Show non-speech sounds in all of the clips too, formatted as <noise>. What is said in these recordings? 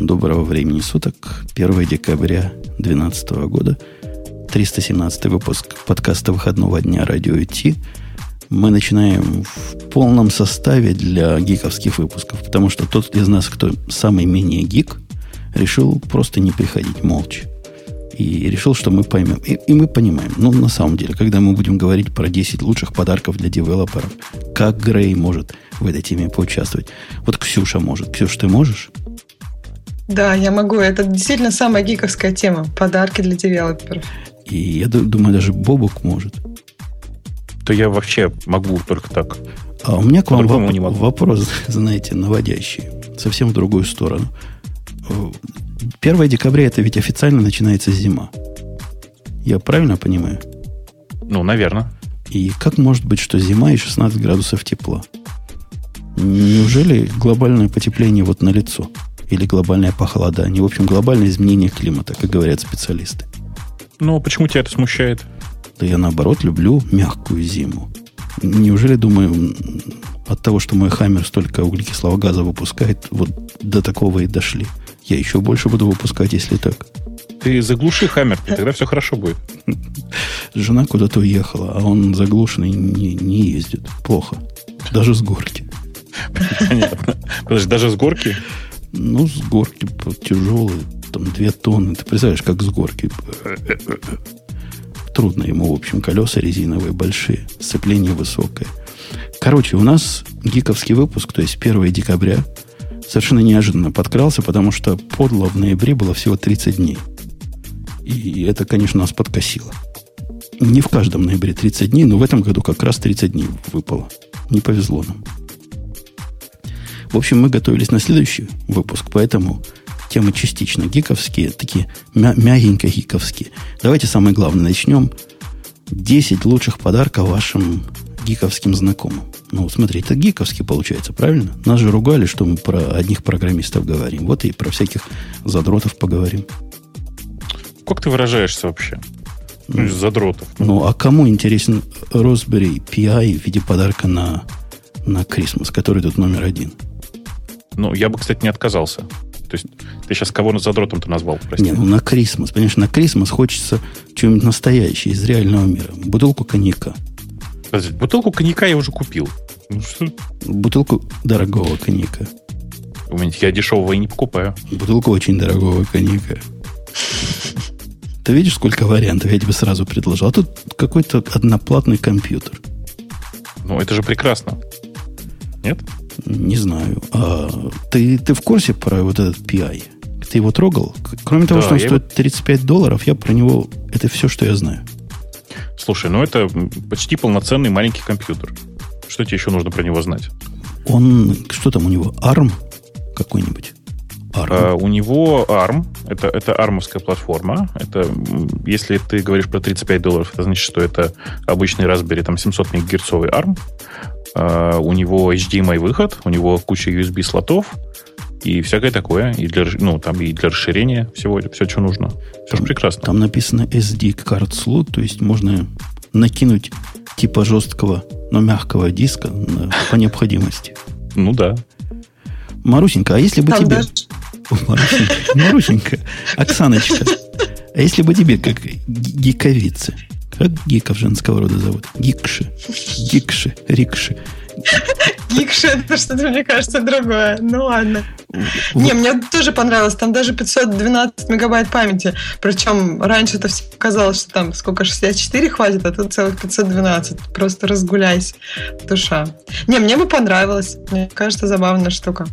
Доброго времени суток. 1 декабря 2012 года. 317 выпуск подкаста выходного дня радио IT. Мы начинаем в полном составе для гиковских выпусков, потому что тот из нас, кто самый менее гик, решил просто не приходить молча. И решил, что мы поймем. И, и мы понимаем. Ну, на самом деле, когда мы будем говорить про 10 лучших подарков для девелоперов, как Грей может в этой теме поучаствовать. Вот Ксюша может. Ксюша, ты можешь? Да, я могу. Это действительно самая гиковская тема. Подарки для девелоперов. И я думаю, даже Бобук может. То я вообще могу только так. А у меня к вам воп- не могу. вопрос, <laughs> знаете, наводящий. Совсем в другую сторону. 1 декабря это ведь официально начинается зима. Я правильно понимаю? Ну, наверное. И как может быть, что зима и 16 градусов тепла? Неужели глобальное потепление вот на лицо? Или глобальное похолодание. В общем, глобальное изменение климата, как говорят специалисты. Ну, почему тебя это смущает? Да я, наоборот, люблю мягкую зиму. Неужели, думаю, от того, что мой хаммер столько углекислого газа выпускает, вот до такого и дошли. Я еще больше буду выпускать, если так. Ты заглуши хаммер, тогда все хорошо будет. Жена куда-то уехала, а он заглушенный не, не ездит. Плохо. Даже с горки. Понятно. Подожди, даже с горки? Ну, с горки тяжелые, там две тонны. Ты представляешь, как с горки. Трудно ему, в общем, колеса резиновые большие, сцепление высокое. Короче, у нас гиковский выпуск, то есть 1 декабря, совершенно неожиданно подкрался, потому что подло в ноябре было всего 30 дней. И это, конечно, нас подкосило. Не в каждом ноябре 30 дней, но в этом году как раз 30 дней выпало. Не повезло нам. В общем, мы готовились на следующий выпуск, поэтому темы частично гиковские, такие мя- мягенько гиковские. Давайте самое главное начнем. 10 лучших подарков вашим гиковским знакомым. Ну, смотри, это гиковский получается, правильно? Нас же ругали, что мы про одних программистов говорим. Вот и про всяких задротов поговорим. Как ты выражаешься вообще? Ну, задротов. Ну, а кому интересен Raspberry Pi в виде подарка на, на Christmas, который тут номер один? Ну, я бы, кстати, не отказался. То есть ты сейчас кого задротом-то назвал, прости? Не, ну на Крисмас. Понимаешь, на Крисмас хочется чего-нибудь настоящее, из реального мира. Бутылку коньяка. Подожди, бутылку коньяка я уже купил. Ну, что? Бутылку дорогого коньяка. У меня я дешевого и не покупаю. Бутылку очень дорогого коньяка. Ты видишь, сколько вариантов я тебе сразу предложил? А тут какой-то одноплатный компьютер. Ну, это же прекрасно. Нет? Не знаю. А ты, ты в курсе про вот этот PI? Ты его трогал? Кроме того, да, что он стоит 35 долларов, я про него... Это все, что я знаю. Слушай, ну это почти полноценный маленький компьютер. Что тебе еще нужно про него знать? Он... Что там у него? ARM какой-нибудь? ARM. А, у него ARM. Это, это армовская платформа. Это, если ты говоришь про 35 долларов, это значит, что это обычный Raspberry там 700 мегагерцовый ARM. Uh, у него HDMI выход, у него куча USB слотов и всякое такое, и для, ну, там и для расширения всего, все, что нужно. Все там, прекрасно. Там написано SD card slot, то есть можно накинуть типа жесткого, но мягкого диска на, по необходимости. <laughs> Ну да. Марусенька, а если бы тебе... <laughs> Марусенька, Оксаночка, а если бы тебе, как гиковице, как гиков женского рода зовут? Гикши. <laughs> Гикши. Рикши. Гикши, <laughs> это что-то, мне кажется, другое. Ну ладно. Не, мне тоже понравилось. Там даже 512 мегабайт памяти. Причем раньше это все казалось, что там сколько, 64 хватит, а тут целых 512. Просто разгуляйся, душа. Не, мне бы понравилось. Мне кажется, забавная штука.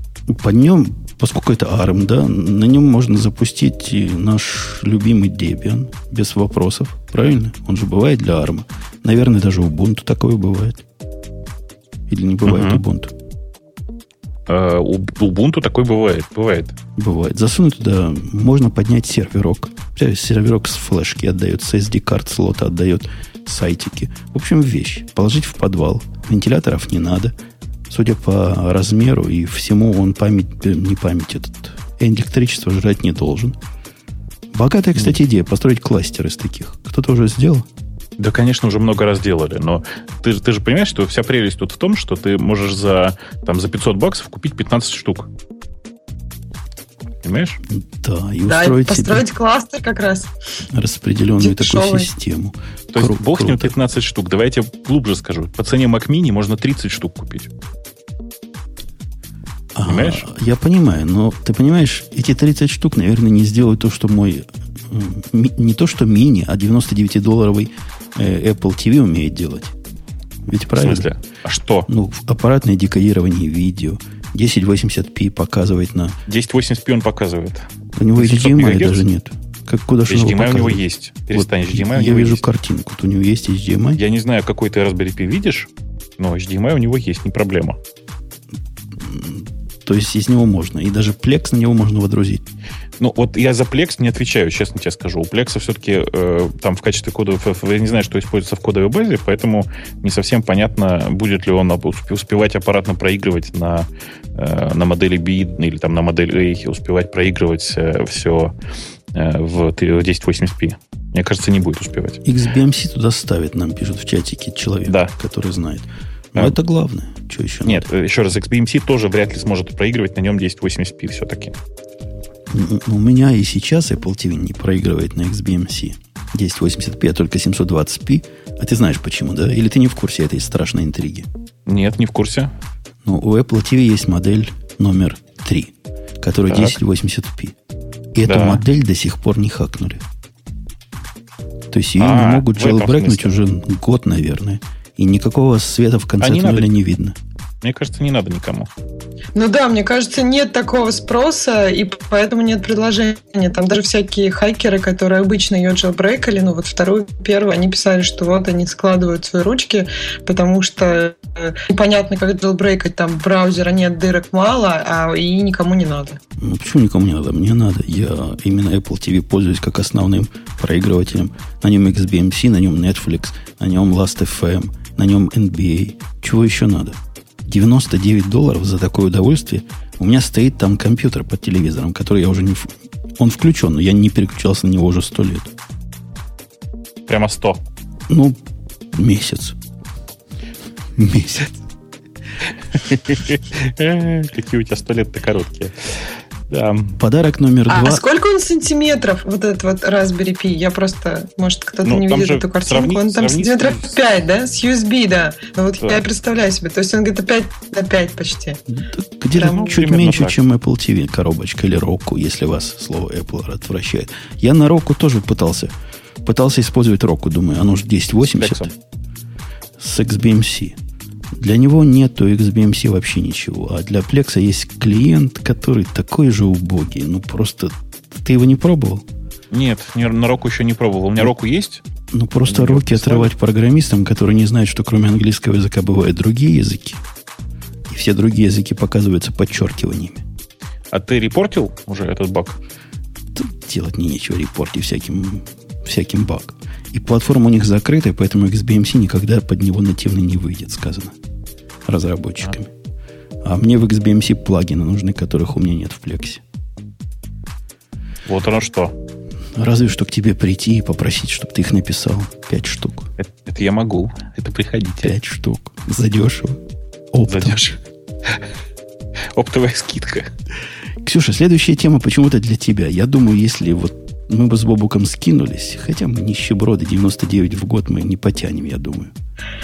По нем поскольку это ARM, да, на нем можно запустить наш любимый Debian без вопросов, правильно? Он же бывает для ARM. Наверное, даже Ubuntu такое бывает. Или не бывает uh-huh. Ubuntu? Uh, Ubuntu такой бывает, бывает. Бывает. Засунуть туда можно поднять серверок. Серверок с флешки отдает, с SD-карт слота отдает сайтики. В общем, вещь. Положить в подвал. Вентиляторов не надо. Судя по размеру и всему, он память, э, не память, этот электричество жрать не должен. Богатая, кстати, идея построить кластер из таких. Кто-то уже сделал? Да, конечно, уже много раз делали, но ты, ты же понимаешь, что вся прелесть тут в том, что ты можешь за, там, за 500 баксов купить 15 штук. Понимаешь? Да, и Да, устроить построить себе кластер как раз. распределенную такую дешевый. систему. То есть Кру- бог с ним круто. 15 штук. Давай я тебе глубже скажу. По цене Mac Mini можно 30 штук купить. Ага, Понимаешь? Я понимаю, но ты понимаешь, эти 30 штук, наверное, не сделают то, что мой не то что мини, а 99-долларовый э, Apple TV умеет делать. Ведь В правильно? смысле? А что? Ну, в- аппаратное декодирование видео, 1080p показывать на... 1080p он показывает. У него 700 HDMI мегагерц? даже нет. Как, куда HDMI у него показывать? есть. Перестань, Вот HDMI у я него вижу есть. картинку. Вот у него есть HDMI. Я не знаю, какой ты Raspberry Pi видишь, но HDMI у него есть, не проблема. То есть из него можно. И даже Plex на него можно водрузить. Ну, вот я за Plex не отвечаю, честно тебе скажу. У Plex все-таки э, там в качестве кодовой... Я не знаю, что используется в кодовой базе, поэтому не совсем понятно, будет ли он усп- успевать аппаратно проигрывать на, э, на модели B или там на модели A, успевать проигрывать все в 1080p. Мне кажется, не будет успевать. XBMC туда ставит, нам пишет в чатике человек, Да. который знает. Но Да. это главное. Что еще? Нет, э, еще раз, XBMC тоже вряд ли сможет проигрывать на нем 1080p все-таки. У меня и сейчас Apple TV не проигрывает на XBMC 1080p, а только 720p. А ты знаешь почему, да? Или ты не в курсе этой страшной интриги? Нет, не в курсе. Ну, у Apple TV есть модель номер 3, которая Так. 1080p. И эту Да. модель до сих пор не хакнули. То есть ее А, не могут смысле. уже год, наверное. И никакого света в конце А не надо. туннеля не видно. Мне кажется, не надо никому. Ну да, мне кажется, нет такого спроса, и поэтому нет предложения. Там даже всякие хакеры, которые обычно ее джелбрейкали, ну вот вторую, первую, они писали, что вот они складывают свои ручки, потому что э, непонятно, как джелбрейкать, там браузера нет, дырок мало, а и никому не надо. Ну, почему никому не надо? Мне надо. Я именно Apple TV пользуюсь как основным проигрывателем. На нем XBMC, на нем Netflix, на нем Last.fm, на нем NBA. Чего еще надо? 99 долларов за такое удовольствие. У меня стоит там компьютер под телевизором, который я уже не... Он включен, но я не переключался на него уже сто лет. Прямо 100. Ну, месяц. Месяц. <laughs> Какие у тебя сто лет-то короткие. Да. Подарок номер А, два. сколько он сантиметров, вот этот вот Raspberry Pi? Я просто, может, кто-то Ну, не видит эту картинку. сравни- он там сравни с- сантиметров 5, да? С USB, да. Ну вот Да. я представляю себе. То есть он где-то 5 на 5 почти. Где-то Прям, ну, чуть примерно меньше, так. чем Apple TV коробочка или Roku, если вас слово Apple отвращает. Я на Roku тоже пытался. Пытался использовать Roku, думаю, оно же 1080 С с XBMC. Для него нету XBMC вообще ничего. А для Plex есть клиент, который такой же убогий. Ну, просто... Ты его не пробовал? Нет, не- на Року еще не пробовал. У меня Року есть. Ну, просто Ну, руки отрывать программистам, которые не знают, что кроме английского языка бывают другие языки. И все другие языки показываются подчеркиваниями. А ты репортил уже этот баг? Тут делать не нечего, репорти всяким, всяким баг. И платформа у них закрытая, поэтому XBMC никогда под него нативно не выйдет, сказано разработчиками. А мне в XBMC плагины нужны, которых у меня нет в Plex. Вот оно что. Разве что к тебе прийти и попросить, чтобы ты их написал. Пять штук. Это, это я могу. Это приходите. Пять штук. Задешево. Оптом. Задешь. <laughs> Оптовая скидка. Ксюша, следующая тема почему-то для тебя. Я думаю, если вот мы бы с Бобуком скинулись, хотя мы нищеброды, 99 в год мы не потянем, я думаю.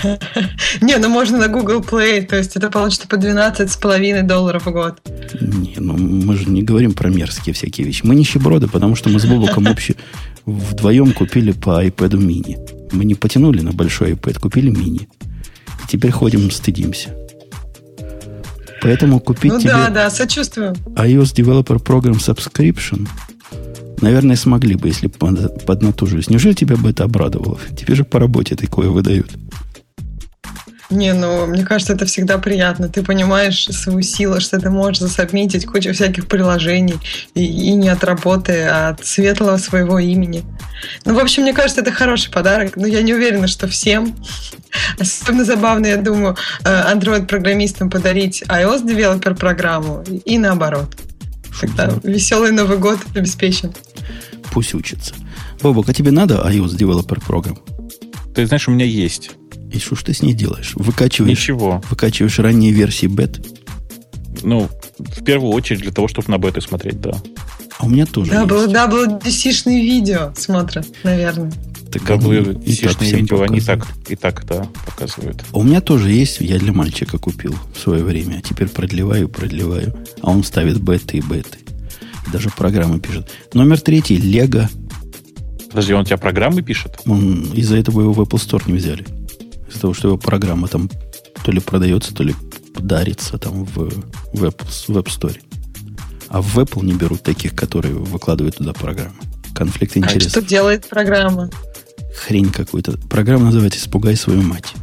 <laughs> Не, ну можно на Google Play, то есть это получится по 12 с половиной долларов в год. Не, ну мы же не говорим про мерзкие всякие вещи. Мы нищеброды, потому что мы с Бобуком вообще вдвоем купили по iPad мини. Мы не потянули на большой iPad, купили мини. И теперь ходим, стыдимся. Поэтому купить ну тебе да, да, сочувствую. iOS Developer Program Subscription, наверное, смогли бы, если бы под- поднатужились. Неужели тебя бы это обрадовало? Тебе же по работе такое выдают. Не, ну, мне кажется, это всегда приятно. Ты понимаешь свою силу, что ты можешь засобмитить кучу всяких приложений и, и не от работы, а от светлого своего имени. Ну, в общем, мне кажется, это хороший подарок, но я не уверена, что всем. <laughs> Особенно забавно, я думаю, э, Android-программистам подарить iOS-девелопер программу и наоборот. Тогда веселый Новый год обеспечен. Пусть учится. Бобок, а тебе надо iOS Developer Program? Ты знаешь, у меня есть. И что ж ты с ней делаешь? Выкачиваешь, Ничего. выкачиваешь ранние версии бет? Ну, в первую очередь для того, чтобы на беты смотреть, да. А у меня тоже WWDC-шные видео смотрят, наверное. Так WWDC-шные видео они так и так, да, показывают. А у меня тоже есть, я для мальчика купил в свое время. А теперь продлеваю, продлеваю. А он ставит беты и беты. Даже программы пишет. Номер третий, Лего. Подожди, он у тебя программы пишет? Он, из-за этого его в Apple Store не взяли. Из-за того, что его программа там то ли продается, то ли дарится там в, в, App, в App Store. А в Apple не берут таких, которые выкладывают туда программы. Конфликт интересов. А что делает программа? Хрень какую-то. Программа называется «Испугай свою мать».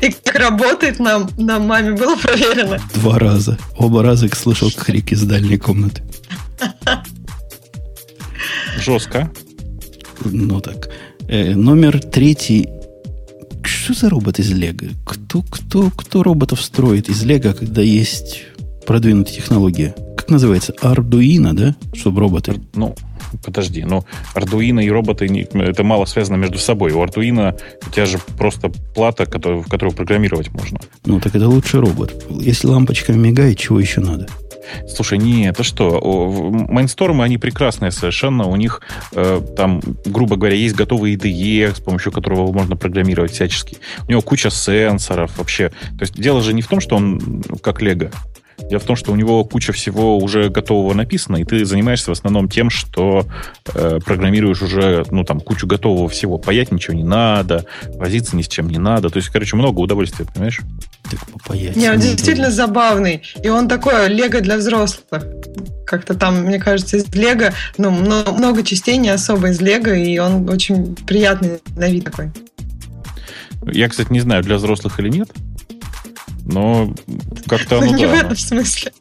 И как работает нам, на маме было проверено? Два раза. Оба раза я слышал крик из дальней комнаты. Жестко. Ну так. Э, номер третий. Что за робот из Лего? Кто, кто, кто роботов строит из Лего, когда есть продвинутая технология? Называется? Ардуино, да? Чтобы роботы. Ну, подожди, но Arduino и роботы, это мало связано между собой. У Arduino у тебя же просто плата, которую, в которую программировать можно. Ну, так это лучший робот. Если лампочка мигает, чего еще надо? Слушай, не, это что? Майнстормы, они прекрасные совершенно. У них э, там, грубо говоря, есть готовый IDE, с помощью которого можно программировать всячески. У него куча сенсоров вообще. То есть дело же не в том, что он как Лего. Дело в том, что у него куча всего уже готового написано, и ты занимаешься в основном тем, что э, программируешь уже, ну, там, кучу готового всего. Паять ничего не надо, возиться ни с чем не надо. То есть, короче, много удовольствия, понимаешь? Так попаять. Не, он действительно забавный. И он такой лего для взрослых. Как-то там, мне кажется, из лего, ну, много частей не особо из лего, и он очень приятный на вид такой. Я, кстати, не знаю, для взрослых или нет. Но как-то оно, ну, <laughs> не да, в этом смысле.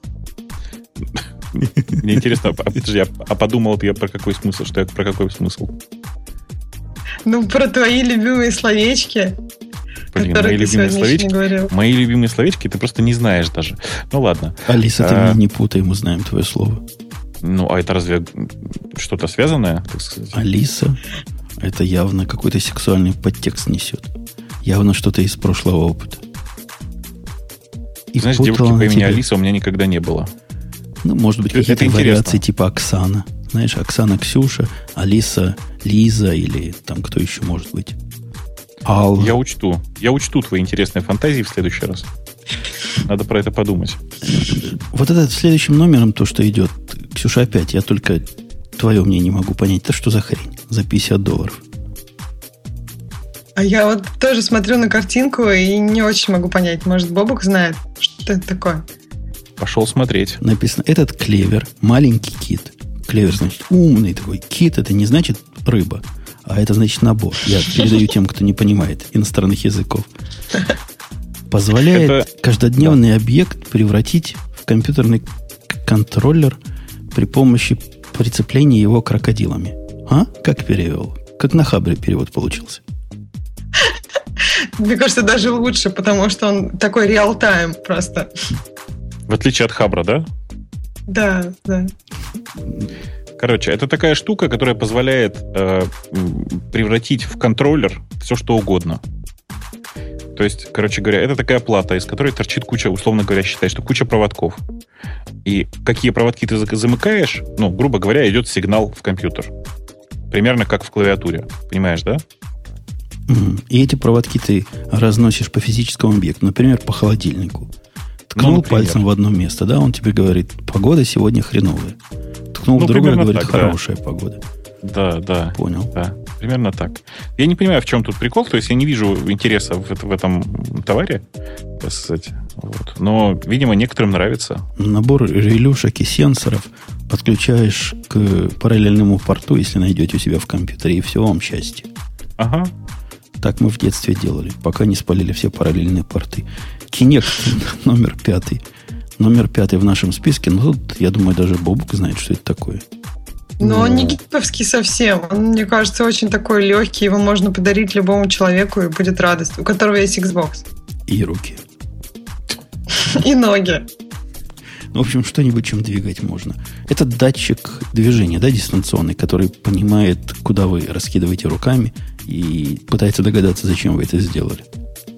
<laughs> Мне интересно, а, подожди, а, а подумал я про какой смысл? Что я про какой смысл? Ну, про твои любимые словечки. Блин, мои любимые словечки. Мои любимые словечки ты просто не знаешь даже. Ну ладно. Алиса, ты а, не путай, мы знаем твое слово. Ну, а это разве что-то связанное, так сказать? Алиса, это явно какой-то сексуальный подтекст несет. Явно что-то из прошлого опыта. И Знаешь, девушки по имени тебе... Алиса у меня никогда не было. Ну, может быть, какие-то вариации типа Оксана. Знаешь, Оксана Ксюша, Алиса Лиза или там кто еще может быть. Алла. Я учту. Я учту твои интересные фантазии в следующий раз. Надо про это подумать. Вот это следующим номером, то, что идет, Ксюша, опять, я только твое мне не могу понять. Это что за хрень? За 50 долларов. А я вот тоже смотрю на картинку и не очень могу понять. Может, Бобук знает, что это такое? Пошел смотреть. Написано, этот клевер, маленький кит. Клевер, значит, умный такой. Кит это не значит рыба, а это значит набор. Я передаю тем, кто не понимает иностранных языков. Позволяет это... каждодневный объект превратить в компьютерный контроллер при помощи прицепления его крокодилами. А? Как перевел? Как на Хабре перевод получился. <laughs> Мне кажется, даже лучше, потому что он такой реал-тайм просто. В отличие от Хабра, да? Да, да. Короче, это такая штука, которая позволяет э, превратить в контроллер все, что угодно. То есть, короче говоря, это такая плата, из которой торчит куча, условно говоря, считай, что куча проводков. И какие проводки ты замыкаешь, ну, грубо говоря, идет сигнал в компьютер. Примерно как в клавиатуре. Понимаешь, да? И эти проводки ты разносишь по физическому объекту, например, по холодильнику. Ткнул ну, пальцем в одно место, да, он тебе говорит, погода сегодня хреновая. Ткнул ну, в другое, говорит, так, хорошая да. погода. Да, да. Понял. Да, примерно так. Я не понимаю, в чем тут прикол, то есть я не вижу интереса в, в этом товаре, так сказать. Вот. Но, видимо, некоторым нравится. Набор релюшек и сенсоров подключаешь к параллельному порту, если найдете у себя в компьютере, и все вам счастье. Ага. Так мы в детстве делали, пока не спалили все параллельные порты. Кинект <laughs> номер пятый. Номер пятый в нашем списке. Но тут, я думаю, даже Бобук знает, что это такое. Но он не гиковский совсем. Он, мне кажется, очень такой легкий. Его можно подарить любому человеку, и будет радость. У которого есть Xbox. И руки. <laughs> И ноги. Ну, в общем, что-нибудь, чем двигать можно. Это датчик движения, да, дистанционный, который понимает, куда вы раскидываете руками и пытается догадаться, зачем вы это сделали.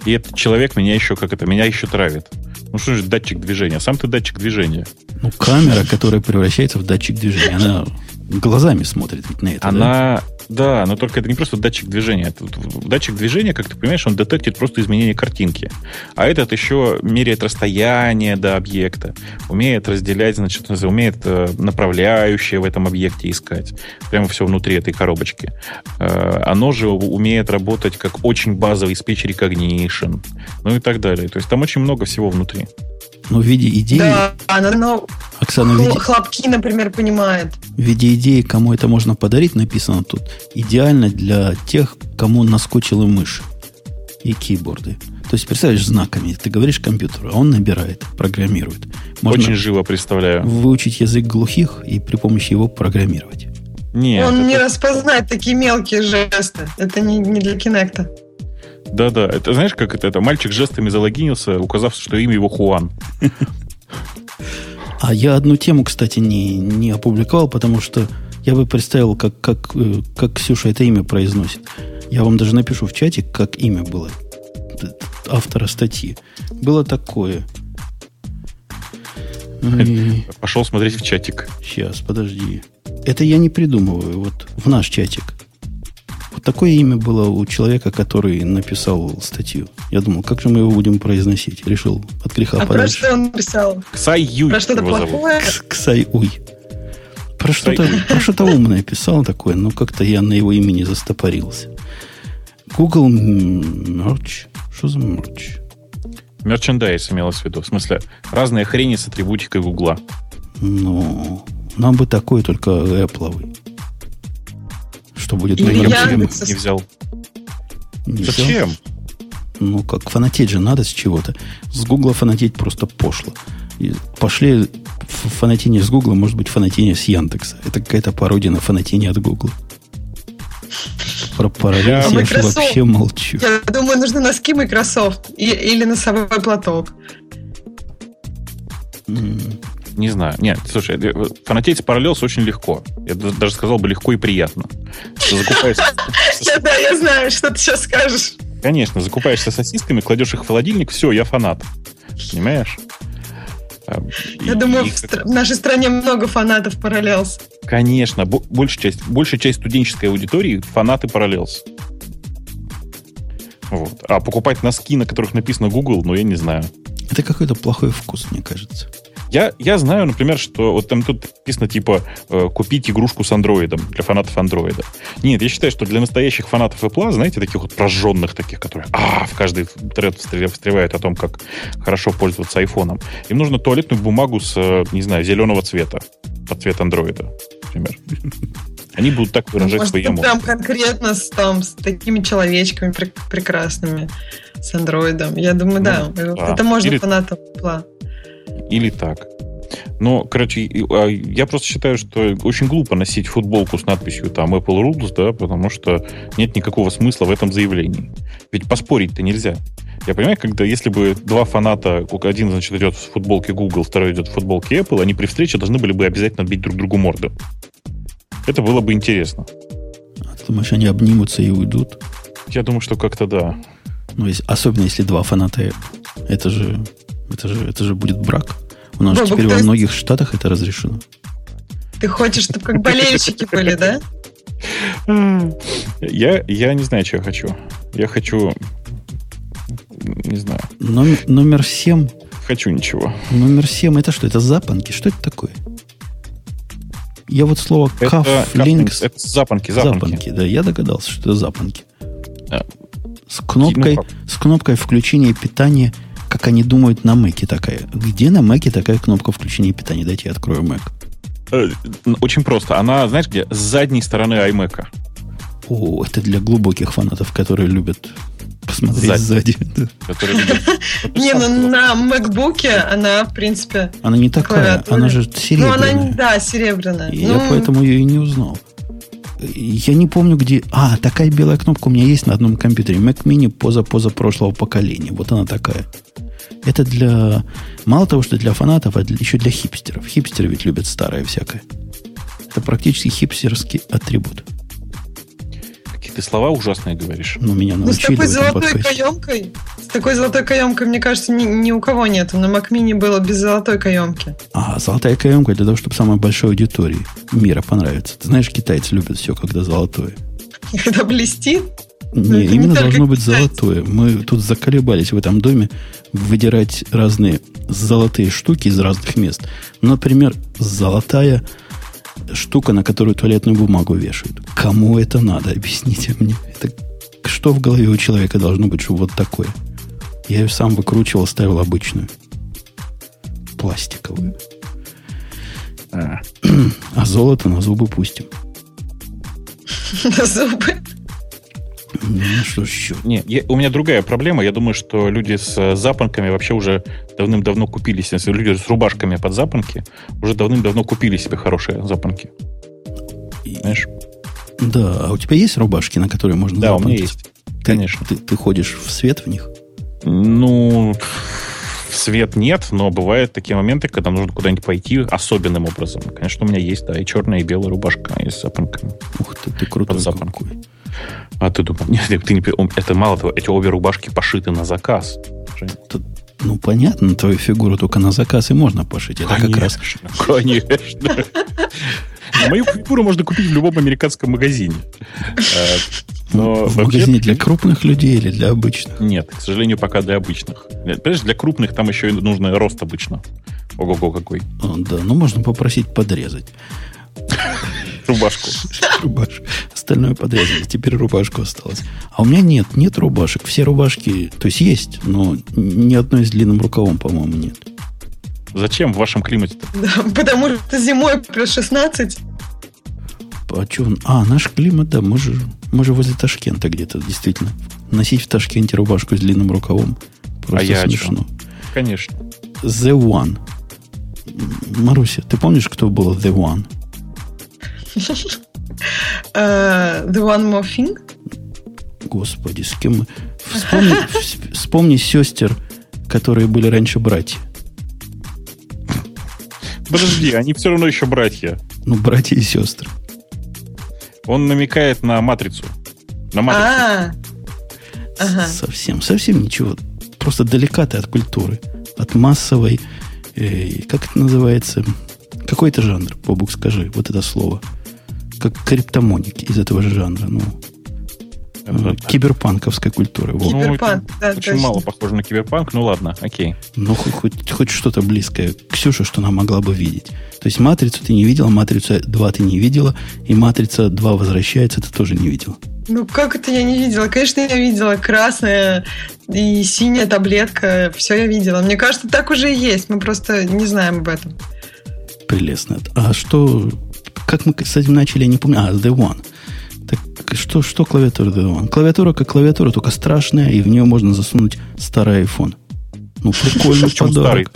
И этот человек меня еще, как это, меня еще травит. Ну что же датчик движения? Сам ты датчик движения. Ну, камера, которая превращается в датчик движения, она глазами смотрит на это. Она, да? Да, но только это не просто датчик движения. Это, датчик движения, как ты понимаешь, он детектит просто изменение картинки. А этот еще меряет расстояние до объекта, умеет разделять, значит, умеет э, направляющее в этом объекте искать. Прямо все внутри этой коробочки. Э, оно же умеет работать как очень базовый speech recognition, ну и так далее. То есть там очень много всего внутри. Но в виде идеи... Да, оно Оксана, виде, хлопки, например, понимает. В виде идеи, кому это можно подарить, написано тут. Идеально для тех, кому наскучила мышь и кейборды. То есть, представляешь, знаками. Ты говоришь компьютеру, а он набирает, программирует. Можно Очень живо представляю. Выучить язык глухих и при помощи его программировать. Нет, он это... не распознает такие мелкие жесты. Это не, не для Кинекта. Да-да, это знаешь, как это, это? Мальчик жестами залогинился, указав, что имя его Хуан. А я одну тему, кстати, не, не опубликовал, потому что я бы представил, как, как, э, как Ксюша это имя произносит. Я вам даже напишу в чате, как имя было автора статьи. Было такое. Пошел смотреть в чатик. Сейчас, подожди. Это я не придумываю. Вот в наш чатик. Такое имя было у человека, который написал статью. Я думал, как же мы его будем произносить? Решил от греха а подальше. про что он написал? Ксай Юй. Про что-то плохое? Ксай Уй. Про что-то, про что-то умное писал такое, но как-то я на его имени застопорился. Google Merch. Что за мерч? Мерчендайз имелось в виду. В смысле, разные хрени с атрибутикой Гугла. Ну, нам бы такой, только Apple что будет Или номером я не взял. Не Зачем? Взял? Ну, как фанатеть же надо с чего-то. С Гугла фанатеть просто пошло. И пошли фанатение с Гугла, может быть, фанатение с Яндекса. Это какая-то пародия на фанатение от Гугла. Про параллель я, я вообще молчу. Я думаю, нужны носки Microsoft или носовой платок. Не знаю. Нет, слушай, фанатеть с Parallels очень легко. Я даже сказал бы легко и приятно. <laughs> Да, я знаю, что ты сейчас скажешь. Конечно, закупаешься сосисками, кладешь их в холодильник, все, я фанат. Понимаешь? А, я думаю, в, нашей стране много фанатов Parallels. Конечно, большая часть, большая часть студенческой аудитории фанаты Parallels. Вот. А покупать носки, на которых написано Google, ну, я не знаю. Это какой-то плохой вкус, мне кажется. Я, я знаю, например, что вот там тут написано типа э, купить игрушку с андроидом для фанатов андроида. Нет, я считаю, что для настоящих фанатов Apple, знаете, таких вот прожженных таких, которые а, в каждый тред встревают о том, как хорошо пользоваться айфоном, им нужно туалетную бумагу с, э, не знаю, зеленого цвета, под цвет андроида, например. <laughs> Они будут так выражать Может, свои эмоции. Прям конкретно с, там, с такими человечками пр- прекрасными, с андроидом. Я думаю, ну, да, да. это можно Или... фанатам Apple. Или так. Но, короче, а, я просто считаю, что очень глупо носить футболку с надписью там Apple Rules, да, потому что нет никакого смысла в этом заявлении. Ведь поспорить-то нельзя. Я понимаю, когда если бы два фаната, один, значит, идет в футболке Google, второй идет в футболке Apple, они при встрече должны были бы обязательно бить друг другу морду. Это было бы интересно. А ты думаешь, они обнимутся и уйдут? Я думаю, что как-то да. Ну, особенно если два фаната Apple. Это же это же, это же будет брак. У нас Бобок, теперь во многих штатах это разрешено. Ты хочешь, чтобы как болельщики были, да? <laughs> Я, я не знаю, что я хочу. Я хочу... Не знаю. Номер, номер 7. Хочу ничего. Номер 7 это что? Это запонки? Что это такое? Я вот слово cuff links... Это запонки, запонки. Запонки, да. Я догадался, что это запонки. А, с кнопкой, ну, с кнопкой включения питания как они думают на Маке такая. Где на Маке такая кнопка включения питания? Дайте я открою Mac. Э, очень просто. Она, знаешь где? С задней стороны iMac. О, это для глубоких фанатов, которые любят посмотреть сзади. <laughs> <laughs> Не, ну на MacBook она, в принципе... Она не такая, она же серебряная. Ну, она, да, серебряная. Я ну. поэтому ее и не узнал. Я не помню, где... А, такая белая кнопка у меня есть на одном компьютере. Mac Mini поза-поза прошлого поколения. Вот она такая. Это для... Мало того, что для фанатов, а для, еще для хипстеров. Хипстеры ведь любят старое всякое. Это практически хипстерский атрибут. ты слова ужасные говоришь. Ну, меня Ну, с научили такой золотой подкасте. каемкой, с такой золотой каемкой, мне кажется, ни, ни у кого нет. На Mac Mini было без золотой каемки. А, золотая каемка для того, чтобы самой большой аудитории мира понравиться. Ты знаешь, китайцы любят все, когда золотое. И когда блестит, Не, это не именно только должно быть золотое. Мы тут заколебались в этом доме выдирать разные золотые штуки из разных мест. Например, золотая штука, на которую туалетную бумагу вешают. Кому это надо? <laughs> Объясните мне. Это что в голове у человека должно быть, чтобы вот такое? Я ее сам выкручивал, ставил обычную. Пластиковую. А. <clears throat> А золото на зубы пустим. <laughs> на зубы. Ну, что ж еще? Не, я- у меня другая проблема. Я думаю, что люди с э, запонками вообще уже давным-давно купили себе, люди с рубашками под запонки уже давным-давно купили себе хорошие запонки. И- Знаешь? Да, а у тебя есть рубашки, на которые можно Да, у меня запонки? есть. Ты- Конечно. Ты, ты ходишь в свет в них? Ну, в свет нет, но бывают такие моменты, когда нужно куда-нибудь пойти особенным образом. Конечно, у меня есть, да, и черная, и белая рубашка, и с запонками. Ух ты, ты крутой Под запонку. какой. А ты думал, нет, ты не, это мало того, эти обе рубашки пошиты на заказ. Ну, понятно, твою фигуру только на заказ и можно пошить. Это как раз Конечно. <laughs> Мою фигуру можно купить в любом американском магазине. Э, Но в магазине для крупных людей или для обычных. Нет, к сожалению, пока для обычных. Понимаешь, для крупных там еще и нужно рост обычно. Ого-го какой. А, да, ну можно попросить подрезать Рубашку. рубашку. Остальное подрезали. Теперь рубашку осталось. А у меня нет, нет рубашек. Все рубашки, то есть есть, но ни одной с длинным рукавом, по-моему, нет. Зачем в вашем климате-то? Да, потому что зимой плюс 16. А, чё он- а, наш климат, да, мы же, мы же возле Ташкента где-то, действительно. Носить в Ташкенте рубашку с длинным рукавом просто А я о смешно. Конечно. The One. Маруся, ты помнишь, кто был The One? Э, The One More Thing. Господи, с кем мы... Вспомни, вс- вспомни сестер, которые были раньше братья. Подожди, они все равно еще братья. Ну, братья и сестры. Он намекает на матрицу. На матрицу. А, ага. Совсем, совсем ничего. Просто далека ты от культуры. От массовой... э, как это называется? Какой это жанр, Бобук, скажи, вот это слово. Как криптомоники из этого же жанра. Ну, э, киберпанковской культуры. во. Ну, Киберпанк, это да, Очень точно. мало похоже на киберпанк. Ну ладно, окей. Ну, хоть, хоть, хоть что-то близкое. Ксюша, что она могла бы видеть. То есть матрицу ты не видела, матрицу 2 ты не видела, и матрица 2 возвращается, ты тоже не видела. Ну, как это я не видела? Конечно, я видела. Красная и синяя таблетка. Все я видела. Мне кажется, так уже и есть. Мы просто не знаем об этом. Прелестно. А что... Как мы с этим начали, я не помню. А, The One. Так что, что клавиатура The One? Клавиатура как клавиатура, только страшная, и в нее можно засунуть старый iPhone. Ну, <laughs> прикольный Почему старый? подарок.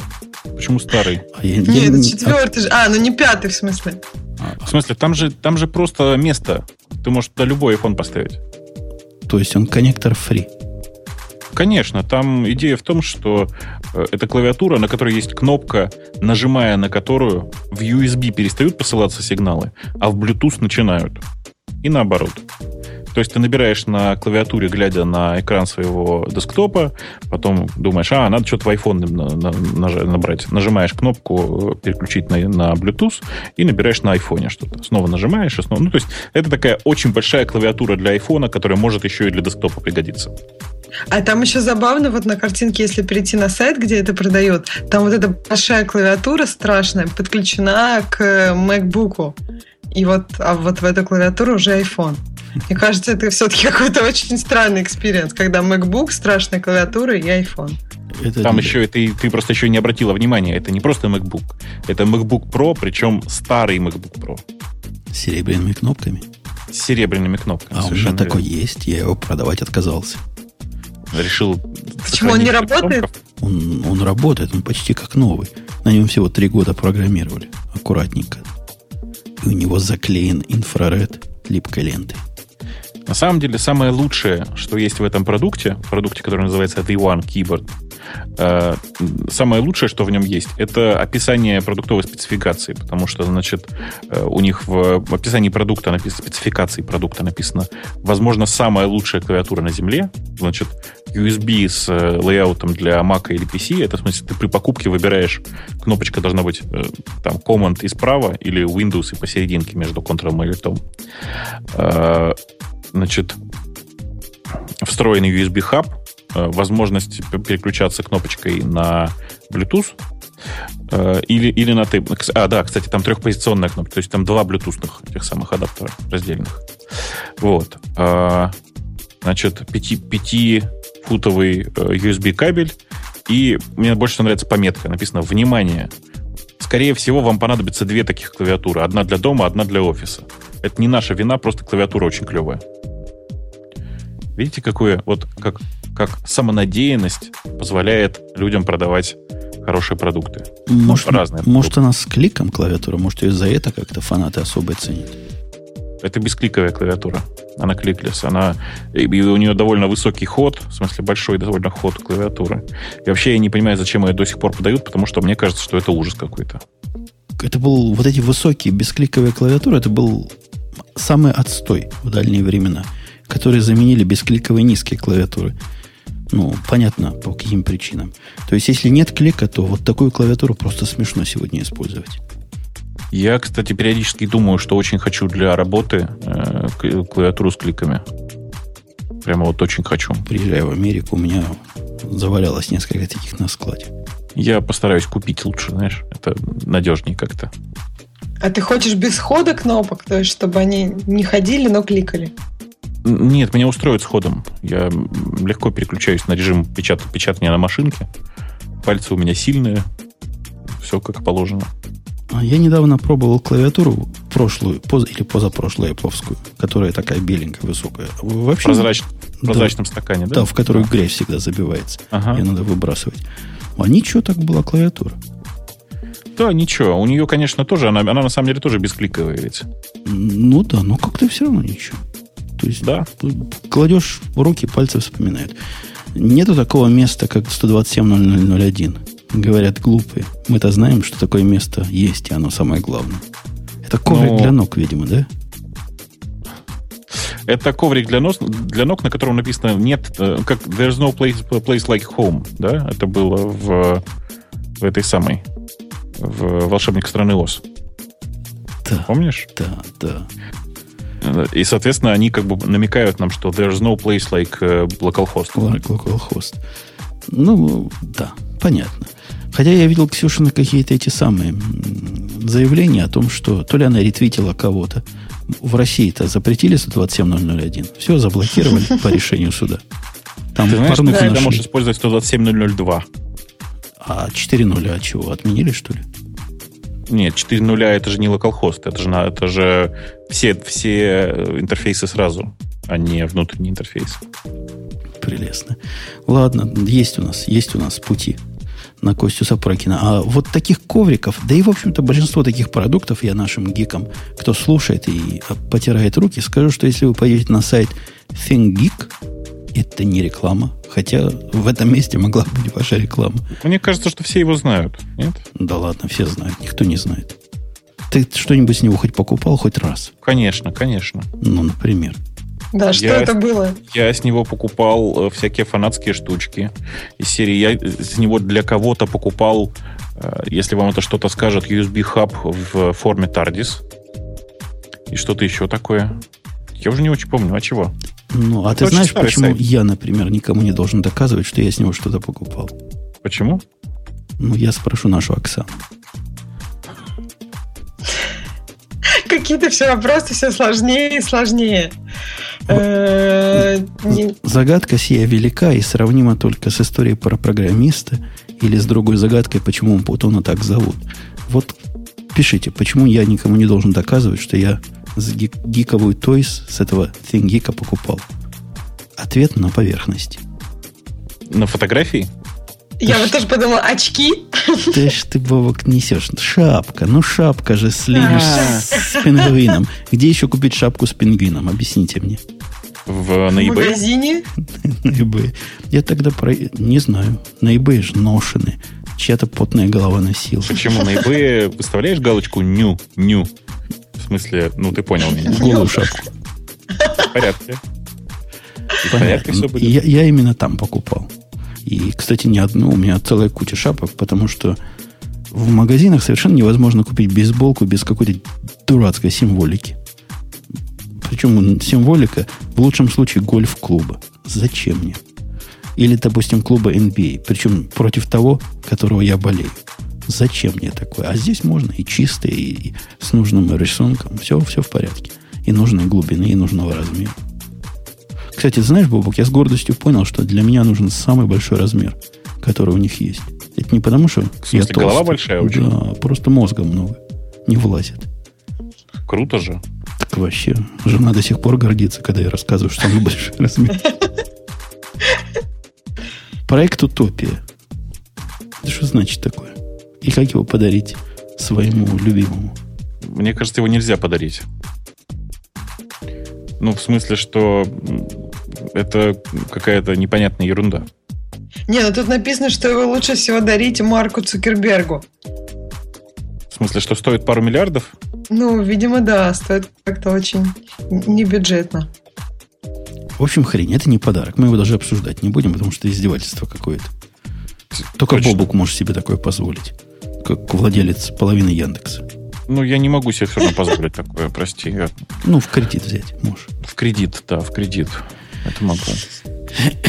Почему старый? А я- Нет, я это не- четвертый же. А, ну не пятый в смысле. а, В смысле, там же, там же просто место. Ты можешь туда любой iPhone поставить. а, то есть он коннектор free. Конечно, там идея в том, что э, это клавиатура, на которой есть кнопка, нажимая на которую в USB перестают посылаться сигналы, а в Bluetooth начинают. И наоборот. То есть ты набираешь на клавиатуре, глядя на экран своего десктопа, потом думаешь, а, надо что-то в iPhone набрать. Нажимаешь кнопку переключить на, на Bluetooth и набираешь на iPhone что-то. Снова нажимаешь и снова. Ну, то есть это такая очень большая клавиатура для iPhone, которая может еще и для десктопа пригодиться. А там еще забавно, вот на картинке, если перейти на сайт, где это продают, там вот эта большая клавиатура страшная подключена к MacBook. И вот, а вот в эту клавиатуру уже iPhone. Мне кажется, это все-таки какой-то очень странный experience, когда MacBook, страшная клавиатура и iPhone. Это Там еще и ты, ты просто еще не обратила внимания. Это не просто MacBook. Это MacBook Pro, причем старый MacBook Pro. с серебряными кнопками. С серебряными кнопками. А у меня такой есть, я его продавать отказался. Решил... Почему он не работает? Он, он работает, он почти как новый. На нем всего три года программировали. Аккуратненько. И у него заклеен инфраред липкой лентой. На самом деле, самое лучшее, что есть в этом продукте, продукте, который называется The One Keyboard, самое лучшее, что в нем есть, это описание продуктовой спецификации, потому что, значит, э, у них в описании продукта написано, спецификации продукта написано, возможно, самая лучшая клавиатура на земле, значит, USB с э, лейаутом для Mac или PC, это в смысле, ты при покупке выбираешь, кнопочка должна быть там Command и справа, или Windows и посерединке между Ctrl и Alt. Значит, встроенный USB-хаб, Э, возможность переключаться кнопочкой на Bluetooth э, или, или на ты. А, да, кстати, там трехпозиционная кнопка, то есть там два блютусных этих самых адаптера раздельных. Вот. А, значит, 5-футовый э, USB кабель, и мне больше всего нравится пометка, написано «Внимание!» Скорее всего, вам понадобится две таких клавиатуры. Одна для дома, одна для офиса. Это не наша вина, просто клавиатура очень клевая. Видите, какое, вот как как самонадеянность позволяет людям продавать хорошие продукты. Может, ну, разные. Может, продукты. она с кликом клавиатура? Может, ее за это как-то фанаты особо ценят? Это бескликовая клавиатура. Она кликлес. Она, и у нее довольно высокий ход, в смысле большой довольно ход клавиатуры. И вообще я не понимаю, зачем ее до сих пор подают, потому что мне кажется, что это ужас какой-то. Это был вот эти высокие бескликовые клавиатуры, это был самый отстой в дальние времена, которые заменили бескликовые низкие клавиатуры. Ну, понятно, по каким причинам. То есть, если нет клика, то вот такую клавиатуру просто смешно сегодня использовать. Я, кстати, периодически думаю, что очень хочу для работы э, клавиатуру с кликами. Прямо вот очень хочу. Приезжая в Америку, у меня завалялось несколько таких на складе. Я постараюсь купить лучше, знаешь. Это надежнее как-то. А ты хочешь без хода кнопок, то есть чтобы они не ходили, но кликали? Нет, меня устроит сходом. Я легко переключаюсь на режим печат... печатания на машинке. Пальцы у меня сильные. Все как положено. А я недавно пробовал клавиатуру прошлую, поз, или позапрошлую яповскую, которая такая беленькая, высокая. Вообще, Прозрач, в прозрачном да, стакане, да? Да, в которую а. грязь всегда забивается. Ага. Ее надо выбрасывать. А ничего, так была клавиатура. Да, ничего. У нее, конечно, тоже, она, она на самом деле тоже бескликовая ведь. Ну да, но как-то все равно ничего. То есть да. кладешь руки, пальцы вспоминают. Нету такого места, как 127.0001. Говорят глупые. Мы-то знаем, что такое место есть, и оно самое главное. Это коврик Но... для ног, видимо, да? Это коврик для, нос, для ног, на котором написано нет, э, как there's no place, place like home, да? Это было в, в этой самой, в волшебник страны Оз. Да. Помнишь? Да, да. И, соответственно, они как бы намекают нам, что there's no place like э, localhost. Like localhost. Ну, да, понятно. Хотя я видел Ксюшина какие-то эти самые заявления о том, что то ли она ретвитила кого-то. В России-то запретили 127.001. Все, заблокировали <laughs> по решению суда. Там Ты знаешь, ты можешь использовать 127.002. А 4.0 а чего? Отменили, что ли? Нет, 4 нуля это же не localhost, это же, это же все, все интерфейсы сразу, а не внутренний интерфейс. Прелестно. Ладно, есть у нас, есть у нас пути на Костю Сапракина. А вот таких ковриков, да и, в общем-то, большинство таких продуктов я нашим гикам, кто слушает и потирает руки, скажу, что если вы пойдете на сайт ThinkGeek, это не реклама. Хотя в этом месте могла быть ваша реклама. Мне кажется, что все его знают, нет? Да ладно, все знают. Никто не знает. Ты что-нибудь с него хоть покупал хоть раз? Конечно, конечно. Ну, например. Да, что я, это было? Я с него покупал э, всякие фанатские штучки из серии. Я с него для кого-то покупал, э, если вам это что-то скажет, USB-хаб в форме TARDIS. И что-то еще такое. Я уже не очень помню, а чего? Ну, а ты знаешь, почему сайт. я, например, никому не должен доказывать, что я с него что-то покупал? Почему? Ну, я спрошу нашу Оксану. Какие-то все вопросы все сложнее и сложнее. Э, загадка сия велика и сравнима только с историей про программиста или с другой загадкой, почему Путона так зовут. Вот пишите, почему я никому не должен доказывать, что я с гик, гиковую тойс с этого ThinkGeek покупал? Ответ на поверхности. На фотографии? Я вот тоже подумала, очки? Ты ж ты, Бобок, несешь. Шапка. Ну, шапка же с, с пингвином. Где еще купить шапку с пингвином? Объясните мне. В, на В eBay? магазине? На eBay. Я тогда про... Не знаю. На eBay же ношены. Чья-то потная голова носила. Почему на eBay выставляешь галочку «ню», «ню»? В смысле, ну ты понял меня. Голую шапку. В порядке. И в порядке все будет. Я, я именно там покупал. И, кстати, не одну, у меня целая куча шапок, потому что в магазинах совершенно невозможно купить бейсболку без какой-то дурацкой символики. Причем символика в лучшем случае гольф-клуба. Зачем мне? Или, допустим, клуба NBA. Причем против того, которого я болею. Зачем мне такое? А здесь можно и чисто, и, и с нужным рисунком. Все, все в порядке. И нужной глубины, и нужного размера. Кстати, знаешь, Бобок, я с гордостью понял, что для меня нужен самый большой размер, который у них есть. Это не потому, что В смысле, я толстый. голова большая очень? Да, просто мозга много. Не влазит. Круто же. Так вообще, жена до сих пор гордится, когда я рассказываю, что самый большой <laughs> размер. Проект «Утопия». Это что значит такое? И как его подарить своему любимому? Мне кажется, его нельзя подарить. Ну, в смысле, что это какая-то непонятная ерунда. Не, ну тут написано, что его лучше всего дарить Марку Цукербергу. В смысле, что стоит пару миллиардов? Ну, видимо, да, стоит как-то очень небюджетно. В общем, хрень, это не подарок. Мы его даже обсуждать не будем, потому что издевательство какое-то. Только Точно. Бобук может себе такое позволить. Как владелец половины Яндекса. Ну, я не могу себе все равно позволить такое, прости. Ну, в кредит взять можешь. в кредит, да, в кредит. Это могу. <sniffs>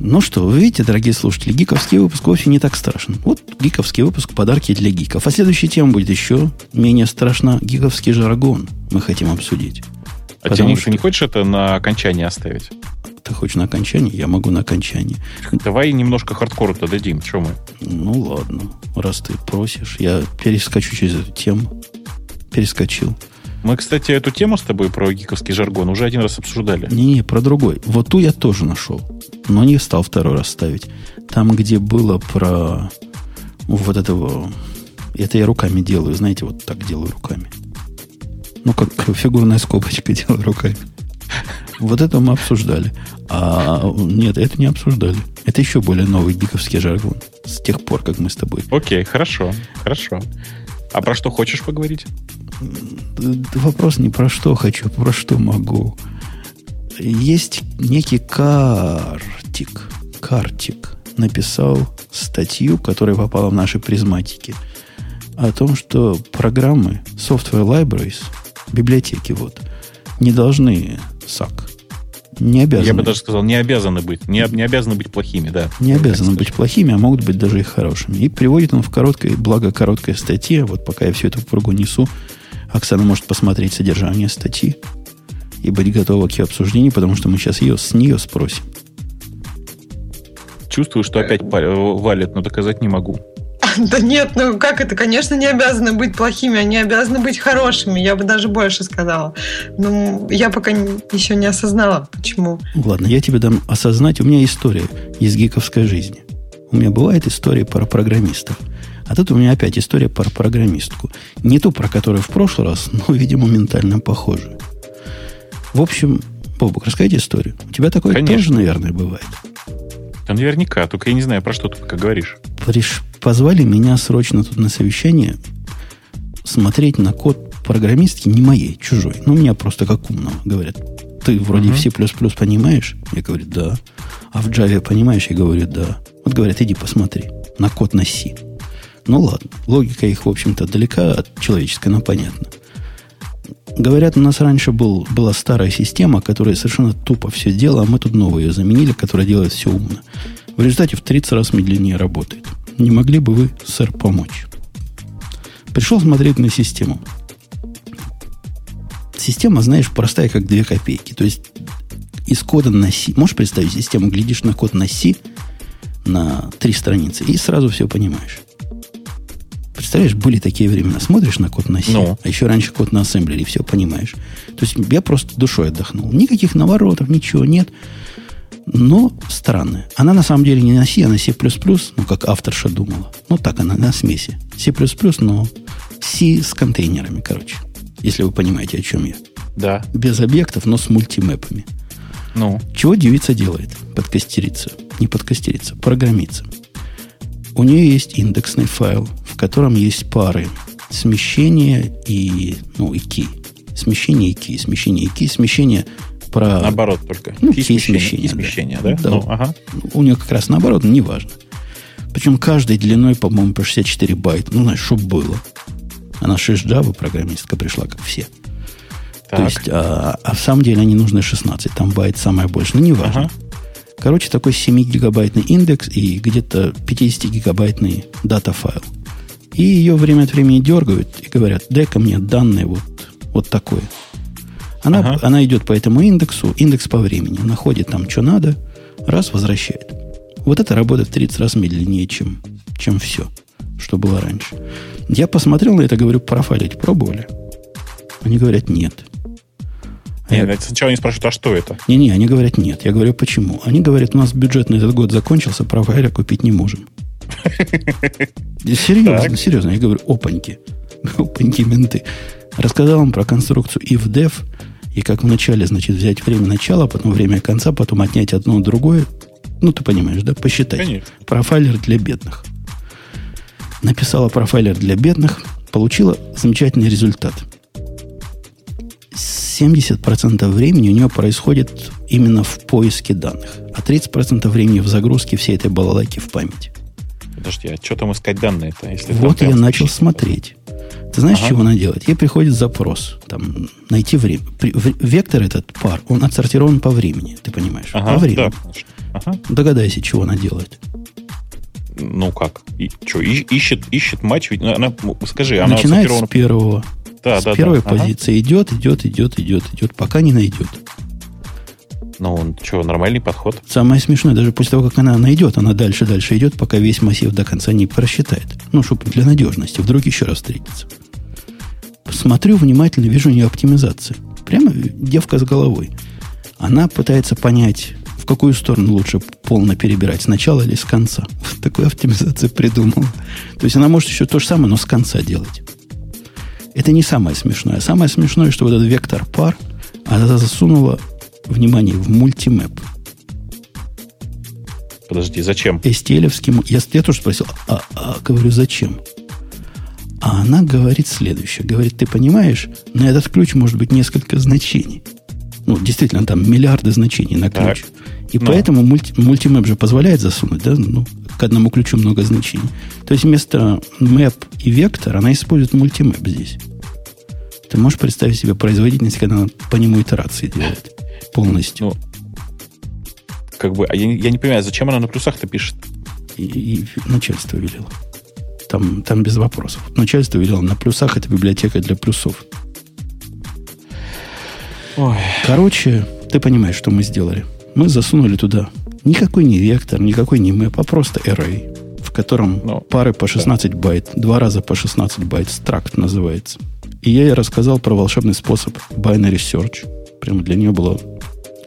Ну что, вы видите, дорогие слушатели, гиковский выпуск вовсе не так страшен. Вот гиковский выпуск подарки для гиков. А следующая тема будет еще менее страшна. Гиковский жаргон мы хотим обсудить. А Потому не- что- ты не хочешь это на окончание оставить? Ты хочешь на окончании? Я могу на окончании. Давай немножко хардкору-то дадим. Что мы? Ну ладно, раз ты просишь, я перескочу через эту тему. Перескочил. Мы, кстати, эту тему с тобой про гиковский жаргон уже один раз обсуждали. Не-не, про другой. Вот ту я тоже нашел. Но не стал второй раз ставить. Там, где было про вот этого... Это я руками делаю, знаете, вот так делаю руками. Ну, как фигурная скобочка <laughs> делаю руками. Вот это мы обсуждали. А нет, это не обсуждали. Это еще более новый гиковский жаргон. С тех пор, как мы с тобой. Окей, хорошо, хорошо. А про что хочешь поговорить? Вопрос не про что хочу, про что могу. Есть некий картик, картик написал статью, которая попала в наши призматики, о том, что программы Software Libraries, библиотеки вот, не должны SAC. Не обязаны. Я бы даже сказал, не обязаны быть. Не, не обязаны быть плохими, да. Не обязаны быть плохими, а могут быть даже и хорошими. И приводит он в короткой, благо короткой статье, вот пока я все это в пругу несу, Оксана может посмотреть содержание статьи и быть готова к ее обсуждению, потому что мы сейчас ее с нее спросим. Чувствую, что опять валит, но доказать не могу. <laughs> Да нет, ну как это? Конечно, не обязаны быть плохими, они обязаны быть хорошими. Я бы даже больше сказала. Ну, я пока еще не осознала, почему. Ладно, я тебе дам осознать. У меня история из гиковской жизни. У меня бывает история про программистов. А тут у меня опять история про программистку. Не ту, про которую в прошлый раз, но, видимо, ментально похожую. В общем, Бобок, расскажите историю. У тебя такое Конечно. тоже, наверное, бывает. Да наверняка, только я не знаю, про что ты пока говоришь. Приш- Позвали меня срочно тут на совещание смотреть на код программистки не моей, чужой. Ну, меня просто как умного. Говорят, ты вроде Мгм. в C++ понимаешь? Я говорю, да. А в Java понимаешь? Я говорю, да. Вот говорят, иди посмотри на код на C. Ну, ладно. Логика их, в общем-то, далека от человеческой, но понятно. Говорят, у нас раньше был, была старая система, которая совершенно тупо все делала, а мы тут новую ее заменили, которая делает все умно. В результате в 30 раз медленнее работает. Не могли бы вы, сэр, помочь? Пришел смотреть на систему. Система, знаешь, простая, как две копейки. То есть из кода на C. Можешь представить систему, глядишь на код на C, на три страницы, и сразу все понимаешь. Представляешь, были такие времена. Смотришь на код на C, Ну. а еще раньше код на ассемблере, и все понимаешь. То есть я просто душой отдохнул. Никаких наворотов, ничего нет. Но странная. Она на самом деле не на C, а на C++, ну, как авторша думала. Ну, так она, на смеси. C++, но C с контейнерами, короче. Если вы понимаете, о чем я. Да. Без объектов, но с мультимэпами. Ну. Чего девица делает? Подкастерица. Не подкастерица, программица. У нее есть индексный файл, в котором есть пары смещения и, ну, и key. Смещение и key, смещение и key, смещение про... Наоборот только. Ну, Key key смещение, смещение, да. да? Да. Ну, ага. У нее как раз наоборот, но неважно. Причем каждой длиной, по-моему, по 64 байта. Ну, знаешь, что было. Она 6 Java программистка пришла, как все. Так. То есть, а, а в самом деле они нужны 16. Там байт самое больше. Ну, неважно. Ага. Короче, такой 7-гигабайтный индекс и где-то 50-гигабайтный дата-файл. И ее время от времени дергают и говорят, дай-ка мне данные вот, вот такое. Она, Ага. она идет по этому индексу, индекс по времени, находит там, что надо, раз, возвращает. Вот это работает в 30 раз медленнее, чем, чем все, что было раньше. Я посмотрел на это, говорю, профайлить пробовали? Они говорят, нет. Нет, сначала они спрашивают, а что это? не-не, они говорят нет. Я говорю, почему? Они говорят, у нас бюджет на этот год закончился, профайля купить не можем. <laughs> Серьезно, серьезно. Я говорю, опаньки. <laughs> Опаньки менты. Рассказал вам про конструкцию if def, и как вначале, значит, взять время начала, потом время конца, потом отнять одно другое. Ну, ты понимаешь, да? Посчитать. Конечно. Профайлер для бедных. Написала профайлер для бедных, получила замечательный результат. 70% времени у нее происходит именно в поиске данных, а 30% времени в загрузке всей этой балалайки в память. Подожди, а что там искать данные-то? Если Вот я начал смотреть. Ты знаешь, Ага. чего она делает? Ей приходит запрос, там, найти время. При- в- Вектор этот пар, он отсортирован по времени, ты понимаешь? Ага, по времени. да, конечно. Ага. Догадайся, чего она делает. Ну как? И, что, ищет, ищет матч? Ведь Она, скажи, она Начинает отсортирована- с первого. Да, с да, да. первой Ага. позиции идет, идет, идет, идет, идет, пока не найдет. Ну, он что, нормальный подход? Самое смешное, даже после того, как она найдет, она дальше, дальше идет, пока весь массив до конца не просчитает. Ну, чтобы для надежности, вдруг еще раз встретится. Смотрю внимательно, вижу у нее оптимизация. Прямо девка с головой. Она пытается понять, в какую сторону лучше полно перебирать, с начала или с конца. Вот <laughs> такую оптимизацию придумала. То есть она может еще то же самое, но с конца делать. Это не самое смешное. Самое смешное, что вот этот вектор пар она засунула, внимание, в мультимэп. Подожди, зачем? STL-овский... м- Я, я тоже спросил, а, а, говорю, зачем? А она говорит следующее. Говорит, ты понимаешь, на этот ключ может быть несколько значений. Ну, действительно, там миллиарды значений на Так. И Ну. поэтому мульти, мультимэп же позволяет засунуть, да, ну, к одному ключу много значений. То есть вместо мэп и вектор она использует мультимэп здесь. Ты можешь представить себе производительность, когда она по нему итерации делает полностью. Ну, как бы, а я, не- я не понимаю, зачем она на плюсах-то пишет? И, и начальство велело. Там, там без вопросов. Начальство велело на плюсах, это библиотека для плюсов. Ой. Короче, ты понимаешь, что мы сделали. Мы засунули туда никакой не вектор, никакой не map, а просто array, в котором Ну, пары по 16 байт, два раза по 16 байт, struct называется. И я ей рассказал про волшебный способ binary search. Прямо для нее было,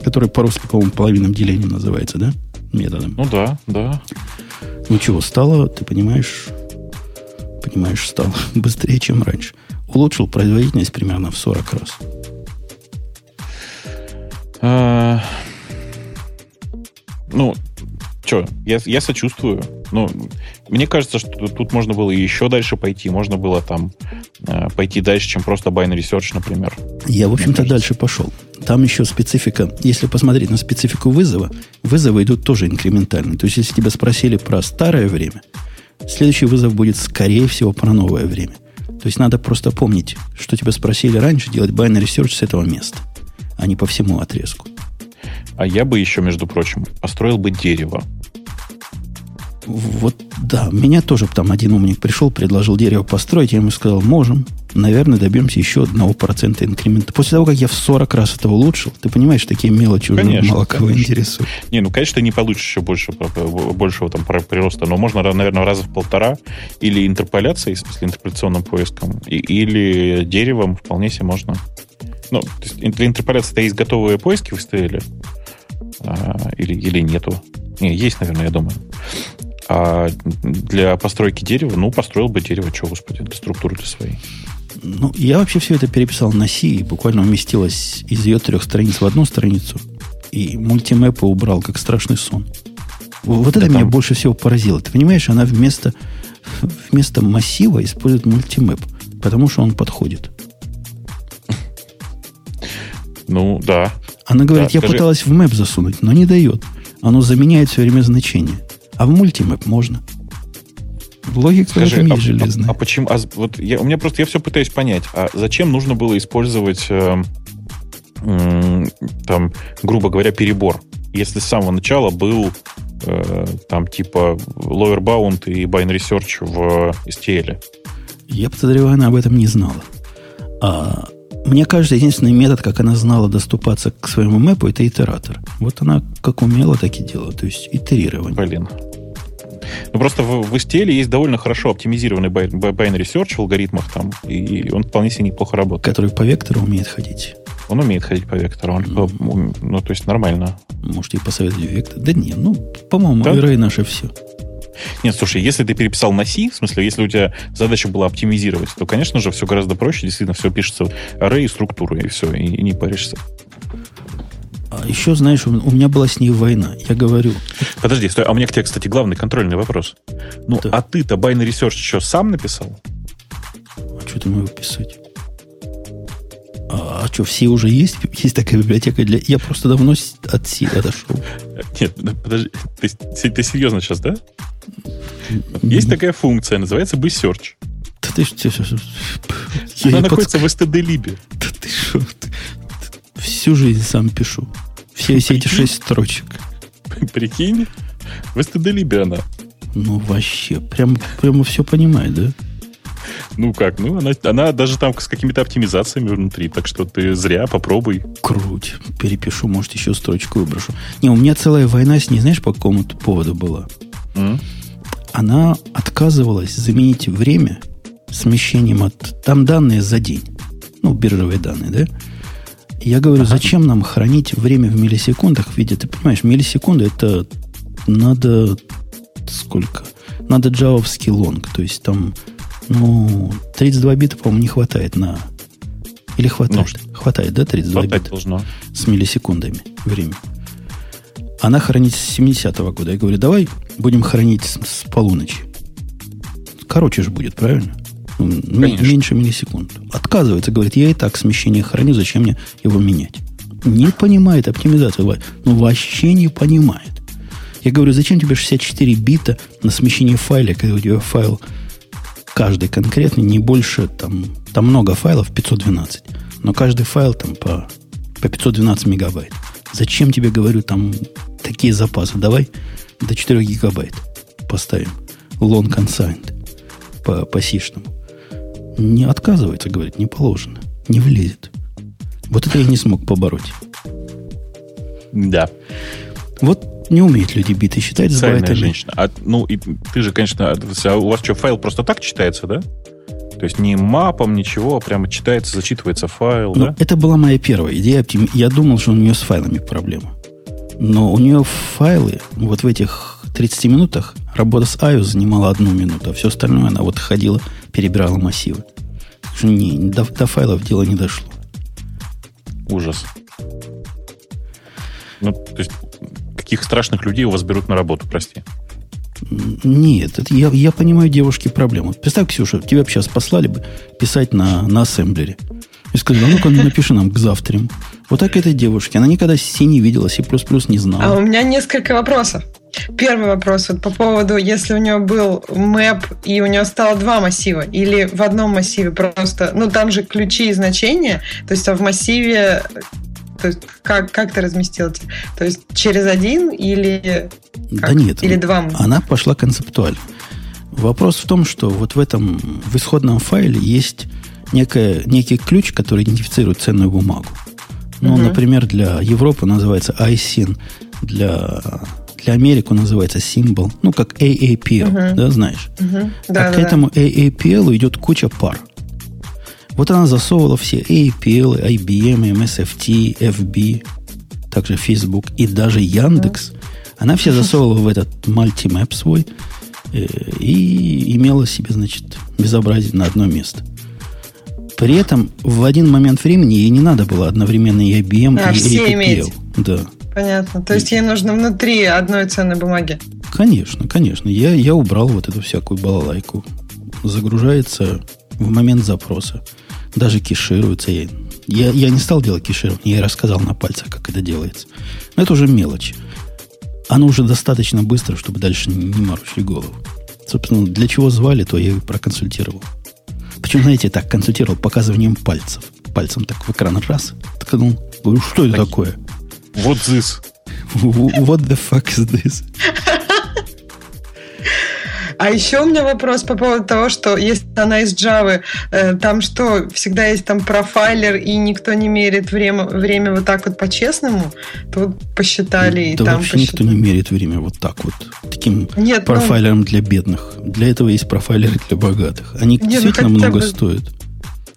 который по-русски, по-моему, половинным делением называется, да? Методом. Ну да, да. Ну чего, стало, ты понимаешь, понимаешь, стало <laughs> быстрее, чем раньше. Улучшил производительность примерно в 40 раз. Ну, что, я, я сочувствую. Ну, мне кажется, что тут можно было еще дальше пойти. Можно было там э, пойти дальше, чем просто binary search, например. Я, в общем-то, дальше пошел. Там еще специфика, если посмотреть на специфику вызова, вызовы идут тоже инкрементально. То есть, если тебя спросили про старое время, следующий вызов будет, скорее всего, про новое время. То есть, надо просто помнить, что тебя спросили раньше, делать binary search с этого места, а не по всему отрезку. А я бы еще, между прочим, построил бы дерево. Вот, да, меня тоже там один умник пришел, предложил дерево построить, я ему сказал, можем, наверное, добьемся еще одного процента инкремента. После того, как я в 40 раз это улучшил, ты понимаешь, такие мелочи уже Конечно, мало кого конечно. интересуют. Не, ну, конечно, ты не получишь еще больше, большего там прироста, но можно, наверное, раза в полтора или интерполяцией, в смысле интерполяционным поиском, и- или деревом вполне себе можно. Ну, то есть ин- для интерполяции-то есть готовые поиски в STL? А, или, или нету? Не, есть, наверное, я думаю. А для постройки дерева, ну, построил бы дерево, что, господи, для структуры для своей. Ну, я вообще все это переписал на C, и буквально уместилось из ее трех страниц в одну страницу. и мультимэпы убрал, как страшный сон. Вот Да это меня там- больше всего поразило. Ты понимаешь, она вместо, вместо массива использует мультимэп, потому что он подходит. Ну, да. Она говорит, Да, я скажи- пыталась в мэп засунуть, но не дает. Оно заменяет все время значение. А в мультимэп можно. Логика в Скажи, этом а, есть железная. а- а почему? а вот я, у меня просто я все пытаюсь понять, а зачем нужно было использовать э, м, там, грубо говоря, перебор, если с самого начала был э, там типа lower bound и binary search в STL? Я подозреваю, она об этом не знала. А, мне кажется, единственный метод, как она знала доступаться к своему мэпу, это итератор. Вот она как умела, так и делала. То есть итерирование. Блин. Ну, просто в, в STL есть довольно хорошо оптимизированный бай- binary search в алгоритмах там, и он вполне себе неплохо работает. Который по вектору умеет ходить. Он умеет ходить по вектору. Он, Ну. ум- ну, то есть нормально. Можете и посоветовать вектор. Да не, ну, по-моему, Да? Array наше все. Нет, слушай, если ты переписал на C, в смысле, если у тебя задача была оптимизировать, то, конечно же, все гораздо проще. Действительно, все пишется array и структуру, и все, и, и не паришься. А еще, знаешь, у, меня была с ней война. Я говорю, Подожди, стой, а у меня к тебе, кстати, главный контрольный вопрос. Ну, Да. а ты-то binary search что, сам написал? а что там его писать? А, что, все уже есть? Есть такая библиотека для... Я просто давно от Си отошел. Нет, подожди, ты, ты- ты серьезно сейчас, да? Есть такая функция, называется bsearch. Да ты что? Она находится в std-lib. Да ты что? Всю жизнь сам пишу. Все, все эти шесть строчек. Прикинь, в std-lib она. Ну, вообще, прям, прямо все понимает, да? Ну как, ну она, она даже там с какими-то оптимизациями внутри, так что ты зря попробуй. Круть. Перепишу, может, еще строчку выброшу. Не, у меня целая война с ней, знаешь, по какому поводу была? М? Она отказывалась заменить время смещением от... Там данные за день. Ну, биржевые данные, да? Я говорю, зачем нам хранить время в миллисекундах в виде... Ты понимаешь, миллисекунды это надо... Сколько? Надо джавовский лонг. То есть там, ну, 32 бита, по-моему, не хватает на... Или хватает? хватает, да, 32 Хватать бита? должно. с миллисекундами время. Она хранит с 70-го года. Я говорю, давай будем хранить с, с полуночи. Короче же будет, правильно? Ну, Конечно. Меньше миллисекунд. Отказывается, говорит, я и так смещение храню, зачем мне его менять? Не понимает оптимизацию. Ну, вообще не понимает. Я говорю, зачем тебе 64 бита на смещение файля, когда у тебя файл каждый конкретный не больше, там, там много файлов, 512, но каждый файл там по, по 512 мегабайт. Зачем тебе, говорю, там такие запасы? Давай до 4 гигабайт поставим. Long consigned по, по сишному. Не отказывается, говорит, не положено. Не влезет. Вот это я не смог побороть. Да. Вот не умеют люди биты считать с байтами. женщина. А, ну, и ты же, конечно, а у вас что, файл просто так читается, да? То есть не мапом, ничего, а прямо читается, зачитывается файл, Ну, да? это была моя первая идея. Я думал, что у нее с файлами проблема. Но у нее файлы вот в этих 30 минутах работа с iOS занимала одну минуту, а все остальное она вот ходила, перебирала массивы. Не, до, до файлов дело не дошло. Ужас. Ну, то есть, каких страшных людей у вас берут на работу, прости. Нет, это я, я понимаю девушки проблему. Представь, Ксюша, тебя бы сейчас послали бы писать на, на ассемблере. И сказали, а ну-ка напиши нам к завтра. Вот так этой девушке. Она никогда C не видела, C++ не знала. А у меня несколько вопросов. Первый вопрос вот по поводу, если у нее был мэп и у нее стало два массива, или в одном массиве просто, ну там же ключи и значения, то есть а в массиве, то есть как, как ты разместил? То есть через один или, Да как? нет. или два? Она пошла концептуально. Вопрос в том, что вот в этом, в исходном файле есть некая, некий ключ, который идентифицирует ценную бумагу. Ну, Мгм. например, для Европы называется ISIN, для, для Америки называется Symbol, ну, как AAPL, Мгм. да, знаешь? А Да, к да, да. этому AAPL идет куча пар. Вот она засовывала все AAPL, IBM, MSFT, FB, также Facebook и даже Яндекс. Она все засовывала в этот мультимэп свой э, и имела себе, значит, безобразие на одно место. При этом в один момент времени ей не надо было одновременно и IBM, А, и все иметь. Да. Понятно. То есть ей нужно внутри одной ценной бумаги. Конечно, конечно. Я, я убрал вот эту всякую балалайку. Загружается в момент запроса. Даже кешируется. Я, я, я не стал делать кеширование, я рассказал на пальцах, как это делается. Но это уже мелочь. Оно уже достаточно быстро, чтобы дальше не, морочили голову. Собственно, для чего звали, то я и проконсультировал. Причем, знаете, так консультировал показыванием пальцев. Пальцем так в экран раз. Ткнул. Говорю, что это такое? Вот this. What the fuck is this? А еще у меня вопрос по поводу того, что если она из Java, э, там что, всегда есть там профайлер, и никто не мерит время, время вот так вот по-честному, то вот посчитали и да там вообще посчитали. никто не меряет время вот так вот. Таким Нет, ну- профайлером для бедных. Для этого есть профайлеры для богатых. Они ну действительно хотя много бы- стоят.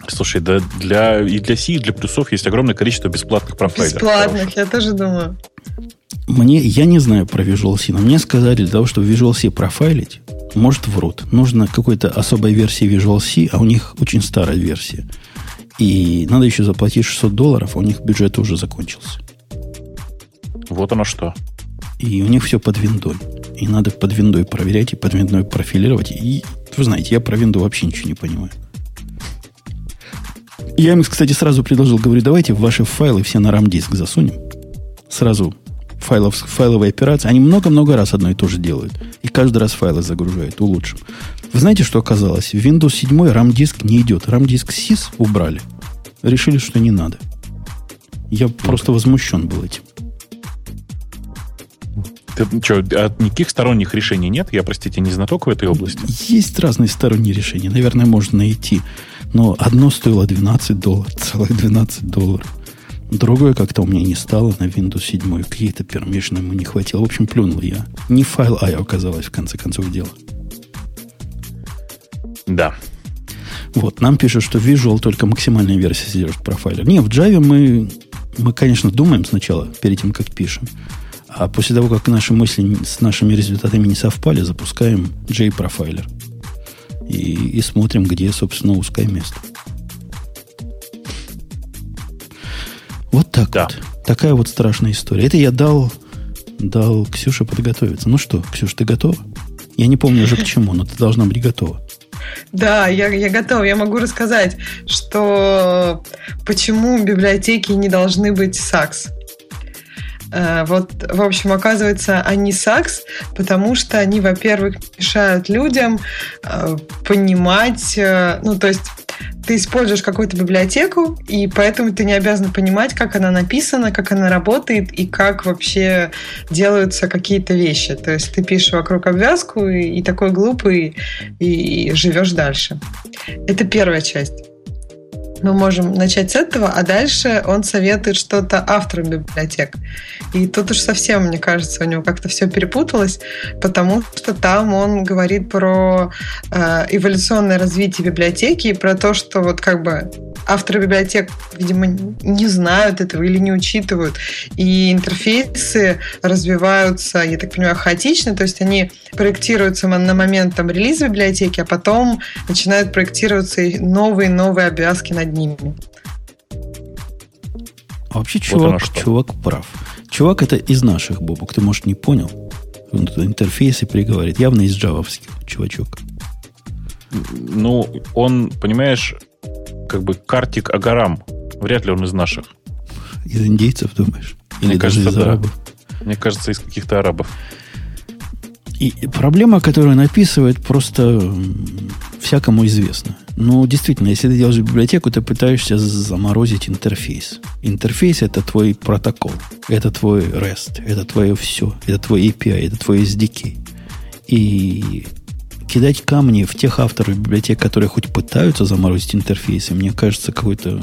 Слушай, да для, и для C, и для плюсов есть огромное количество бесплатных профайлеров. Бесплатных, я тоже думаю. Мне, я не знаю про Visual C, но мне сказали, для того, чтобы Visual C профайлить, может врут. Нужно какой-то особой версии Visual C, а у них очень старая версия. И надо еще заплатить 600 долларов, а у них бюджет уже закончился. Вот оно что. И у них все под виндой. И надо под виндой проверять и под виндой профилировать. И вы знаете, я про винду вообще ничего не понимаю. Я им, кстати, сразу предложил, говорю, давайте ваши файлы все на RAM-диск засунем. Сразу файлов, файловые операции. Они много-много раз одно и то же делают. И каждый раз файлы загружают, улучшим. Вы знаете, что оказалось? В Windows 7 RAM-диск не идет. RAM-диск SIS убрали. Решили, что не надо. Я просто возмущен был этим. Ты, что, а никаких сторонних решений нет? Я, простите, не знаток в этой области. Есть разные сторонние решения. Наверное, можно найти. Но одно стоило 12 долларов, целых 12 долларов. Другое как-то у меня не стало на Windows 7. Какие-то пермишины ему не хватило. В общем, плюнул я. Не файл А оказалось, в конце концов, дело. Да. Вот, нам пишут, что Visual только максимальная версия содержит профайлер. Не, в Java мы, мы, конечно, думаем сначала, перед тем, как пишем. А после того, как наши мысли с нашими результатами не совпали, запускаем J-профайлер. И, и смотрим, где, собственно, узкое место. Вот так Да. вот. Такая вот страшная история. Это я дал, дал Ксюше подготовиться. Ну что, Ксюша, ты готова? Я не помню уже к чему, но ты должна быть готова. Да, я, я готова. Я могу рассказать, что почему библиотеки не должны быть САКС. Э, Вот, в общем, оказывается, они САКС, потому что они, во-первых, мешают людям э, понимать, э, ну, то есть ты используешь какую-то библиотеку, и поэтому ты не обязан понимать, как она написана, как она работает и как вообще делаются какие-то вещи. То есть ты пишешь вокруг обвязку и, и такой глупый, и, и живешь дальше. Это первая часть. Мы можем начать с этого, а дальше он советует что-то авторам библиотек. И тут уж совсем, мне кажется, у него как-то все перепуталось, потому что там он говорит про э, эволюционное развитие библиотеки и про то, что вот как бы авторы библиотек, видимо, не знают этого или не учитывают. И интерфейсы развиваются, я так понимаю, хаотично, то есть они проектируются на момент там, релиза библиотеки, а потом начинают проектироваться и новые-новые обвязки над ними. А вообще Вот чувак, что. чувак прав. Чувак это из наших, Бобок. Ты, может, не понял? Он тут интерфейсы приговорит. Явно из джавовских, чувачок. Ну, он, понимаешь, как бы Картик Агарам. Вряд ли он из наших. Из индейцев, думаешь? Или Мне кажется, из да. арабов? Мне кажется, из каких-то арабов. И проблема, которую он описывает, просто всякому известна. Ну, действительно, если ты делаешь библиотеку, ты пытаешься заморозить интерфейс. Интерфейс – это твой протокол, это твой REST, это твое все, это твой API, это твой SDK. И кидать камни в тех авторов библиотек, которые хоть пытаются заморозить интерфейсы, мне кажется, какой-то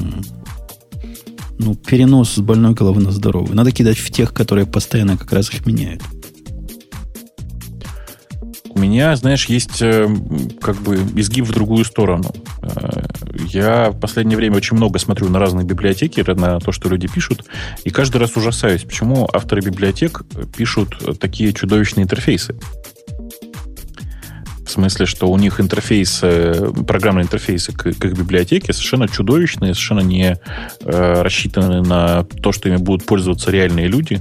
ну, перенос с больной головы на здоровую. Надо кидать в тех, которые постоянно как раз их меняют. У меня, знаешь, есть э, как бы изгиб в другую сторону. Э, Я в последнее время очень много смотрю на разные библиотеки, на то, что люди пишут, и каждый раз ужасаюсь, почему авторы библиотек пишут такие чудовищные интерфейсы. В смысле, что у них интерфейсы, программные интерфейсы к, к их библиотеке совершенно чудовищные, совершенно не э, рассчитаны на то, что ими будут пользоваться реальные люди.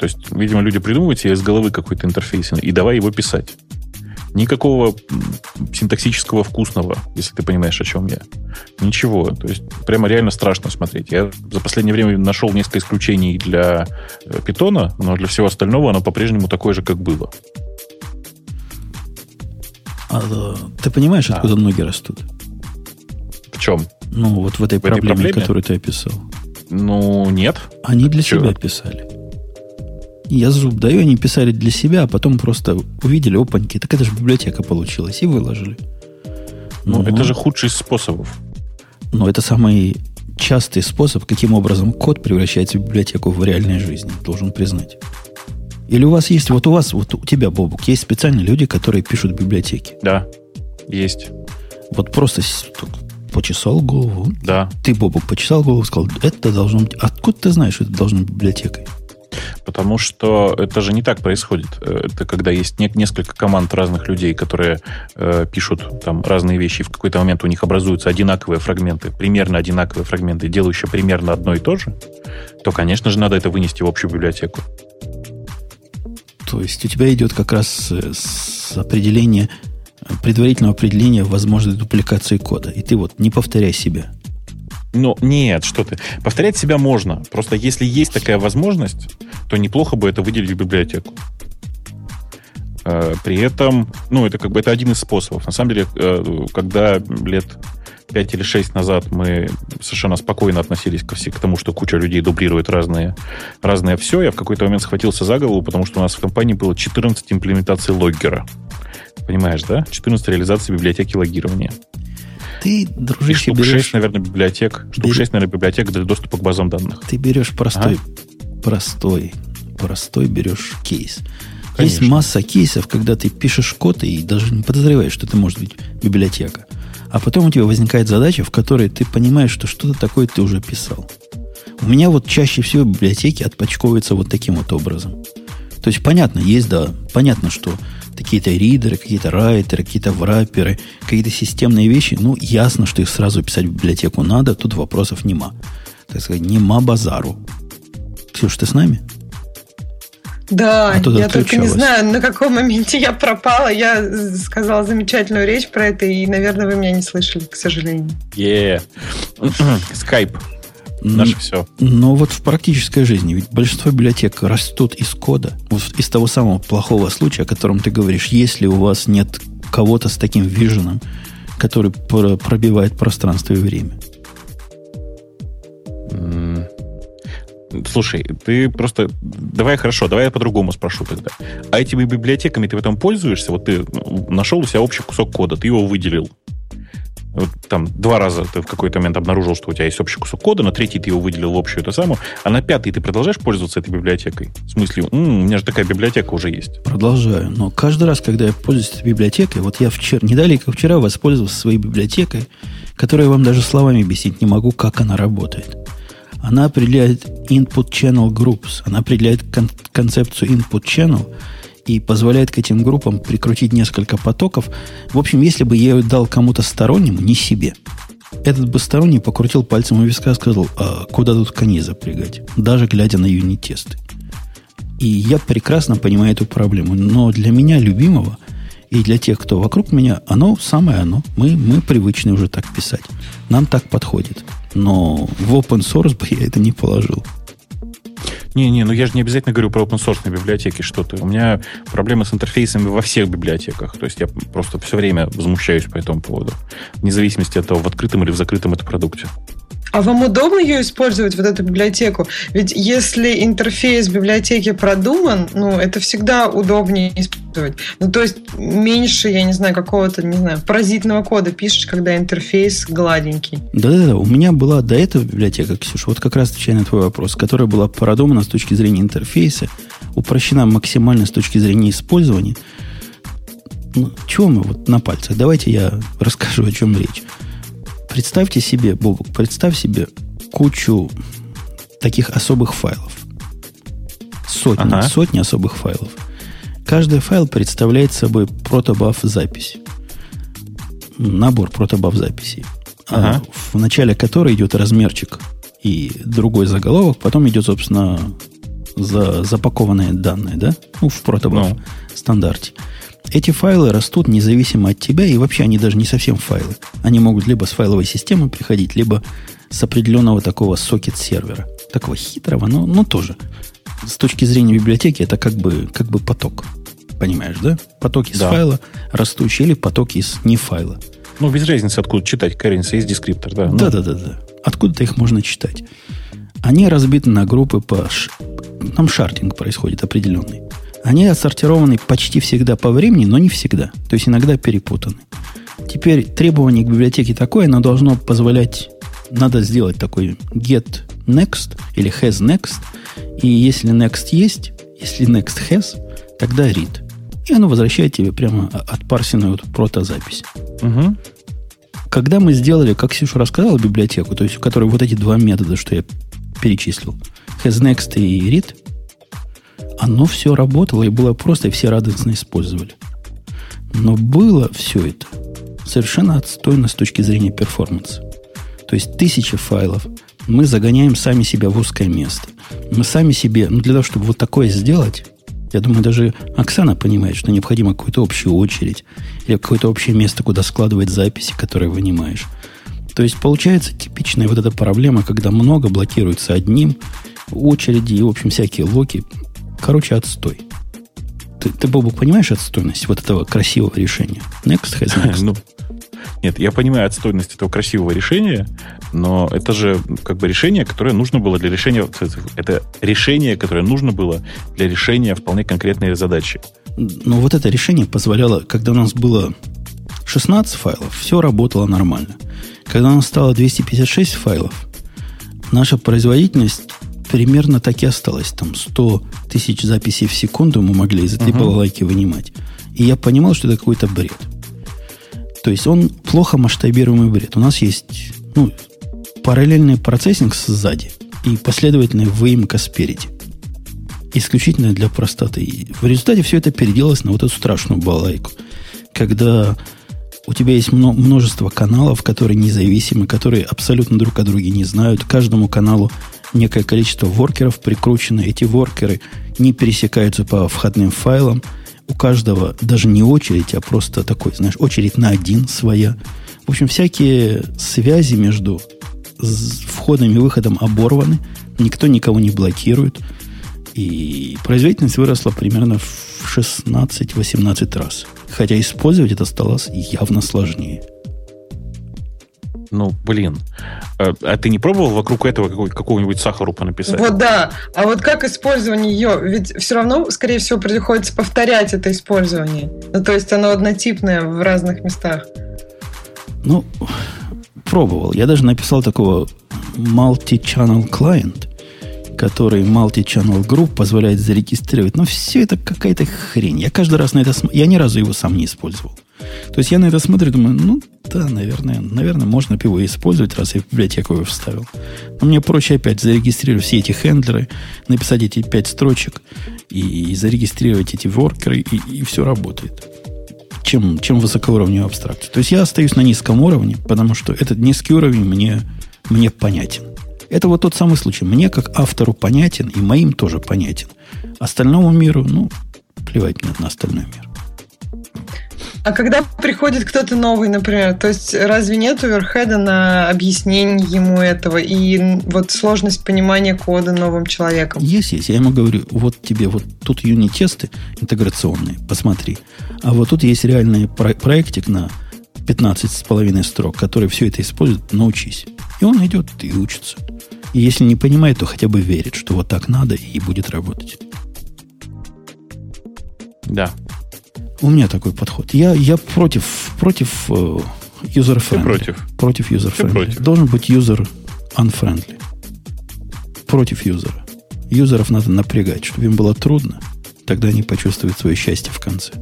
То есть, видимо, люди придумывают себе из головы какой-то интерфейс и давай его писать. Никакого синтаксического вкусного, если ты понимаешь, о чем я. Ничего. То есть прямо реально страшно смотреть. Я за последнее время нашел несколько исключений для питона, но для всего остального оно по-прежнему такое же, как было. А, ты понимаешь, откуда а. ноги растут? В чем? Ну, вот в этой в проблеме, проблеме, которую ты описал. Ну, нет. Они для Чего? себя писали. Я зуб даю, они писали для себя, а потом просто увидели, опаньки, так это же библиотека получилась, и выложили. Ну, ну это же худший из способов. Но это самый частый способ, каким образом код превращается в библиотеку в реальной жизни, должен признать. Или у вас есть, вот у вас, вот у тебя, Бобук, есть специальные люди, которые пишут библиотеки? Да, есть. Вот просто почесал голову. Да. Ты, Бобук, почесал голову, сказал, это должно быть... Откуда ты знаешь, что это должно быть библиотекой? Потому что это же не так происходит. Это когда есть не, несколько команд разных людей, которые э, пишут там разные вещи, и в какой-то момент у них образуются одинаковые фрагменты, примерно одинаковые фрагменты, делающие примерно одно и то же, то, конечно же, надо это вынести в общую библиотеку. То есть у тебя идет как раз э, с определения, предварительного определения возможной дупликации кода. И ты вот не повторяй себя. Ну, нет, что ты. Повторять себя можно. Просто если есть такая возможность, то неплохо бы это выделить в библиотеку. Э, при этом, ну, это как бы это один из способов. На самом деле, э, когда лет 5 или 6 назад мы совершенно спокойно относились ко к тому, что куча людей дублирует разные, разное все. Я в какой-то момент схватился за голову, потому что у нас в компании было 14 имплементаций логгера. Понимаешь, да? 14 реализаций библиотеки логирования. Ты, дружище, И штук берешь... 6, наверное, библиотек. Штук Бер... 6, наверное, библиотек для доступа к базам данных. Ты берешь простой, а? простой, простой берешь кейс. Конечно. Есть масса кейсов, когда ты пишешь код и даже не подозреваешь, что это может быть библиотека. А потом у тебя возникает задача, в которой ты понимаешь, что что-то такое ты уже писал. У меня вот чаще всего библиотеки отпочковываются вот таким вот образом. То есть понятно, есть, да, понятно, что какие-то ридеры, какие-то райтеры, какие-то врапперы, какие-то системные вещи, ну, ясно, что их сразу писать в библиотеку надо, тут вопросов нема. Так сказать, нема базару. Ксюш, ты с нами? Да, а я только не знаю, на каком моменте я пропала. Я сказала замечательную речь про это, и, наверное, вы меня не слышали, к сожалению. Е, скайп. Наше все. Но вот в практической жизни, ведь большинство библиотек растут из кода, вот из того самого плохого случая, о котором ты говоришь, если у вас нет кого-то с таким виженом, который пробивает пространство и время. Слушай, ты просто... Давай хорошо, давай я по-другому спрошу тогда. А этими библиотеками ты в этом пользуешься? Вот ты ну, нашел у себя общий кусок кода, ты его выделил. Вот там два раза ты в какой-то момент обнаружил, что у тебя есть общий кусок кода, на третий ты его выделил в общую эту самую, а на пятый ты продолжаешь пользоваться этой библиотекой? В смысле, м-м, у меня же такая библиотека уже есть. Продолжаю. Но каждый раз, когда я пользуюсь этой библиотекой, вот я вчера, не далее, как вчера, воспользовался своей библиотекой, которую я вам даже словами объяснить не могу, как она работает. Она определяет input channel groups, она определяет кон- концепцию input channel и позволяет к этим группам прикрутить несколько потоков. В общем, если бы я ее дал кому-то стороннему, не себе, этот бы сторонний покрутил пальцем у виска и сказал, а куда тут кони запрягать, даже глядя на юнит-тесты. И я прекрасно понимаю эту проблему. Но для меня, любимого, и для тех, кто вокруг меня, оно самое оно. Мы, мы привычны уже так писать. Нам так подходит. Но в open source бы <laughs> я это не положил. Не-не, ну я же не обязательно говорю про open source библиотеки что-то. У меня проблемы с интерфейсами во всех библиотеках. То есть я просто все время возмущаюсь по этому поводу. Вне зависимости от того, в открытом или в закрытом это продукте. А вам удобно ее использовать, вот эту библиотеку? Ведь если интерфейс библиотеки продуман, ну, это всегда удобнее использовать. Ну, то есть меньше, я не знаю, какого-то, не знаю, паразитного кода пишешь, когда интерфейс гладенький. Да-да-да, у меня была до этого библиотека, Ксюша, вот как раз отвечая на твой вопрос, которая была продумана с точки зрения интерфейса, упрощена максимально с точки зрения использования. Ну, чего мы вот на пальцах? Давайте я расскажу, о чем речь. Представьте себе, Бобук, представь себе кучу таких особых файлов. Сотни, ага. сотни особых файлов. Каждый файл представляет собой протобаф запись. Набор протобаф записей. А ага. В начале которой идет размерчик и другой заголовок, потом идет, собственно, за запакованные данные, да? Ну, в протобаф no. стандарте. Эти файлы растут независимо от тебя, и вообще они даже не совсем файлы. Они могут либо с файловой системы приходить, либо с определенного такого сокет-сервера. Такого хитрого, но, но тоже. С точки зрения библиотеки это как бы, как бы поток. Понимаешь, да? Поток из да. файла растущий или поток из не файла. Ну, без разницы, откуда читать. Коренится есть дескриптор, да. Да, да, да, да. Откуда-то их можно читать. Они разбиты на группы по... Там шардинг происходит определенный. Они отсортированы почти всегда по времени, но не всегда. То есть иногда перепутаны. Теперь требование к библиотеке такое, оно должно позволять, надо сделать такой get next или has next. И если next есть, если next has, тогда read. И оно возвращает тебе прямо отпарсенную вот протозапись. Угу. Когда мы сделали, как Ксюша рассказала, библиотеку, то есть у которой вот эти два метода, что я перечислил, has next и read, оно все работало и было просто, и все радостно использовали. Но было все это совершенно отстойно с точки зрения перформанса. То есть тысячи файлов мы загоняем сами себя в узкое место. Мы сами себе, ну для того, чтобы вот такое сделать, я думаю, даже Оксана понимает, что необходимо какую-то общую очередь или какое-то общее место, куда складывать записи, которые вынимаешь. То есть получается типичная вот эта проблема, когда много блокируется одним, очереди и, в общем, всякие локи. Короче, отстой. Ты, ты Бобу, понимаешь отстойность вот этого красивого решения? Next has <laughs> next. ну, нет, я понимаю отстойность этого красивого решения, но это же как бы решение, которое нужно было для решения... Это решение, которое нужно было для решения вполне конкретной задачи. Но вот это решение позволяло, когда у нас было 16 файлов, все работало нормально. Когда у нас стало 256 файлов, наша производительность примерно так и осталась. Там 100 тысяч записей в секунду мы могли из этой uh-huh. балалайки вынимать. И я понимал, что это какой-то бред. То есть он плохо масштабируемый бред. У нас есть ну, параллельный процессинг сзади и последовательная выемка спереди. Исключительно для простоты. И в результате все это переделалось на вот эту страшную балайку. Когда у тебя есть множество каналов, которые независимы, которые абсолютно друг о друге не знают. Каждому каналу некое количество воркеров прикручено. Эти воркеры не пересекаются по входным файлам – у каждого даже не очередь, а просто такой, знаешь, очередь на один своя. В общем, всякие связи между входом и выходом оборваны, никто никого не блокирует. И производительность выросла примерно в 16-18 раз. Хотя использовать это стало явно сложнее. Ну, блин. А, а ты не пробовал вокруг этого какого-нибудь сахару понаписать? Вот да. А вот как использование ее? Ведь все равно, скорее всего, приходится повторять это использование. Ну, то есть оно однотипное в разных местах. Ну, пробовал. Я даже написал такого multi-channel client, который multi-channel group позволяет зарегистрировать. Но все это какая-то хрень. Я каждый раз на это... Я ни разу его сам не использовал. То есть я на это смотрю и думаю, ну, да, наверное, наверное, можно его использовать, раз я в библиотеку его вставил. Но мне проще опять зарегистрировать все эти хендлеры, написать эти пять строчек и, и зарегистрировать эти воркеры, и, и все работает. Чем, чем высокоуровневая абстракция. То есть я остаюсь на низком уровне, потому что этот низкий уровень мне, мне понятен. Это вот тот самый случай. Мне, как автору, понятен, и моим тоже понятен. Остальному миру, ну, плевать мне на остальной мир. А когда приходит кто-то новый, например, то есть разве нет оверхеда на объяснение ему этого и вот сложность понимания кода новым человеком? Есть, есть. Я ему говорю, вот тебе вот тут юнит-тесты интеграционные, посмотри. А вот тут есть реальный про- проектик на 15 с половиной строк, который все это использует, научись. И он идет и учится. И если не понимает, то хотя бы верит, что вот так надо и будет работать. Да, у меня такой подход. Я, я против, против э, user friendly. против. Против user friendly. Против. Должен быть user unfriendly. Против юзера. Юзеров надо напрягать, чтобы им было трудно. Тогда они почувствуют свое счастье в конце.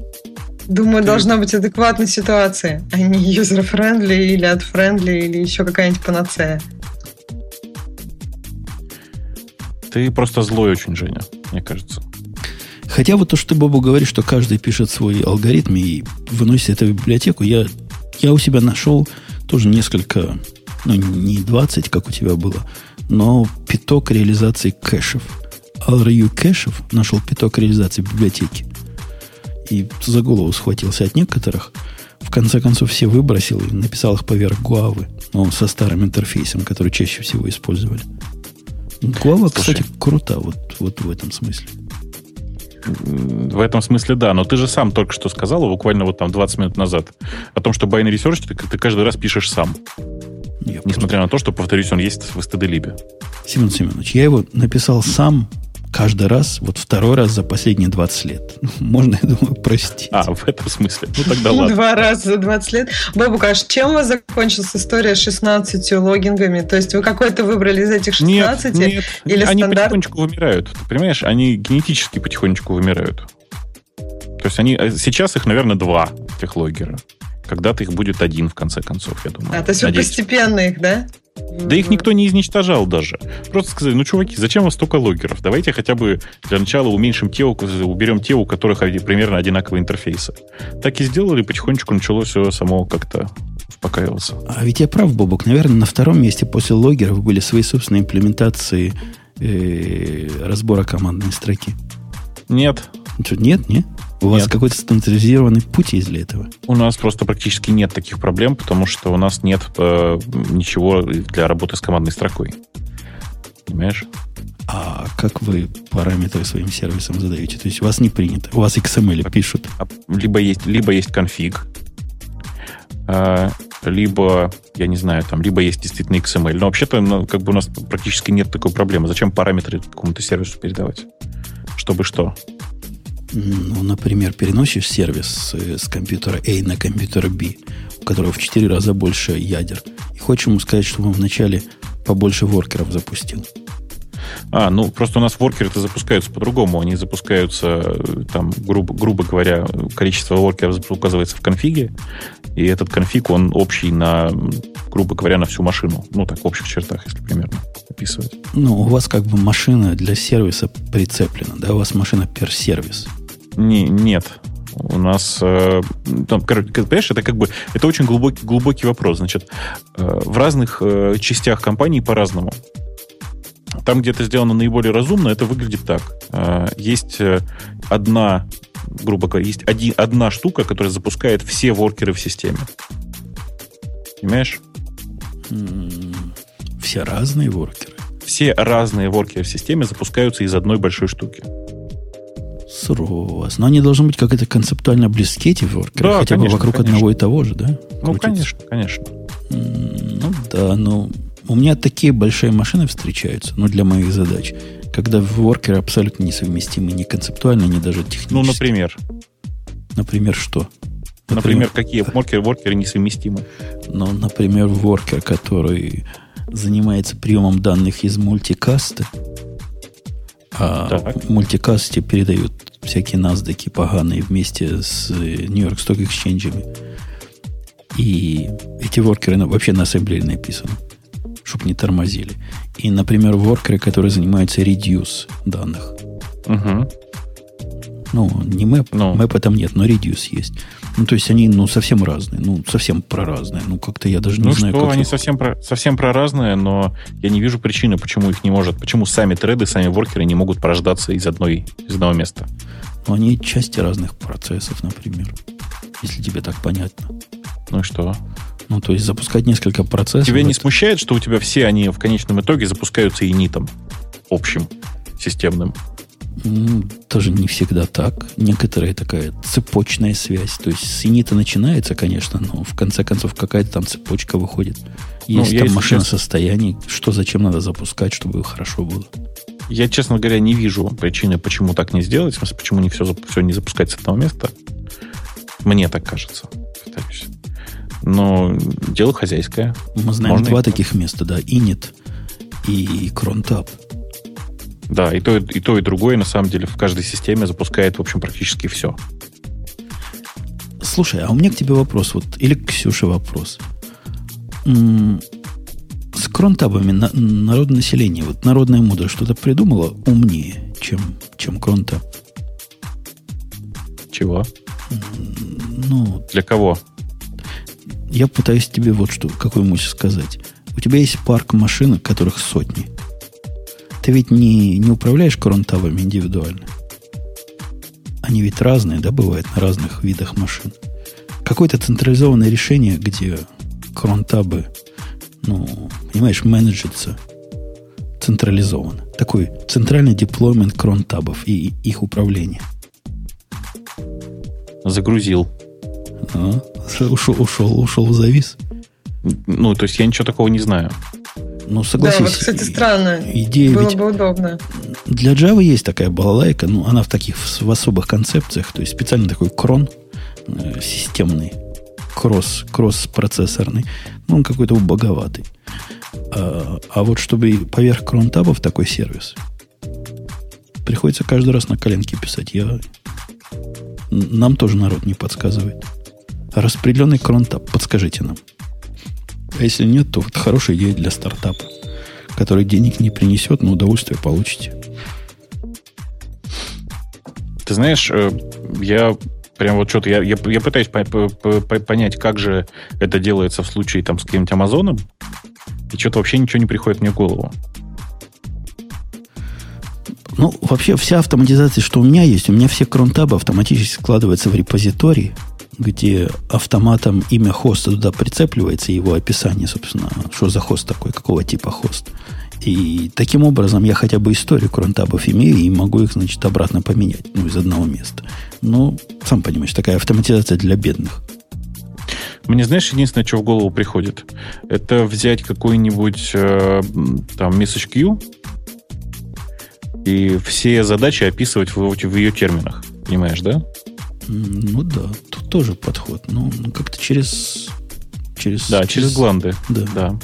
Думаю, должна быть адекватная ситуация, а не user-friendly или ad-friendly или еще какая-нибудь панацея. Ты просто злой очень, Женя, мне кажется. Хотя вот то, что Бобу говорит, что каждый пишет свой алгоритм и выносит это в библиотеку, я, я у себя нашел тоже несколько, ну, не 20, как у тебя было, но пяток реализаций кэшев RU кэшев, нашел пяток реализации библиотеки. И за голову схватился от некоторых. В конце концов, все выбросил и написал их поверх Гуавы. Но со старым интерфейсом, который чаще всего использовали. Гуава, кстати, крута вот, вот в этом смысле. В этом смысле да, но ты же сам только что сказал, буквально вот там 20 минут назад, о том, что binary search ты, ты каждый раз пишешь сам. Я Несмотря просто... на то, что, повторюсь, он есть в std Семен Семенович, я его написал сам каждый раз, вот второй раз за последние 20 лет. <laughs> Можно, я думаю, простить. А, в этом смысле. Ну, тогда ладно. Два раза за 20 лет. Бабука, а чем у вас закончилась история с 16 логингами? То есть вы какой-то выбрали из этих 16? Нет, нет. Или они стандарт? потихонечку вымирают. Ты понимаешь, они генетически потихонечку вымирают. То есть они, э, сейчас их, наверное, два, этих логера. Когда-то их будет один, в конце концов, я думаю. А, то есть вы постепенно их, да? Да их никто не изничтожал даже. Просто сказали, ну, чуваки, зачем у вас столько логеров? Давайте хотя бы для начала уменьшим те, уберем те, у которых примерно одинаковые интерфейсы. Так и сделали, потихонечку началось все само как-то успокаиваться. А ведь я прав, Бобок. Наверное, на втором месте после логеров были свои собственные имплементации э, разбора командной строки. Нет. Что, нет, нет? У Нет. вас какой-то стандартизированный путь есть для этого? У нас просто практически нет таких проблем, потому что у нас нет э, ничего для работы с командной строкой. Понимаешь? А как вы параметры своим сервисам задаете? То есть у вас не принято. У вас XML пишут. А, либо есть, либо есть конфиг, а, либо, я не знаю, там, либо есть действительно XML. Но вообще-то ну, как бы у нас практически нет такой проблемы. Зачем параметры какому-то сервису передавать? Чтобы что? Ну, например, переносишь сервис с, с компьютера A на компьютер B, у которого в 4 раза больше ядер, и хочешь ему сказать, чтобы он вначале побольше воркеров запустил. А, ну просто у нас воркеры-то запускаются по-другому. Они запускаются, там, грубо, грубо говоря, количество воркеров указывается в конфиге, и этот конфиг, он общий на, грубо говоря, на всю машину. Ну, так, в общих чертах, если примерно описывать. Ну, у вас как бы машина для сервиса прицеплена, да? У вас машина per сервис. Не, нет. У нас, э, там, понимаешь, это как бы, это очень глубокий, глубокий вопрос. Значит, э, в разных э, частях компании по-разному. Там, где это сделано наиболее разумно, это выглядит так. Э, есть одна, грубо говоря, есть один, одна штука, которая запускает все воркеры в системе. Понимаешь? Все разные воркеры? Все разные воркеры в системе запускаются из одной большой штуки. Сурово. Но они должны быть как-то концептуально близки, эти воркеры, да, хотя конечно, бы вокруг конечно. одного и того же, да? Ну, конечно, конечно. Ну, да, ну, у меня такие большие машины встречаются, ну, для моих задач, когда воркеры абсолютно несовместимы ни концептуально, ни даже технически. Ну, например? Например, что? Например, например какие воркеры, воркеры несовместимы? Ну, например, воркер, который занимается приемом данных из мультикаста, а так. в мультикасте передают всякие NASDAQ поганые вместе с Нью-Йорк Stock Exchange. И эти воркеры вообще на ассемблере написаны, чтобы не тормозили. И, например, воркеры, которые занимаются reduce данных. Угу. Ну, не мэп, ну. мэпа там нет, но reduce есть. Ну, то есть они, ну, совсем разные. Ну, совсем про разные. Ну, как-то я даже не ну, знаю, что, как... они совсем про, совсем про разные, но я не вижу причины, почему их не может... Почему сами треды, сами воркеры не могут порождаться из, одной, из одного места. Ну, они части разных процессов, например. Если тебе так понятно. Ну и что? Ну, то есть запускать несколько процессов... Тебя не смущает, что у тебя все они в конечном итоге запускаются инитом общим, системным? Тоже не всегда так. Некоторая такая цепочная связь. То есть с инита начинается, конечно, но в конце концов какая-то там цепочка выходит. Ну, есть ну, там машина сейчас... состояний, что зачем надо запускать, чтобы хорошо было. Я, честно говоря, не вижу причины, почему так не сделать. В смысле, почему не все, все не запускать с одного места. Мне так кажется. Повторюсь. Но дело хозяйское. Мы знаем Можно два таких места, да. Init и Crontab. Да, и то, и то, и другое, на самом деле, в каждой системе запускает, в общем, практически все. Слушай, а у меня к тебе вопрос, вот, или к Ксюше вопрос. М-м- с кронтабами на, народное население, вот народная мудрость что-то придумала умнее, чем, чем кронтаб? Чего? Ну, Для кого? Я пытаюсь тебе вот что, какую мысль сказать. У тебя есть парк машин, которых сотни. Ты ведь не, не управляешь кронтабами индивидуально. Они ведь разные, да, бывают на разных видах машин. Какое-то централизованное решение, где кронтабы, ну, понимаешь, менеджится централизованно. Такой центральный деплоймент кронтабов и их управление. Загрузил. А, ушел, ушел, ушел в завис. Ну, то есть я ничего такого не знаю. Ну, согласись. Да, вот, кстати, странно. Идея Было ведь... бы удобно. Для Java есть такая балалайка, ну, она в таких в особых концепциях, то есть специально такой крон э, системный, кросс, кросс-процессорный, ну, он какой-то убоговатый. А, а вот чтобы поверх кронтабов такой сервис, приходится каждый раз на коленке писать. Я... Нам тоже народ не подсказывает. Распределенный кронтаб, подскажите нам. А если нет, то это хорошая идея для стартапа, который денег не принесет, но удовольствие получите. Ты знаешь, э, я прям вот что-то, я, я, я пытаюсь по, по, по, понять, как же это делается в случае там с каким-нибудь Амазоном, и что-то вообще ничего не приходит мне в голову. Ну, вообще вся автоматизация, что у меня есть, у меня все кронтабы автоматически складываются в репозиторий, где автоматом имя хоста туда прицепливается, его описание, собственно, что за хост такой, какого типа хост. И таким образом я хотя бы историю кронтабов имею и могу их, значит, обратно поменять, ну, из одного места. Ну, сам понимаешь, такая автоматизация для бедных. Мне, знаешь, единственное, что в голову приходит, это взять какой-нибудь э, там message и все задачи описывать в, в ее терминах. Понимаешь, да? Ну да, тут тоже подход. Ну, как-то через... через да, через, через гланды. Да. да.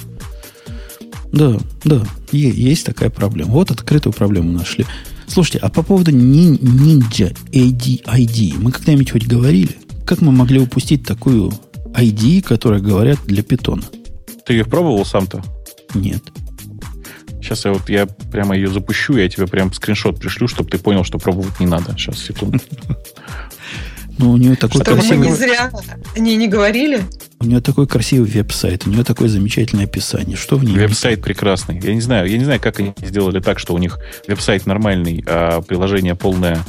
Да, да, есть такая проблема. Вот открытую проблему нашли. Слушайте, а по поводу Ninja AD, ID, мы когда-нибудь хоть говорили? Как мы могли упустить такую IDE, которая говорят для питона? Ты ее пробовал сам-то? Нет. Сейчас я вот я прямо ее запущу, я тебе прям скриншот пришлю, чтобы ты понял, что пробовать не надо. Сейчас, секунду. <laughs> Ну, у нее такой Чтобы красивый... мы не зря не, не говорили. У нее такой красивый веб-сайт, у нее такое замечательное описание. Что в ней? Веб-сайт прекрасный. Я не знаю, я не знаю, как они сделали так, что у них веб-сайт нормальный, а приложение полное.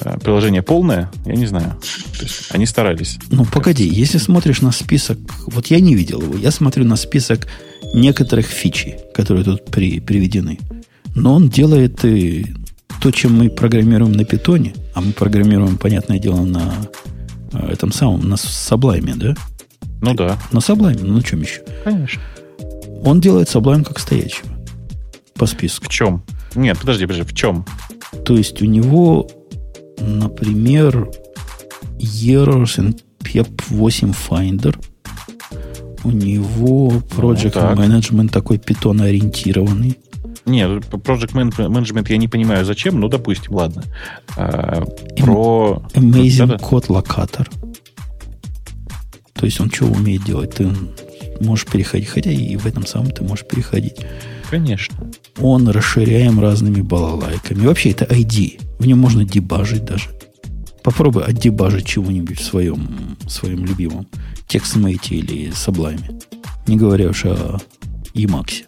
А, приложение полное, я не знаю. То есть они старались. Ну, погоди, если смотришь на список, вот я не видел его, я смотрю на список некоторых фичей, которые тут при, приведены. Но он делает и то, чем мы программируем на питоне, а мы программируем, понятное дело, на э, этом самом, на Sublime, да? Ну да. На Sublime, ну на чем еще? Конечно. Он делает Sublime как стоячего. По списку. В чем? Нет, подожди, подожди, в чем? То есть у него, например, Errors in PEP8 Finder. У него Project ну, Management такой питон ориентированный. Нет, Project Management я не понимаю зачем, ну, допустим, ладно. А, про... Amazing да, Code Locator. То есть он что умеет делать? Ты можешь переходить, хотя и в этом самом ты можешь переходить. Конечно. Он расширяем разными балалайками. Вообще это ID. В нем можно дебажить даже. Попробуй отдебажить чего-нибудь в своем, своем любимом TextMate или Sublime. Не говоря уж о Emacs.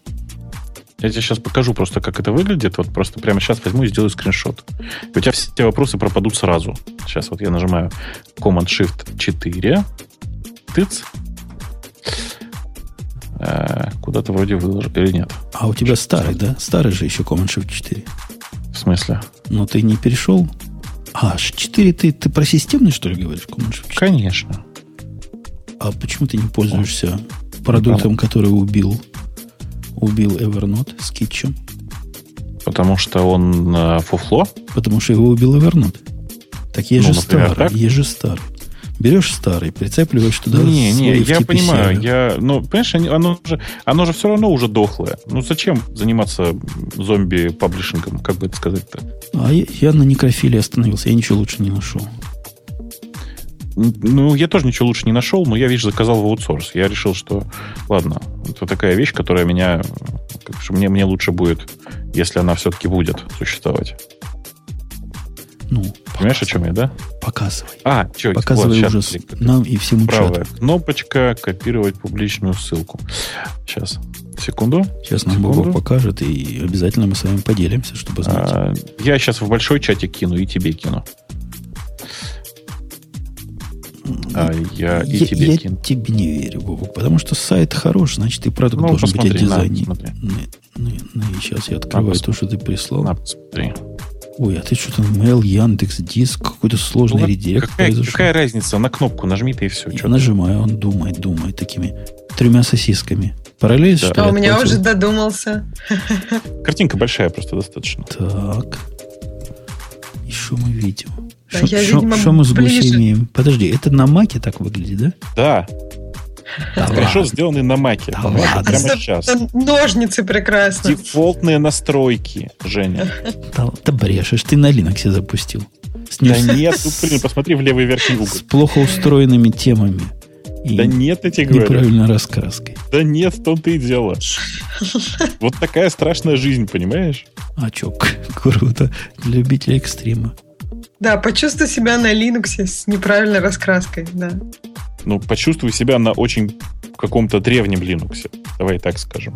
Я тебе сейчас покажу просто, как это выглядит. Вот просто прямо сейчас возьму и сделаю скриншот. И у тебя все вопросы пропадут сразу. Сейчас вот я нажимаю Command-Shift 4. Тыц. А, куда-то вроде выложил или нет. А у тебя старый, да? Старый же еще Command-Shift 4. В смысле? Но ты не перешел? А, 4 ты, ты про системный, что ли, говоришь? Command-Shift 4? Конечно. А почему ты не пользуешься продуктом, который убил убил Evernote с китчем? Потому что он э, фуфло? Потому что его убил Evernote. Так есть ну, же например, старый, так? есть же старый. Берешь старый, прицепливаешь туда Не, не, я понимаю. Я, ну, понимаешь, оно же, оно же все равно уже дохлое. Ну, зачем заниматься зомби-паблишингом, как бы это сказать-то? А я, я на некрофиле остановился, я ничего лучше не нашел. Ну, я тоже ничего лучше не нашел, но я, видишь, заказал в аутсорс. Я решил, что, ладно, это такая вещь, которая меня... Как, что мне, мне лучше будет, если она все-таки будет существовать. Ну, Понимаешь, о чем я, да? Показывай. А, что, Показывай вот, ужас сейчас, нам и всему Правая чату. кнопочка, копировать публичную ссылку. Сейчас, секунду. Сейчас нам. Бог покажет, и обязательно мы с вами поделимся, чтобы знать. А, я сейчас в большой чатик кину и тебе кину. А я и я, тебе я кину. тебе не верю, Бобок, потому что сайт хорош, значит, и продукт Ну, должен быть посмотри, дизайна. посмотри. Ну, ну, ну, и сейчас я открываю На, то, что ты прислал. На, посмотри. Ой, а ты что-то Mail, Яндекс, Диск, какой-то сложный Ну, редирект какая, произошел. какая разница? На кнопку нажми ты и все. Я нажимаю, он думает, думает такими тремя сосисками. Параллель, Да. что А у меня отплатил? уже додумался. Картинка большая просто достаточно. Так. И что мы видим? Что видимо, мы с гусей ближе. имеем? Подожди, это на маке так выглядит, да? Да, Да скриншот ладно. сделанный на маке. Да ладно. Прямо Особенно сейчас. Ножницы прекрасно. Дефолтные настройки, Женя. Да, да брешешь, ты на Linux запустил. С, Да не- нет, ну, блин, посмотри в левый верхний угол. с плохо устроенными темами. И Да нет, я тебе говорю. неправильной раскраской. Да нет, в том-то и дело. <laughs> Вот такая страшная жизнь, понимаешь? А чё, круто. Для любителей экстрима. Да, почувствуй себя на Linux с неправильной раскраской. Да. Ну, почувствуй себя на очень каком-то древнем Linux. Давай так скажем.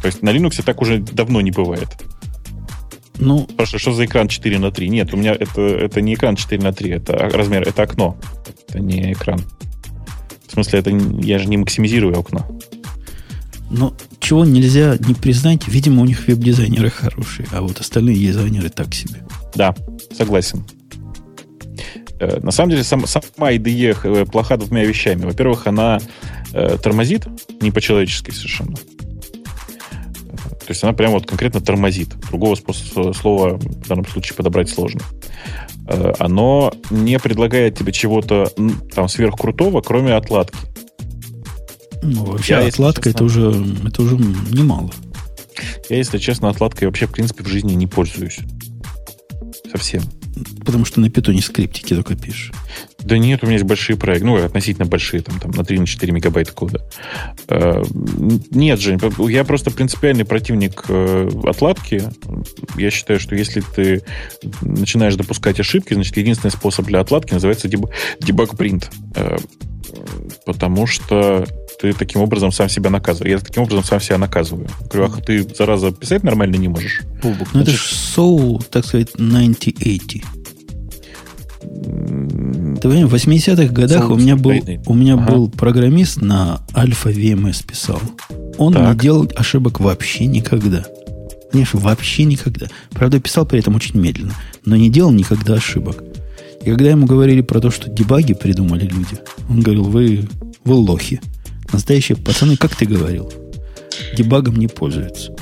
То есть на Linux так уже давно не бывает. Ну, Паша, что за экран 4 на 3? Нет, у меня это, это не экран 4 на 3, это размер, это окно. Это не экран. В смысле, это я же не максимизирую окно. но чего нельзя не признать, видимо, у них веб-дизайнеры хорошие, а вот остальные дизайнеры так себе. Да, согласен. Э, На самом деле, сам- сама IDE э, плоха двумя вещами. Во-первых, она э, тормозит не по-человечески совершенно. То есть она прямо вот конкретно тормозит. Другого способа слова в данном случае подобрать сложно. Э, Оно не предлагает тебе чего-то там сверхкрутого, кроме отладки. Ну, вообще, Я, отладка честно- это уже, это уже немало. Я, если честно, отладкой вообще, в принципе, в жизни не пользуюсь. Совсем. Потому что на питоне скриптики только пишешь. Да нет, у меня есть большие проекты, ну, относительно большие, там, там на 3-4 мегабайта кода. Э, Нет, Жень, я просто принципиальный противник э, отладки. Я считаю, что если ты начинаешь допускать ошибки, значит, единственный способ для отладки называется print. Э, Потому что ты таким образом сам себя наказываешь. Я таким образом сам себя наказываю. Говорю, ах, ты, зараза, писать нормально не можешь. Бобок, ну это Значит- же соу, так сказать, 9080. М, Ты понимаешь, в 80-х годах у меня был, у меня Ага. был программист на альфа VMS писал. Он не Так. делал ошибок вообще никогда. Понимаешь, вообще никогда. Правда, писал при этом очень медленно, но не делал никогда ошибок. И когда ему говорили про то, что дебаги придумали люди, он говорил, вы, вы лохи. Настоящие пацаны, как ты говорил, дебагом не пользуются.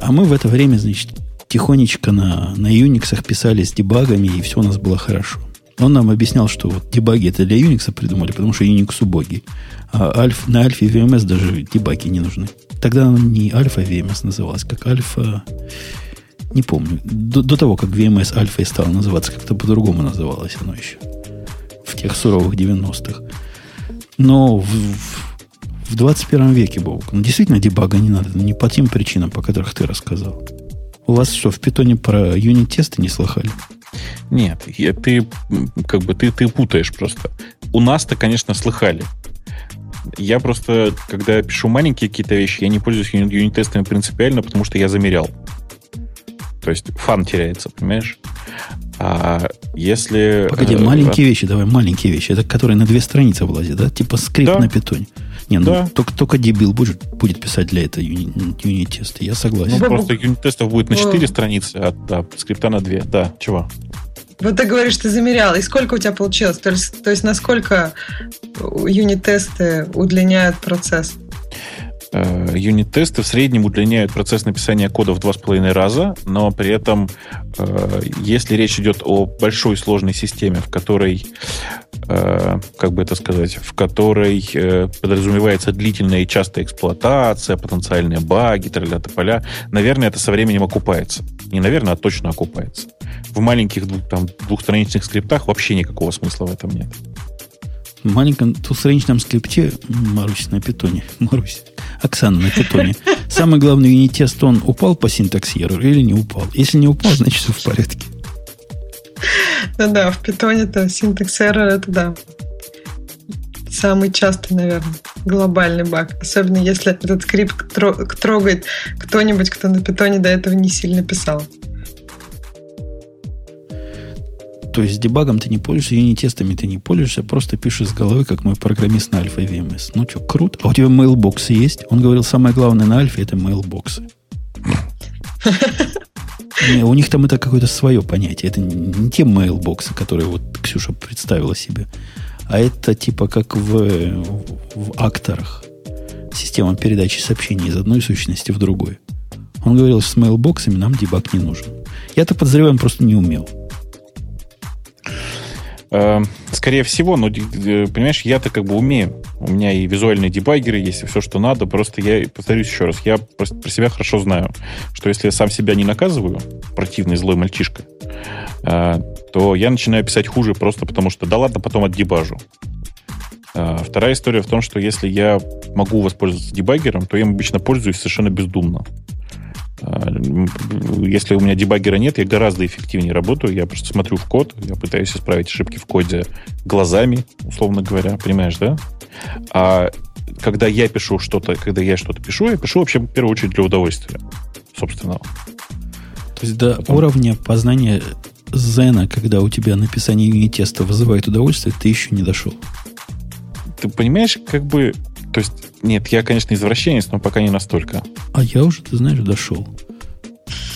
А мы в это время, значит, тихонечко на, на Unix писали с дебагами, и все у нас было хорошо. Он нам объяснял, что вот дебаги это для Unix придумали, потому что Unix убогий. А альф, на альфе VMS даже дебаги не нужны. Тогда она не альфа VMS называлась, как альфа... Не помню. До, до того, как VMS альфа и стала называться, как-то по-другому называлось оно еще. В тех суровых 90-х. Но в, в, в 21 веке, Бог, ну, действительно дебага не надо. но Не по тем причинам, по которых ты рассказал. У вас что, в питоне про юнит-тесты не слыхали? Нет, я- ты как бы ты, ты путаешь просто. У нас-то, конечно, слыхали. Я просто, когда пишу маленькие какие-то вещи, я не пользуюсь юни- юнит-тестами принципиально, потому что я замерял. То есть фан теряется, понимаешь? А если... Погоди, э, маленькие вещи, давай, маленькие вещи. Это которые на две страницы влазят, да? Типа скрипт Да. на питоне. Не, ну Да. только, только дебил будет, будет писать для этого юни- юнит-тесты. Я согласен. Ну, Просто юнит-тестов будет на 4 О. страницы, а да, скрипта на 2. Да, чего? Вот ты говоришь, ты замерял. И сколько у тебя получилось? То есть, то есть насколько юнит-тесты удлиняют процесс? Э, Юнит-тесты в среднем удлиняют процесс написания кода в два с половиной раза, но при этом, э, если речь идет о большой сложной системе, в которой, э, как бы это сказать, в которой подразумевается длительная и частая эксплуатация, потенциальные баги, тролля поля, наверное, это со временем окупается. Не наверное, а точно окупается. В маленьких там, двухстраничных скриптах вообще никакого смысла в этом нет. Маленьком двухстраничном скрипте Марусь на питоне. <laughs> Марусь. Оксана на питоне. Самый главный юнит-тест, он упал по синтакс error или не упал? Если не упал, значит все в порядке. Ну да, в питоне-то синтекс error это да. Самый частый, наверное, глобальный баг. Особенно если этот скрипт трогает кто-нибудь, кто на питоне до этого не сильно писал. То есть дебагом ты не пользуешься, юнит-тестами ты не пользуешься, просто пишешь с головы, как мой программист на Альфа VMS. Ну что, круто. А у тебя мейлбоксы есть? Он говорил, самое главное на Альфе это мейлбоксы. <laughs> Не, у них там это какое-то свое понятие. Это не те мейлбоксы, которые вот Ксюша представила себе. А это типа как в, в акторах. Система передачи сообщений из одной сущности в другую. Он говорил, что с мейлбоксами нам дебаг не нужен. Я-то подозреваю, он просто не умел. Эм, скорее всего, но, э, понимаешь, я-то как бы умею. У меня и визуальные дебаггеры есть, и все, что надо. Просто я, повторюсь еще раз, я про себя хорошо знаю, что если я сам себя не наказываю, противный злой мальчишка, э, то я начинаю писать хуже просто потому, что да ладно, потом отдебажу. Э, вторая история в том, что если я могу воспользоваться дебаггером, то я им обычно пользуюсь совершенно бездумно. А, если у меня дебаггера нет, я гораздо эффективнее работаю. Я просто смотрю в код, я пытаюсь исправить ошибки в коде глазами, условно говоря, понимаешь, да? А когда я пишу что-то, когда я что-то пишу, я пишу вообще в первую очередь для удовольствия собственного. То есть до Потом... уровня познания Зена, когда у тебя написание юнит-теста вызывает удовольствие, ты еще не дошел. Ты понимаешь, как бы то есть, нет, я, конечно, извращенец, но пока не настолько. А я уже, ты знаешь, дошел.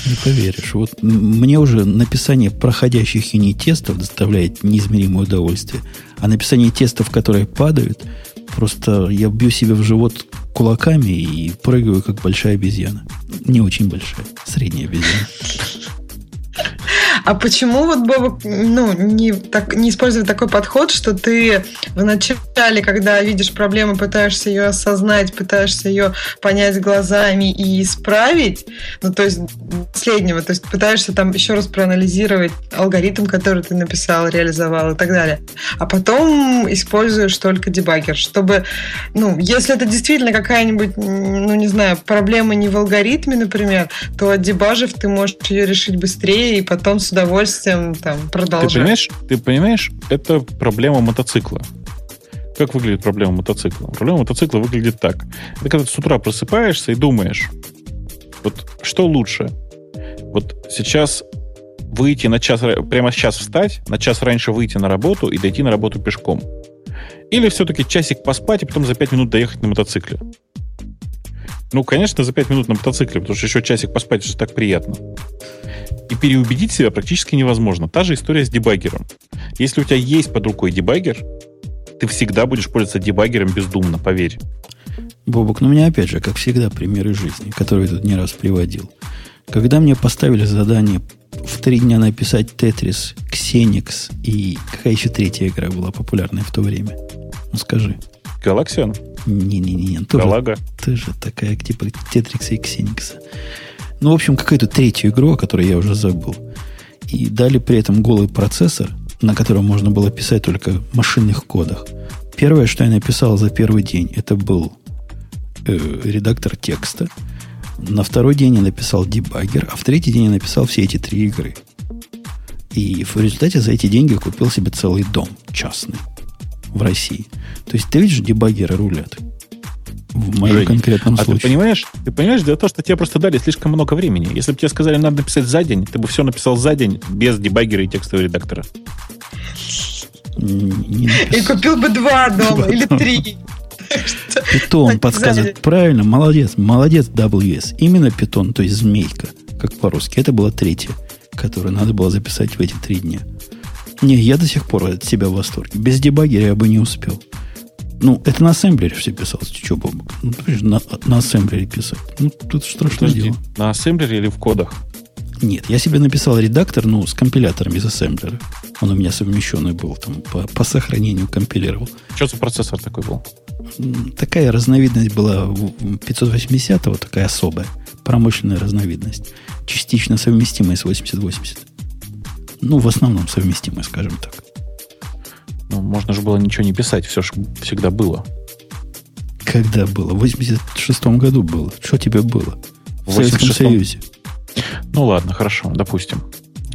Не поверишь. Вот мне уже написание проходящих юнит-тестов доставляет неизмеримое удовольствие. А написание тестов, которые падают, просто я бью себе в живот кулаками и прыгаю, как большая обезьяна. Не очень большая, средняя обезьяна. А почему вот, Боба, ну, не, так, не использовать такой подход, что ты вначале, когда видишь проблему, пытаешься ее осознать, пытаешься ее понять глазами и исправить, ну, то есть последнего, то есть пытаешься там еще раз проанализировать алгоритм, который ты написал, реализовал и так далее. А потом используешь только дебаггер, чтобы, ну, если это действительно какая-нибудь, ну, не знаю, проблема не в алгоритме, например, то дебажив ты можешь ее решить быстрее и потом с удовольствием там продолжать. Ты понимаешь, ты понимаешь, это проблема мотоцикла. Как выглядит проблема мотоцикла? Проблема мотоцикла выглядит так. Это когда ты с утра просыпаешься и думаешь, вот что лучше? Вот сейчас выйти на час, прямо сейчас встать, на час раньше выйти на работу и дойти на работу пешком. Или все-таки часик поспать и потом за пять минут доехать на мотоцикле. Ну, конечно, за 5 минут на мотоцикле, потому что еще часик поспать, это же так приятно. И переубедить себя практически невозможно. Та же история с дебаггером. Если у тебя есть под рукой дебаггер, ты всегда будешь пользоваться дебаггером бездумно, поверь. Бобок, ну у меня опять же, как всегда, примеры жизни, которые я тут не раз приводил. Когда мне поставили задание в три дня написать Тетрис, Ксеникс и какая еще третья игра была популярная в то время? Ну скажи. Галаксиан? Не-не-не. Галага? Тоже такая, типа Тетрикса и Ксеникса. Ну, в общем, какую-то третью игру, о которой я уже забыл. И дали при этом голый процессор, на котором можно было писать только в машинных кодах. Первое, что я написал за первый день, это был э, редактор текста. На второй день я написал дебаггер, а в третий день я написал все эти три игры. И в результате за эти деньги купил себе целый дом частный в России. То есть ты видишь, дебаггеры рулят. В моем Жень, конкретном а случае. ты понимаешь, ты понимаешь, дело в том, что тебе просто дали слишком много времени. Если бы тебе сказали, надо написать за день, ты бы все написал за день без дебаггера и текстового редактора. и купил бы два дома или три. Питон подсказывает правильно. Молодец, молодец, WS. Именно питон, то есть змейка, как по-русски. Это была третья, которую надо было записать в эти три дня. Не, я до сих пор от себя в восторге. Без дебаггера я бы не успел. Ну, это на ассемблере все писалось. Че, Бобок? Ну, на, на ассемблере писать. Ну, тут страшное дело. На ассемблере или в кодах? Нет, я себе написал редактор, ну, с компилятором из ассемблера. Он у меня совмещенный был, там, по, по сохранению компилировал. Что за процессор такой был? Такая разновидность была 580-го, такая особая, промышленная разновидность, частично совместимая с 8080. Ну, в основном совместимые, скажем так. Ну, можно же было ничего не писать, все же всегда было. Когда было? В 86-м году было. Что тебе было? В, в Советском Союзе. Ну ладно, хорошо, допустим.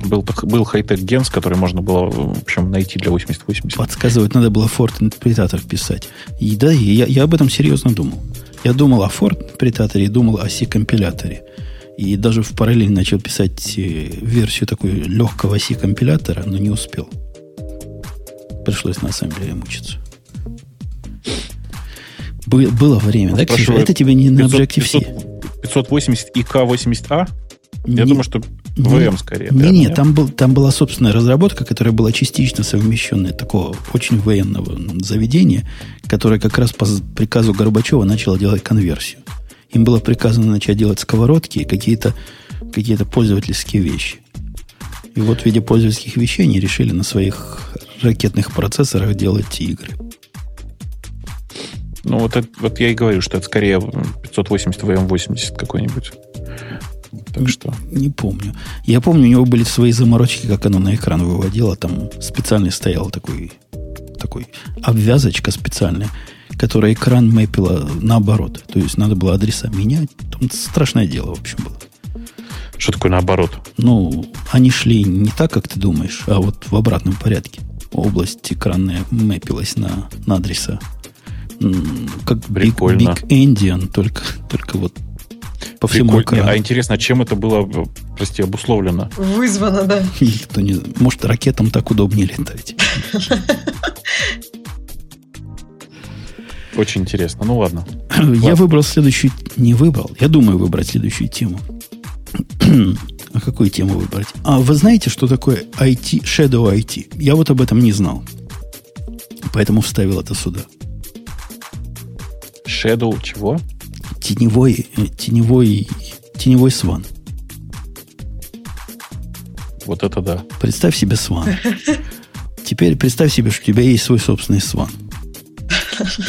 Был, был хай-тек генс, который можно было, в общем, найти для 8080. Подсказывать надо было Ford интерпретатор писать. И да, я, я об этом серьезно думал. Я думал о Ford интерпретаторе и думал о C-компиляторе. И даже в параллель начал писать э, версию такую легкого C-компилятора, но не успел. Пришлось на ассемблере мучиться. было время, ну, да, Ксюша? Это тебе не 500, на Objective-C. 580 и К80А? Я не, думаю, что VM скорее. Не, не, там, был, там была собственная разработка, которая была частично совмещенная такого очень военного заведения, которое как раз по приказу Горбачева начало делать конверсию. Им было приказано начать делать сковородки и какие-то какие пользовательские вещи. И вот в виде пользовательских вещей они решили на своих ракетных процессорах делать игры. Ну, вот, это, вот я и говорю, что это скорее 580 VM80 какой-нибудь. Так что... Не помню. Я помню, у него были свои заморочки, как оно на экран выводило. Там специальный стоял такой, такой обвязочка специальная, которая экран мэпила наоборот. То есть надо было адреса менять. Там страшное дело, в общем, было. Что такое наоборот? Ну, они шли не так, как ты думаешь, а вот в обратном порядке. Область экранная мэпилась на, на адреса как. Big, Big Indian, только, только вот по всему экрану. А интересно, а чем это было, прости, обусловлено? Вызвано, да. Никто не... Может, ракетам так удобнее летать. <laughs> Очень интересно. Ну ладно. Я выбрал следующую... Не выбрал. Я думаю выбрать следующую тему. <clears throat> а какую тему выбрать? А вы знаете, что такое IT, Shadow IT? Я вот об этом не знал. Поэтому вставил это сюда. Shadow чего? Теневой, э, теневой, теневой сван. Вот это да. Представь себе сван. Теперь представь себе, что у тебя есть свой собственный сван.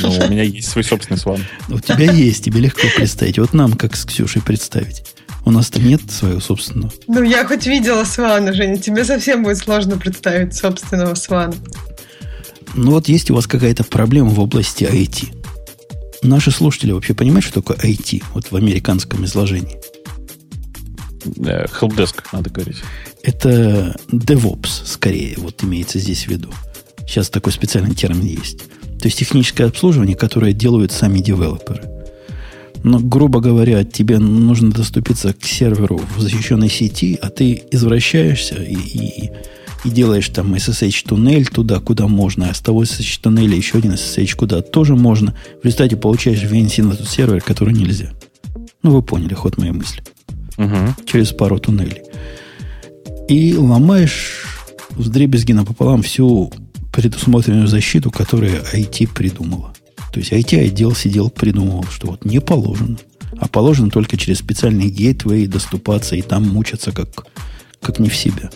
Ну, у меня есть свой собственный сван. У тебя есть, тебе легко представить. Вот нам, как с Ксюшей, представить. У нас-то нет своего собственного. Ну, я хоть видела свана, Женя. Тебе совсем будет сложно представить собственного свана. Ну, вот есть у вас какая-то проблема в области IT. Наши слушатели вообще понимают, что такое IT вот в американском изложении? Helpdesk, надо говорить. Это DevOps, скорее, вот имеется здесь в виду. Сейчас такой специальный термин есть. То есть техническое обслуживание, которое делают сами девелоперы. Но, грубо говоря, тебе нужно доступиться к серверу в защищенной сети, а ты извращаешься и, и и делаешь там SSH-туннель туда, куда можно, а с того SSH-туннеля еще один SSH куда тоже можно. В результате получаешь VNC на тот сервер, который нельзя. Ну, вы поняли ход моей мысли. Угу. Через пару туннелей. И ломаешь в дребезги напополам всю предусмотренную защиту, которую IT придумала. То есть IT-отдел сидел, придумывал, что вот не положено. А положено только через специальный гейтвей доступаться и там мучаться как, как не в себя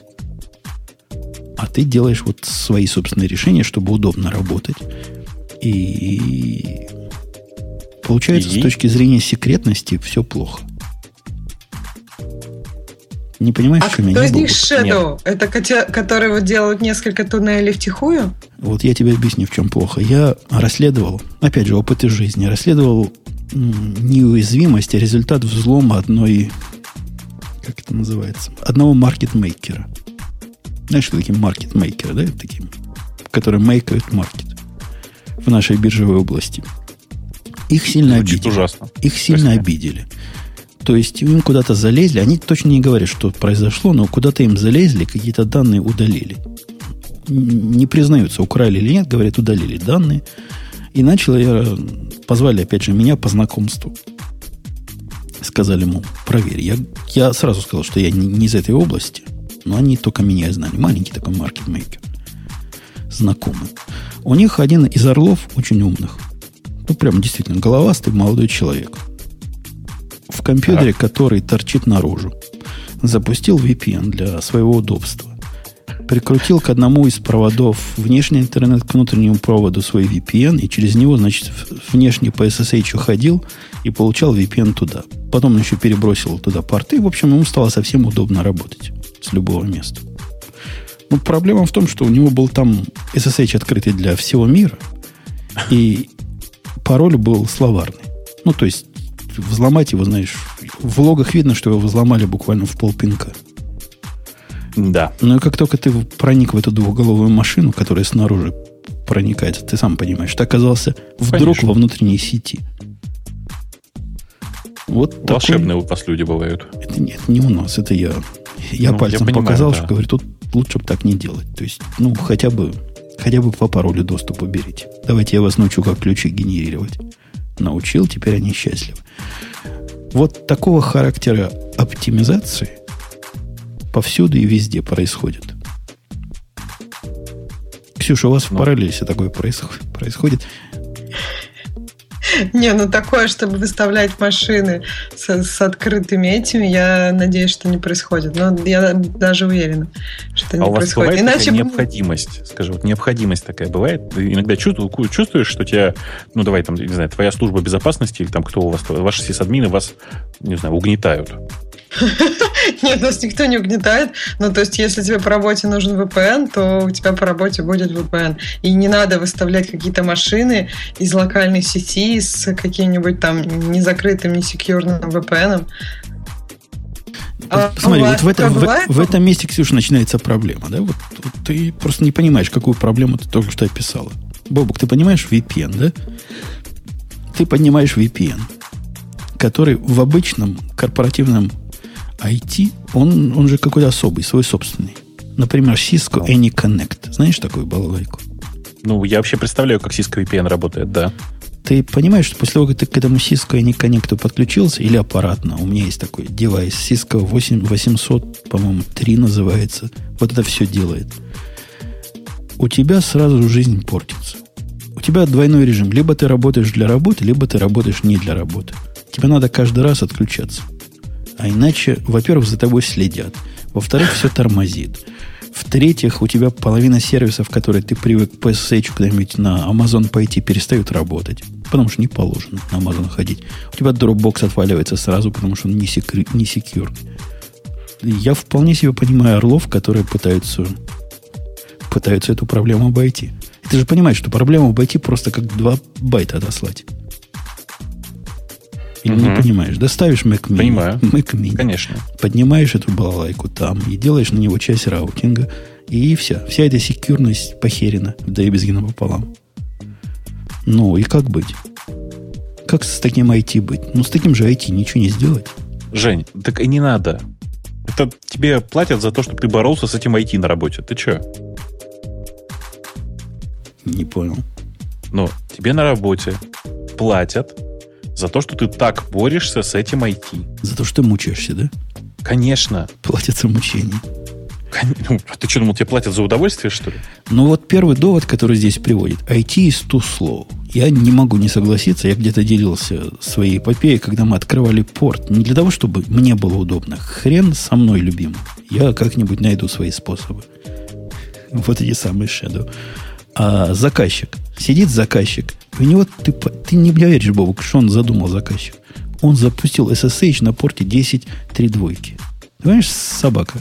а ты делаешь вот свои собственные решения, чтобы удобно работать. И получается, и? с точки зрения секретности, все плохо. Не понимаешь, а что меня из них Shadow? Нет. Это которые вот делают несколько туннелей втихую? Вот я тебе объясню, в чем плохо. Я расследовал, опять же, опыт из жизни, расследовал неуязвимость, а результат взлома одной, как это называется, одного маркетмейкера. Знаешь, что такие маркетмейкеры, да? Такие, которые мейкают маркет в нашей биржевой области. Их сильно Звучит обидели. ужасно. Их сильно Спасибо. обидели. То есть им куда-то залезли, они точно не говорят, что произошло, но куда-то им залезли, какие-то данные удалили. Не признаются, украли или нет, говорят, удалили данные. И начал я, позвали опять же меня по знакомству. Сказали ему, проверь. Я, я сразу сказал, что я не, не из этой области. Но они только меня знали. Маленький такой маркетмейкер. Знакомый. У них один из орлов очень умных. Ну, прям действительно головастый молодой человек. В компьютере, так. который торчит наружу. Запустил VPN для своего удобства. Прикрутил к одному из проводов внешний интернет к внутреннему проводу свой VPN, и через него, значит, внешний по SSH ходил и получал VPN туда. Потом еще перебросил туда порты. В общем, ему стало совсем удобно работать с любого места. Ну, проблема в том, что у него был там SSH открытый для всего мира, и пароль был словарный. Ну, то есть, взломать его, знаешь, в логах видно, что его взломали буквально в полпинка. Да. Но как только ты проник в эту двухголовую машину, которая снаружи проникает, ты сам понимаешь, ты оказался вдруг Конечно. во внутренней сети. Вот Волшебные такой... у вас люди бывают. Это нет, не у нас, это я. Я ну, пальцем я понимаю, показал, да. что говорю, тут лучше бы так не делать. То есть, ну, хотя бы, хотя бы по паролю доступа берите. Давайте я вас научу, как ключи генерировать. Научил, теперь они счастливы. Вот такого характера оптимизации повсюду и везде происходит. Ксюша, у вас в ну. параллельсе такое происходит. <laughs> Не, ну такое, чтобы выставлять машины с, с открытыми этими, я надеюсь, что не происходит. Но я даже уверена, что не а у вас происходит. Бывает Иначе необходимость, скажи, вот необходимость такая бывает. Ты иногда чувствуешь, что тебя, ну давай там, не знаю, твоя служба безопасности или там кто у вас, ваши сисадмины вас, не знаю, угнетают. <laughs> Нет, нас никто не угнетает. Ну, то есть, если тебе по работе нужен VPN, то у тебя по работе будет VPN. И не надо выставлять какие-то машины из локальной сети с каким-нибудь там незакрытым, несекьюрным VPN. А, Смотри, вот в, это, в, в этом месте, Ксюша, начинается проблема. Да? Вот, вот ты просто не понимаешь, какую проблему ты только что описала. Бобук, ты понимаешь VPN, да? Ты поднимаешь VPN, который в обычном корпоративном IT, он, он же какой-то особый, свой собственный. Например, Cisco AnyConnect. Знаешь такую балалайку? Ну, я вообще представляю, как Cisco VPN работает, да. Ты понимаешь, что после того, как ты к этому Cisco AnyConnect подключился, или аппаратно, у меня есть такой девайс, Cisco 8, 800, по-моему, 3 называется, вот это все делает. У тебя сразу жизнь портится. У тебя двойной режим. Либо ты работаешь для работы, либо ты работаешь не для работы. Тебе надо каждый раз отключаться. А иначе, во-первых, за тобой следят. Во-вторых, все тормозит. В-третьих, у тебя половина сервисов, которые ты привык по SSH куда-нибудь на Amazon пойти, перестают работать. Потому что не положено на Amazon ходить. У тебя Dropbox отваливается сразу, потому что он не, секр... не секьюр. Я вполне себе понимаю орлов, которые пытаются, пытаются эту проблему обойти. Ты же понимаешь, что проблему обойти просто как два байта отослать. Или угу. не понимаешь? Доставишь Mac Mini. Понимаю. <laughs> Mac Mini. Конечно. Поднимаешь эту балалайку там и делаешь на него часть раутинга. И все. Вся эта секьюрность похерена. Да и без пополам. Ну, и как быть? Как с таким IT быть? Ну, с таким же IT ничего не сделать. Жень, так и не надо. Это тебе платят за то, чтобы ты боролся с этим IT на работе. Ты что? Не понял. Ну, тебе на работе платят за то, что ты так борешься с этим IT. За то, что ты мучаешься, да? Конечно. Платят за мучение. Ну, а ты что, думал, тебе платят за удовольствие, что ли? Ну, вот первый довод, который здесь приводит. IT is too slow. Я не могу не согласиться. Я где-то делился своей эпопеей, когда мы открывали порт. Не для того, чтобы мне было удобно. Хрен со мной, любим. Я как-нибудь найду свои способы. Вот эти самые shadow. А заказчик. Сидит заказчик у него, ты, ты не веришь, Бобок, что он задумал заказчик. Он запустил SSH на порте 10 3 двойки. Ты понимаешь, собака?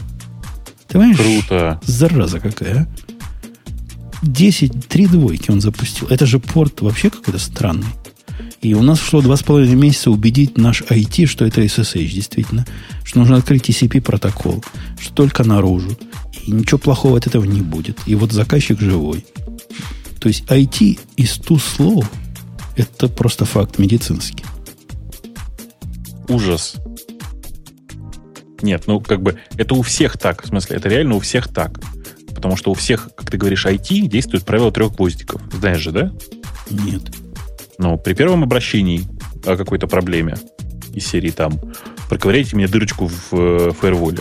Ты понимаешь? Круто. Зараза какая, а? 10 3 двойки он запустил. Это же порт вообще какой-то странный. И у нас шло два с половиной месяца убедить наш IT, что это SSH действительно, что нужно открыть TCP протокол, что только наружу. И ничего плохого от этого не будет. И вот заказчик живой. То есть IT из too slow – это просто факт медицинский. Ужас. Нет, ну как бы это у всех так. В смысле, это реально у всех так. Потому что у всех, как ты говоришь, IT действует правило трех гвоздиков. Знаешь же, да? Нет. Ну, при первом обращении о какой-то проблеме из серии там проковыряйте мне дырочку в э, фаерволе.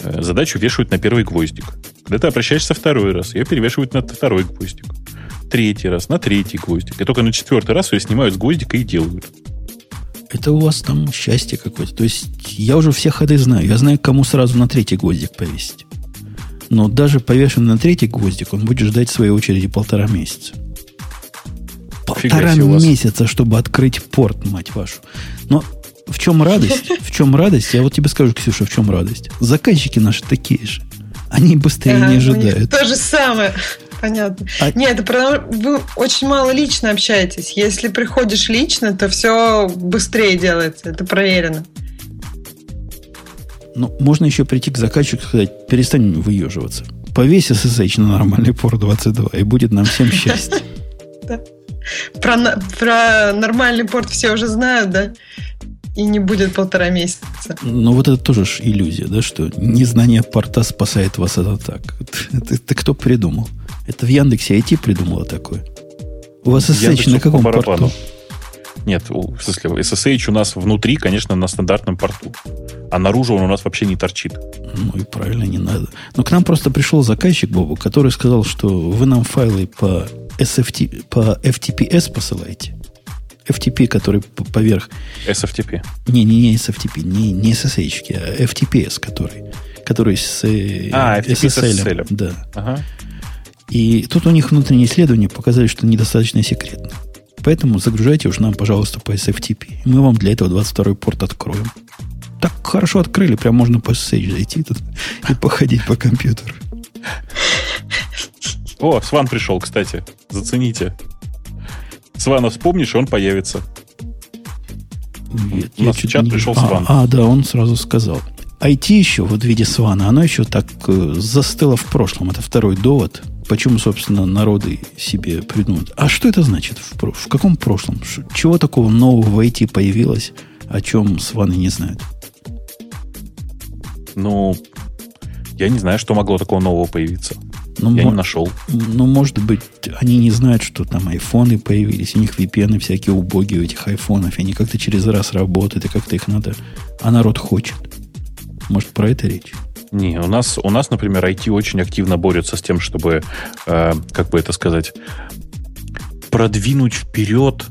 Э, задачу вешают на первый гвоздик. Когда ты обращаешься второй раз, ее перевешивают на второй гвоздик третий раз, на третий гвоздик. И только на четвертый раз ее снимают с гвоздика и делают. Это у вас там счастье какое-то. То есть я уже все ходы знаю. Я знаю, кому сразу на третий гвоздик повесить. Но даже повешенный на третий гвоздик, он будет ждать своей очереди полтора месяца. Полтора месяца, чтобы открыть порт, мать вашу. Но в чем радость? <laughs> В чем радость? Я вот тебе скажу, Ксюша, в чем радость. Заказчики наши такие же. Они быстрее ага, не ожидают. То же самое. Понятно. А... Нет, вы очень мало лично общаетесь. Если приходишь лично, то все быстрее делается. Это проверено. Ну, можно еще прийти к заказчику и сказать, перестань выеживаться. Повесь SSH на нормальный порт 22, и будет нам всем <laughs> счастье. Про, про нормальный порт все уже знают, да? И не будет полтора месяца. Ну, вот это тоже ж иллюзия, да, что незнание порта спасает вас от атак. Это, это кто придумал? Это в Яндексе IT придумала такое. У вас SSH на каком порту? Нет, в смысле, SSH у нас внутри, конечно, на стандартном порту. А наружу он у нас вообще не торчит. Ну и правильно, не надо. Но к нам просто пришел заказчик, Бобу, который сказал, что вы нам файлы по, SFT, по FTPS посылаете. FTP, который поверх... SFTP. Не, не, не SFTP, не, не SSH, а FTPS, который, который с э, а, FTP SSL. С SSL. Да. Ага. И тут у них внутренние исследования показали, что недостаточно секретно. Поэтому загружайте уж нам, пожалуйста, по SFTP. Мы вам для этого 22 порт откроем. Так хорошо открыли, прям можно по SSH зайти тут <laughs> и походить по компьютеру. О, Сван пришел, кстати. Зацените. Свана вспомнишь, он появится. Нет, У нас в чат не... пришел а, Сван. А, да, он сразу сказал. IT еще вот в виде Свана, оно еще так э, застыло в прошлом. Это второй довод почему, собственно, народы себе придумают. А что это значит? В, в каком прошлом? Чего такого нового в IT появилось, о чем сваны не знают? Ну, я не знаю, что могло такого нового появиться. Ну, я не нашел. Ну, может быть, они не знают, что там айфоны появились, у них VPN всякие убогие у этих айфонов, и они как-то через раз работают, и как-то их надо... А народ хочет. Может, про это речь? Не, у нас, у нас, например, IT очень активно борется с тем, чтобы, э, как бы это сказать, продвинуть вперед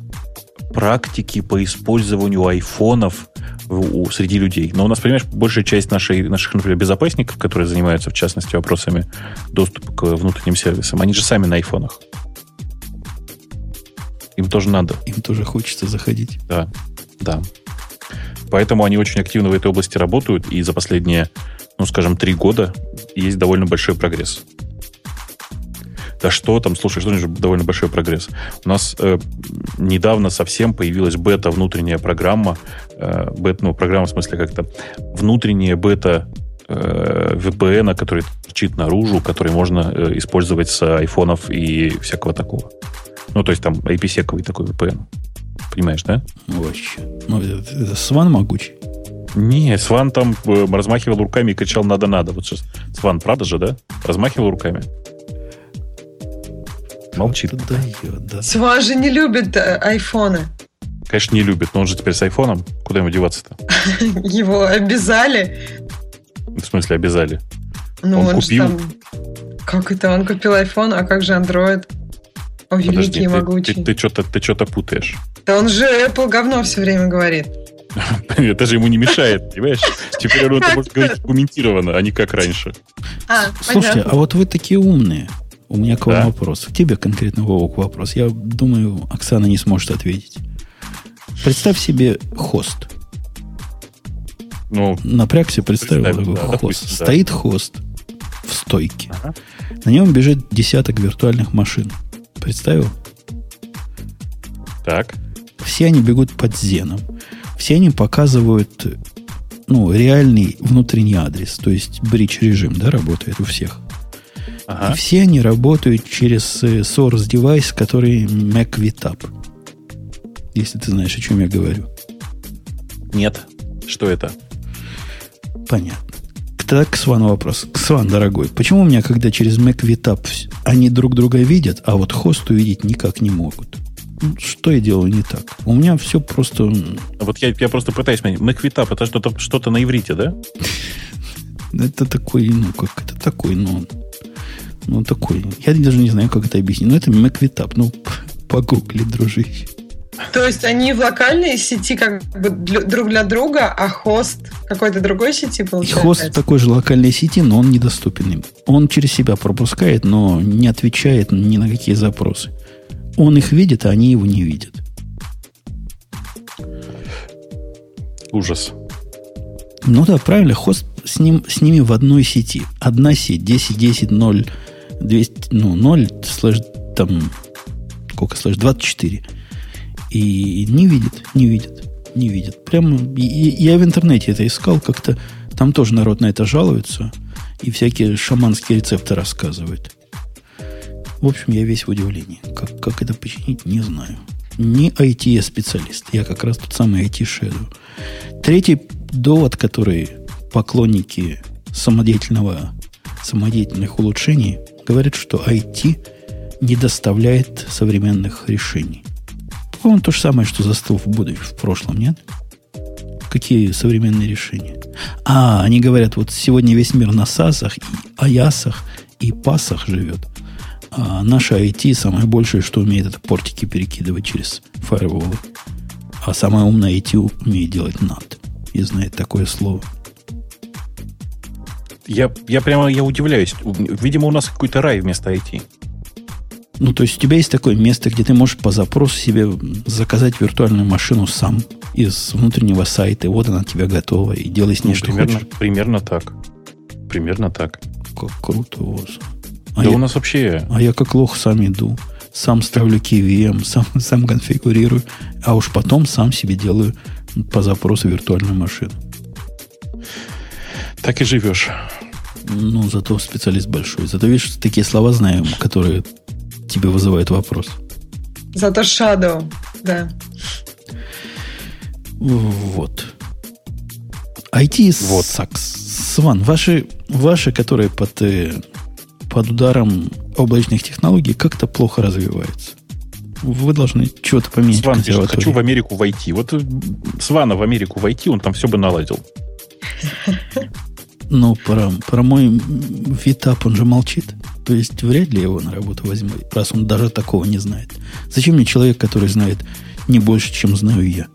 практики по использованию айфонов у, среди людей. Но у нас, понимаешь, большая часть нашей, наших, например, безопасников, которые занимаются, в частности, вопросами доступа к внутренним сервисам, они же сами на айфонах. Им тоже надо. Им тоже хочется заходить. Да, да. Поэтому они очень активно в этой области работают, и за последние ну, скажем, три года есть довольно большой прогресс. Да что там, слушай, что значит довольно большой прогресс? У нас э, недавно совсем появилась бета внутренняя программа, э, бета, ну, программа в смысле как-то внутренняя бета э, VPN, который торчит наружу, который можно э, использовать с айфонов и всякого такого. Ну, то есть там IPsec такой VPN. Понимаешь, да? Вообще. Ну, это, это сван могучий. Не, Сван там э, размахивал руками и кричал «надо-надо». Вот сейчас Сван, правда же, да? Размахивал руками. Молчит. Дает, да. Сван же не любит э, айфоны. Конечно, не любит, но он же теперь с айфоном. Куда ему деваться-то? <laughs> Его обязали. В смысле обязали? Ну, он, он купил. Там... Как это? Он купил iPhone, а как же Android? О, великий Подожди, и могучий. Ты, ты, ты, что-то, ты что-то путаешь. Да он же Apple говно все время говорит. <laughs> Это же ему не мешает, понимаешь? Теперь он это может говорить аргументированно, а не как раньше. А, Слушайте, а вот вы такие умные. У меня к вам вопрос. К тебе конкретно, Вовок, вопрос. Я думаю, Оксана не сможет ответить. Представь себе хост. Ну, Напрягся, представил такой да, хост. Допустим, да. Стоит хост в стойке. Ага. На нем бежит десяток виртуальных машин. Представил? Так. Все они бегут под зеном все они показывают ну, реальный внутренний адрес, то есть бридж режим, да, работает у всех. Ага. И все они работают через э, source девайс, который Mac VTAP. Если ты знаешь, о чем я говорю. Нет. Что это? Понятно. Так, к Свану вопрос. Сван, дорогой, почему у меня, когда через Mac VTAP они друг друга видят, а вот хост увидеть никак не могут? что я делаю не так? У меня все просто... Вот я, я просто пытаюсь понять. Маквитап это что-то что на иврите, да? <laughs> Это такой, ну, как это такой, ну, ну, такой. Я даже не знаю, как это объяснить. Но это Маквитап. Ну, погугли, дружище. То есть они в локальной сети как бы друг для друга, а хост какой-то другой сети получается? И хост такой же локальной сети, но он недоступен им. Он через себя пропускает, но не отвечает ни на какие запросы. Он их видит, а они его не видят. Ужас. Ну да, правильно, хост с, ним, с ними в одной сети. Одна сеть, 10, 10, 0, 200, ну, 0, слэш, там, сколько слэш, 24. И не видит, не видит, не видит. Прямо, я в интернете это искал как-то, Там тоже народ на это жалуется и всякие шаманские рецепты рассказывают. В общем, я весь в удивлении. Как, как это починить, не знаю. Не IT-специалист. Я как раз тот самый IT-шеду. Третий довод, который поклонники самодеятельного, самодеятельных улучшений говорят, что IT не доставляет современных решений. По-моему, то же самое, что застыл в будущем, в прошлом, нет? Какие современные решения? А, они говорят, вот сегодня весь мир на САСах, и АЯСах, и ПАСах живет. А наша IT самое большее, что умеет, это портики перекидывать через фаерволы. А самое умное IT умеет делать NAT. И знает такое слово. Я, я прямо я удивляюсь. Видимо, у нас какой-то рай вместо IT. Ну, то есть у тебя есть такое место, где ты можешь по запросу себе заказать виртуальную машину сам из внутреннего сайта. И вот она тебе готова. И делай с ней, ну, что примерно, хочешь. Примерно так. Примерно так. Как круто у вас. А да я, у нас вообще... А я как лох сам иду. Сам ставлю KVM, <laughs> сам, сам конфигурирую. А уж потом сам себе делаю по запросу виртуальную машину. Так и живешь. Ну, зато специалист большой. Зато, видишь, такие слова знаем, которые тебе вызывают вопрос. Зато Shadow, да. Вот. IT вот. сакс. Сван, ваши, ваши, которые под, э, под ударом облачных технологий, как-то плохо развиваются. Вы должны что-то поменять. Сван пишет, хочу в Америку войти. Вот э, Свана в Америку войти, он там все бы наладил. Ну, про, про мой витап он же молчит. То есть вряд ли его на работу возьму, раз он даже такого не знает. Зачем мне человек, который знает не больше, чем знаю я?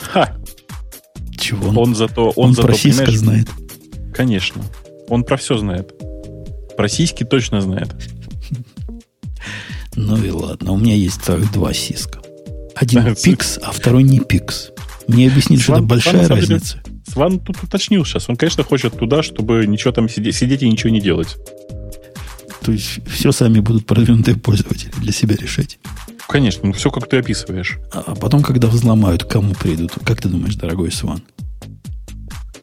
Ха! Чего он? Он зато, он, он зато, про Cisco знает. Конечно. Он про все знает. Про сиськи точно знает. Ну и ладно. У меня есть целых два сиска. Один <laughs> пикс, а второй не пикс. Мне объяснили, что это большая разница. Сван тут уточнил сейчас. Он, конечно, хочет туда, чтобы ничего там сидеть, сидеть и ничего не делать. То есть все сами будут продвинутые пользователи для себя решать. Конечно, ну все как ты описываешь. А потом, когда взломают, кому придут? Как ты думаешь, дорогой Сван?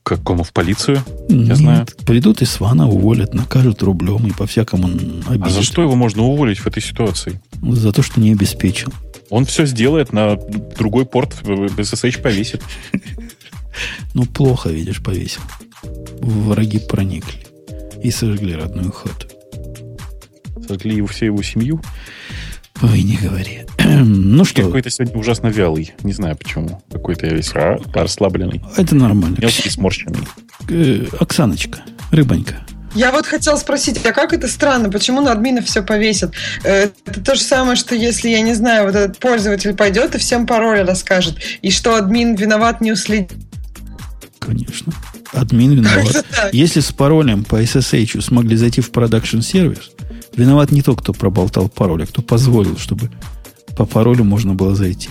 К кому? В полицию? Нет, Я знаю. Придут и Свана уволят, накажут рублем и по-всякому обидят. А за что его можно уволить в этой ситуации? За то, что не обеспечил. Он все сделает, на другой порт SSH повесит. <laughs> Ну, плохо, видишь, повесил. Враги проникли и сожгли родную хату. Сожгли его, всю его семью? Ой, не говори. <clears throat> ну что? Какой-то сегодня ужасно вялый. Не знаю почему. Какой-то я весь расслабленный. Это нормально. Мелкий сморщенный. Э, Оксаночка, рыбонька. Я вот хотела спросить, а как это странно? Почему на админа все повесят? Э, это то же самое, что если, я не знаю, вот этот пользователь пойдет и всем пароли расскажет, и что админ виноват не уследит. Конечно. Админ виноват. <laughs> Если с паролем по SSH смогли зайти в продакшн сервис, виноват не тот, кто проболтал пароль, а кто позволил, чтобы по паролю можно было зайти.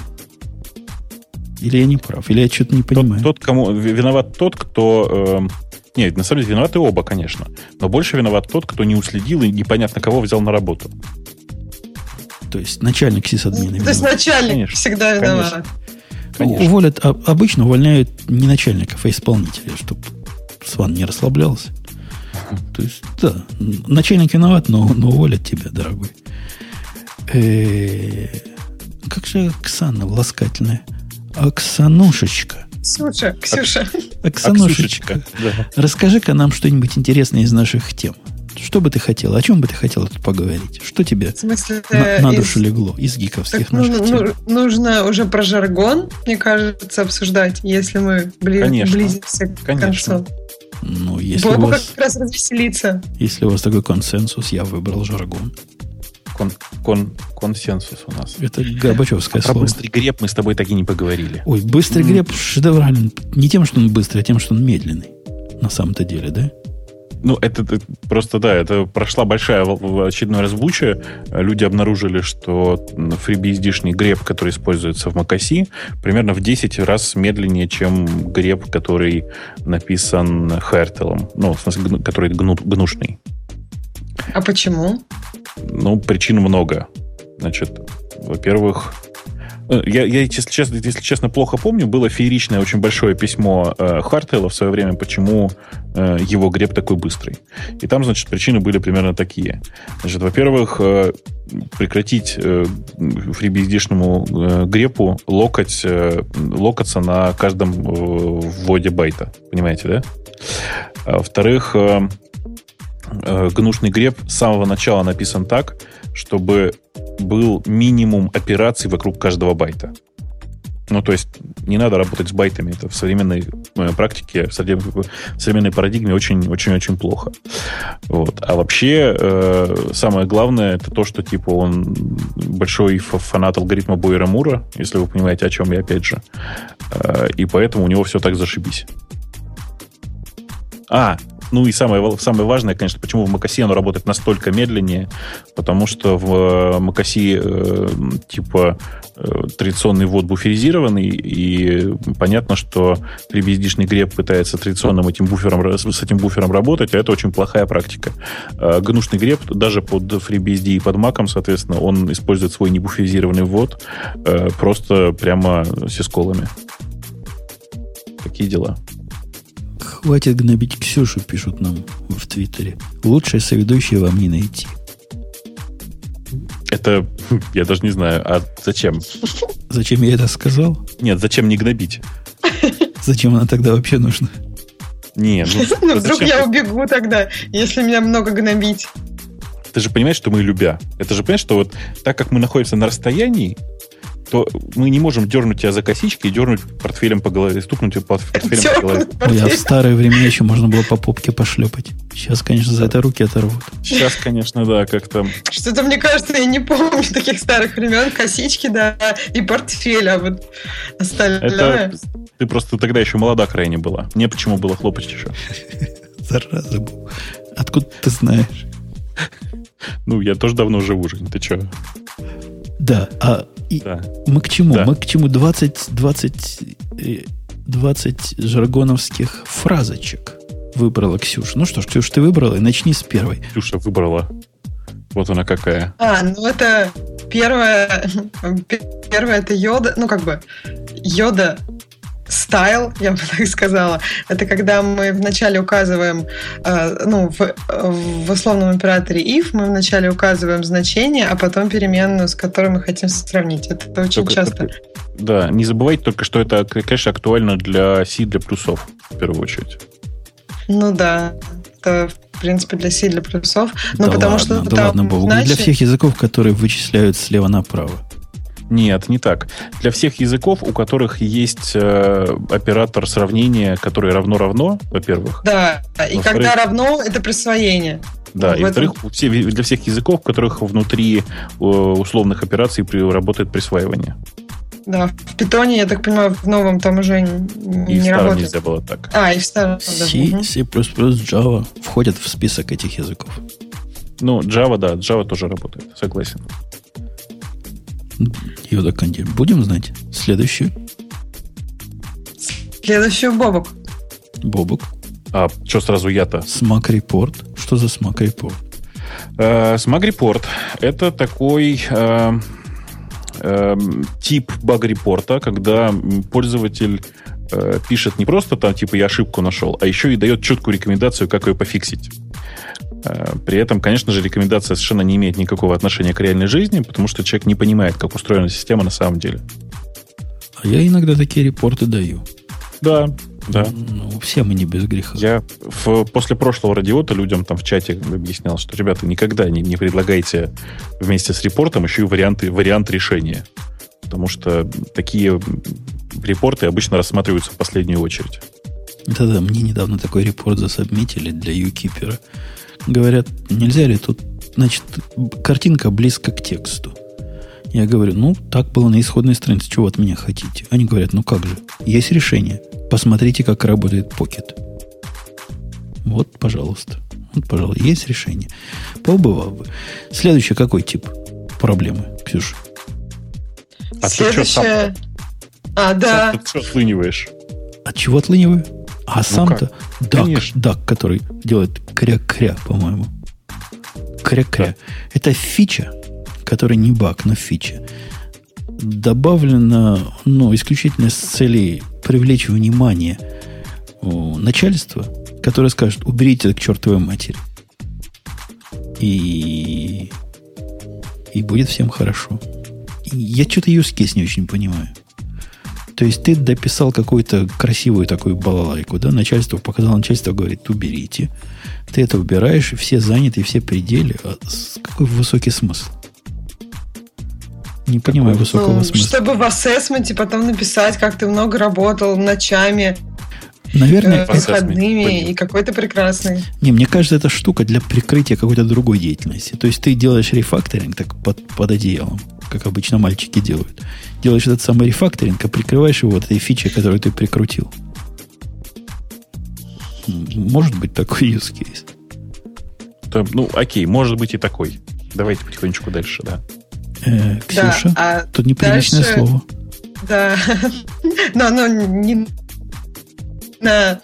Или я не прав, или я что-то не понимаю. Тот, тот кому виноват тот, кто... Э, нет, на самом деле виноваты оба, конечно. Но больше виноват тот, кто не уследил и непонятно кого взял на работу. То есть начальник сисадмина. То есть начальник конечно, всегда виноват. Конечно. Конечно. Уволят, а, обычно увольняют не начальников, а исполнителей, чтобы Сван не расслаблялся. То есть, да, начальник виноват, но, но уволят тебя, дорогой. Э, как же Оксана ласкательная? Оксанушечка. Ксюша, Ксюша. Оксанушечка. Да. Расскажи-ка нам что-нибудь интересное из наших тем. Что бы ты хотела? О чем бы ты хотела тут поговорить? Что тебе в смысле, на, на душу из... легло из гиковских так, наших ну, тем? Нужно уже про жаргон, мне кажется, обсуждать, если мы бли... Конечно. близимся к Конечно. концу. Ну, если Бобу у вас, как раз развеселиться. Если у вас такой консенсус, я выбрал жаргон. Кон, кон, консенсус у нас. Это Горбачевское а слово. Про быстрый греб мы с тобой так и не поговорили. Ой, быстрый mm. греб шедевральный. Не тем, что он быстрый, а тем, что он медленный. На самом-то деле, да? Ну, это, это просто, да, это прошла большая очередная разбуча. Люди обнаружили, что FreeBSD-шный греб, который используется в macOS, примерно в 10 раз медленнее, чем греб, который написан Hertel. Ну, в смысле, который гну, гнушный. А почему? Ну, причин много. Значит, во-первых, я, я если, честно, если честно, плохо помню, было фееричное очень большое письмо э, Хартела в свое время, почему э, его греб такой быстрый. И там, значит, причины были примерно такие. Значит, во-первых, э, прекратить э, фрибиздишному э, грепу локать, э, локаться на каждом э, вводе байта. Понимаете, да? А, во-вторых, э, э, гнушный греб с самого начала написан так, чтобы был минимум операций вокруг каждого байта. Ну, то есть не надо работать с байтами. Это в современной э, практике, в современной парадигме очень-очень-очень плохо. Вот. А вообще э, самое главное это то, что типа он большой фанат алгоритма Бойера Мура, если вы понимаете, о чем я опять же. Э, и поэтому у него все так зашибись. А, ну и самое, самое важное, конечно, почему в macOS оно работает настолько медленнее, потому что в э, macOS э, типа э, традиционный ввод буферизированный, и понятно, что FreeBSD-шный греб пытается традиционным этим буфером, с этим буфером работать, а это очень плохая практика. А гнушный греб даже под FreeBSD и под Mac, соответственно, он использует свой небуферизированный ввод э, просто прямо с исколами. Такие дела. Хватит гнобить Ксюшу, пишут нам в Твиттере. Лучшее соведущее вам не найти. Это, я даже не знаю, а зачем? Зачем я это сказал? Нет, зачем не гнобить? Зачем она тогда вообще нужна? Не, ну, <laughs> ну вдруг я убегу тогда, если меня много гнобить. Ты же понимаешь, что мы любя. Это же понимаешь, что вот так как мы находимся на расстоянии, то мы не можем дернуть тебя за косички и дернуть портфелем по голове, стукнуть тебя портфелем по голове. А в старое время еще можно было по попке пошлепать. Сейчас, конечно, за это руки оторвут. Сейчас, конечно, да, как там. Что-то, мне кажется, я не помню таких старых времен. Косички, да, и портфель, а вот остальное... Это ты просто тогда еще молода крайне была. Не почему было хлопать еще. <laughs> Зараза был. Откуда ты знаешь? Ну, я тоже давно живу, Жень, ты че? Да, а и да. мы к чему? Да. Мы к чему 20, 20, 20 жаргоновских фразочек выбрала Ксюша. Ну что ж, Ксюша, ты выбрала, и начни с первой. Ксюша выбрала. Вот она какая. А, ну это первая, <laughs> первая это йода, ну как бы йода стайл, я бы <laughs> так сказала, это когда мы вначале указываем, э, ну, в, в условном операторе if мы вначале указываем значение, а потом переменную, с которой мы хотим сравнить. Это очень только, часто. Только, да, не забывайте только, что это, конечно, актуально для C, для плюсов, в первую очередь. Ну да, это в принципе для C, для плюсов. Но да потому ладно, что да там, ладно, Богу. Иначе... Для всех языков, которые вычисляют слева направо. Нет, не так. Для всех языков, у которых есть э, оператор сравнения, который равно-равно, во-первых. Да, и когда равно, это присвоение. Да, и во-вторых, все, для всех языков, у которых внутри э, условных операций при, работает присваивание. Да, в питоне, я так понимаю, в новом там уже не, и не в работает. нельзя было так. А, и в старом. C, C++, Java входят в список этих языков. Ну, Java, да, Java тоже работает, согласен. Йода Канди. Будем знать следующую? Следующую Бобок. Бобок. А что сразу я-то? Смак Report. Что за Смак Report? Э, Смак Report это такой э, э, тип баг-репорта, когда пользователь э, пишет не просто там, типа, я ошибку нашел, а еще и дает четкую рекомендацию, как ее пофиксить. Э, при этом, конечно же, рекомендация совершенно не имеет никакого отношения к реальной жизни, потому что человек не понимает, как устроена система на самом деле. А я иногда такие репорты даю. Да, да. Ну, все мы не без греха. Я в, после прошлого радиота людям там в чате объяснял, что, ребята, никогда не, не предлагайте вместе с репортом еще и варианты, вариант решения. Потому что такие репорты обычно рассматриваются в последнюю очередь. Да-да, мне недавно такой репорт засобмитили для юкипера говорят, нельзя ли тут, значит, картинка близко к тексту. Я говорю, ну, так было на исходной странице, чего от меня хотите? Они говорят, ну как же, есть решение. Посмотрите, как работает Pocket. Вот, пожалуйста. Вот, пожалуйста, есть решение. Побывал бы. Следующий какой тип проблемы, Ксюша? А Следующее... А, да. <laughs> Ты что отлыниваешь? От чего отлыниваю? А ну сам-то дак, дак, который делает кря-кря, по-моему. Кря-кря. Это фича, которая не баг, но фича. добавлено ну, исключительно с целью привлечь внимание начальства, которое скажет, уберите это к чертовой матери. И, и будет всем хорошо. Я что-то case не очень понимаю. То есть ты дописал какую-то красивую такую балалайку, да, начальство показало, начальство говорит, уберите. Ты это убираешь, и все заняты, и все пределы. А какой высокий смысл? Не понимаю высокого ну, смысла. Чтобы в ассессменте потом написать, как ты много работал ночами, Наверное, э, выходными и какой-то прекрасный. Не, мне кажется, это штука для прикрытия какой-то другой деятельности. То есть ты делаешь рефакторинг так под, под одеялом, как обычно мальчики делают. Делаешь этот самый рефакторинг, а прикрываешь его вот этой фичей, которую ты прикрутил. Может быть такой use case. Да, ну, окей, может быть и такой. Давайте потихонечку дальше, да. Э, Ксюша, да, а тут неприличное дальше, слово. Да, <laughs> но оно не на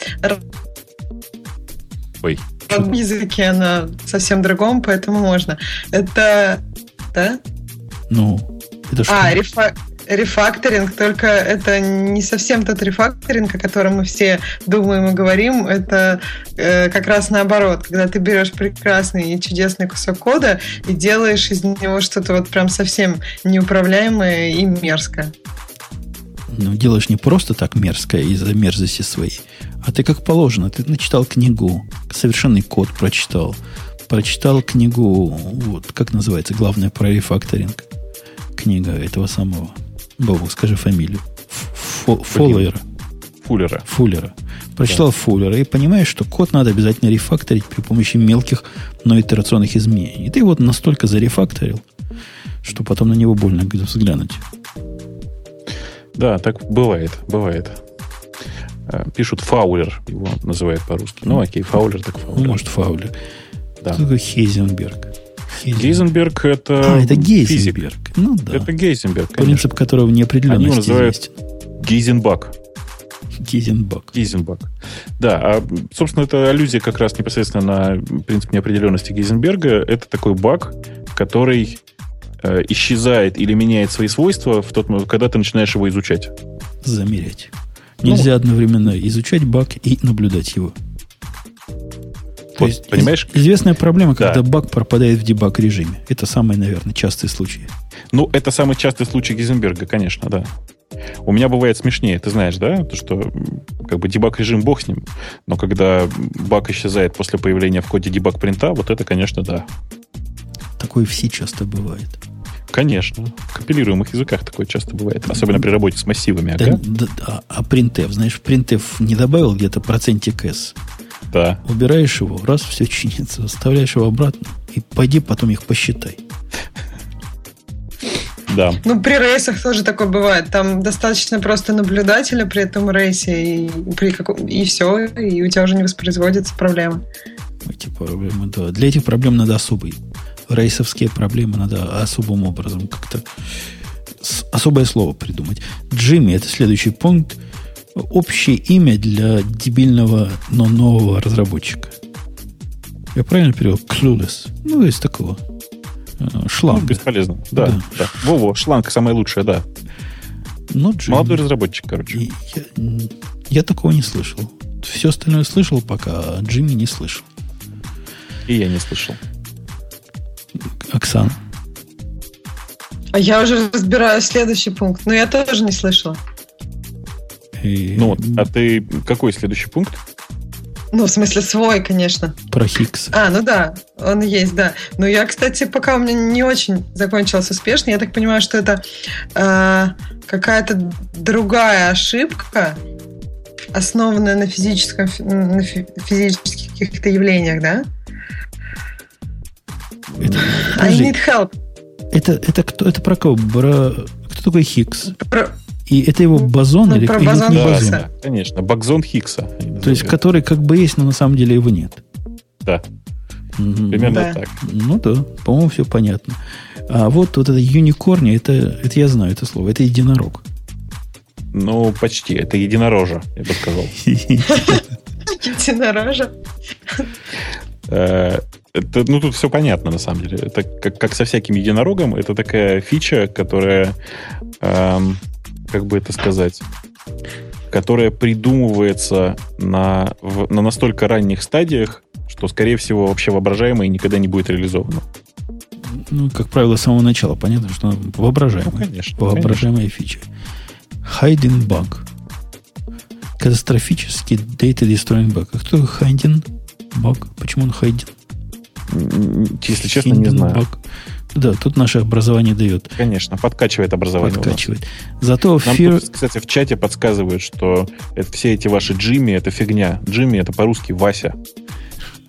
Ой. В языке оно совсем другом, поэтому можно. Это... Да? Ну, это что? А, рефа рефакторинг, только это не совсем тот рефакторинг, о котором мы все думаем и говорим. Это э, как раз наоборот, когда ты берешь прекрасный и чудесный кусок кода и делаешь из него что-то вот прям совсем неуправляемое и мерзкое. Ну, делаешь не просто так мерзкое из-за мерзости своей, а ты как положено. Ты начитал книгу, совершенный код прочитал, прочитал книгу, вот, как называется, главное про рефакторинг. Книга этого самого Бобу, скажи фамилию. Фоллера. Фуллера. Фуллера. Прочитал да. Фуллера и понимаешь, что код надо обязательно рефакторить при помощи мелких, но итерационных изменений. И ты вот настолько зарефакторил, что потом на него больно взглянуть. Да, так бывает, бывает. Э, пишут фаулер, его называют по-русски. Ну, окей, фаулер так фаулер. Может, фаулер. Да. Кто такой Хейзенберг? Гейзенберг это А, это Гейзенберг. Физик. Ну да. Это Гейзенберг, конечно. Принцип которого неопределенности Они называют известен. Гейзенбак. Гейзенбак. Гейзенбак. Да, а, собственно, это аллюзия как раз непосредственно на принцип неопределенности Гейзенберга. Это такой баг, который э, исчезает или меняет свои свойства в тот момент, когда ты начинаешь его изучать. Замерять. Нельзя ну, одновременно изучать баг и наблюдать его. То вот, есть, понимаешь? Известная проблема, когда да. баг пропадает в дебаг режиме. Это самый, наверное, частый случай. Ну, это самый частый случай Гизенберга, конечно, да. У меня бывает смешнее, ты знаешь, да, то, что как бы дебаг режим бог с ним, но когда баг исчезает после появления в коде дебаг принта, вот это, конечно, да. Такое все часто бывает. Конечно. В компилируемых языках такое часто бывает. Особенно при работе с массивами. Да, ага. да, да, а printf, знаешь, printf не добавил где-то процентик s, да. Убираешь его, раз, все чинится. Вставляешь его обратно и пойди потом их посчитай. Да. Ну, при рейсах тоже такое бывает. Там достаточно просто наблюдателя при этом рейсе, и, при каком... и все, и у тебя уже не воспроизводится проблема. Эти проблемы, да. Для этих проблем надо особый. Рейсовские проблемы надо особым образом как-то особое слово придумать. Джимми, это следующий пункт – общее имя для дебильного, но нового разработчика. Я правильно перевел? Clueless. Ну, из такого. Э, шланг. Ну, бесполезно. Да, да. да. Во-во, шланг самая лучшая, да. Ну, Джимми. Молодой разработчик, короче. Я, я такого не слышал. Все остальное слышал, пока Джимми не слышал. И я не слышал. Оксана. А я уже разбираю следующий пункт, но я тоже не слышала. И... Ну вот, а ты какой следующий пункт? Ну, в смысле, свой, конечно. Про Хиггс. А, ну да, он есть, да. Но я, кстати, пока у меня не очень закончилось успешно, я так понимаю, что это э, какая-то другая ошибка, основанная на физическом, на физических каких-то явлениях, да? Это, I need help. Это, это кто? Это про кого? Про, кто такой Хиггс? Про, и это его бозон ну, или, или бозон не бозон? Да, конечно, бозон Хиггса. То есть, который как бы есть, но на самом деле его нет. Да. Примерно да. так. Ну да, по-моему, все понятно. А вот, вот это юникорни, это, это я знаю это слово, это единорог. Ну, почти. Это единорожа, я бы сказал. <laughs> Единорожа? Э, Это, ну, тут все понятно, на самом деле. Это как, как со всяким единорогом, это такая фича, которая, эм, как бы это сказать, которая придумывается на, в, на настолько ранних стадиях, что, скорее всего, вообще воображаемо и никогда не будет реализовано. Ну, как правило, с самого начала понятно, что воображаемая. Ну, конечно. Воображаемая конечно. фича. Hiding bug. Катастрофический data destroying bug. А кто hiding bug? Почему он hiding? Если честно, не знаю. Bug. Да, тут наше образование дает. Конечно, подкачивает образование. Подкачивает. Зато Нам fear... тут, кстати, в чате подсказывают, что это, все эти ваши Джимми это фигня. Джимми это по-русски Вася.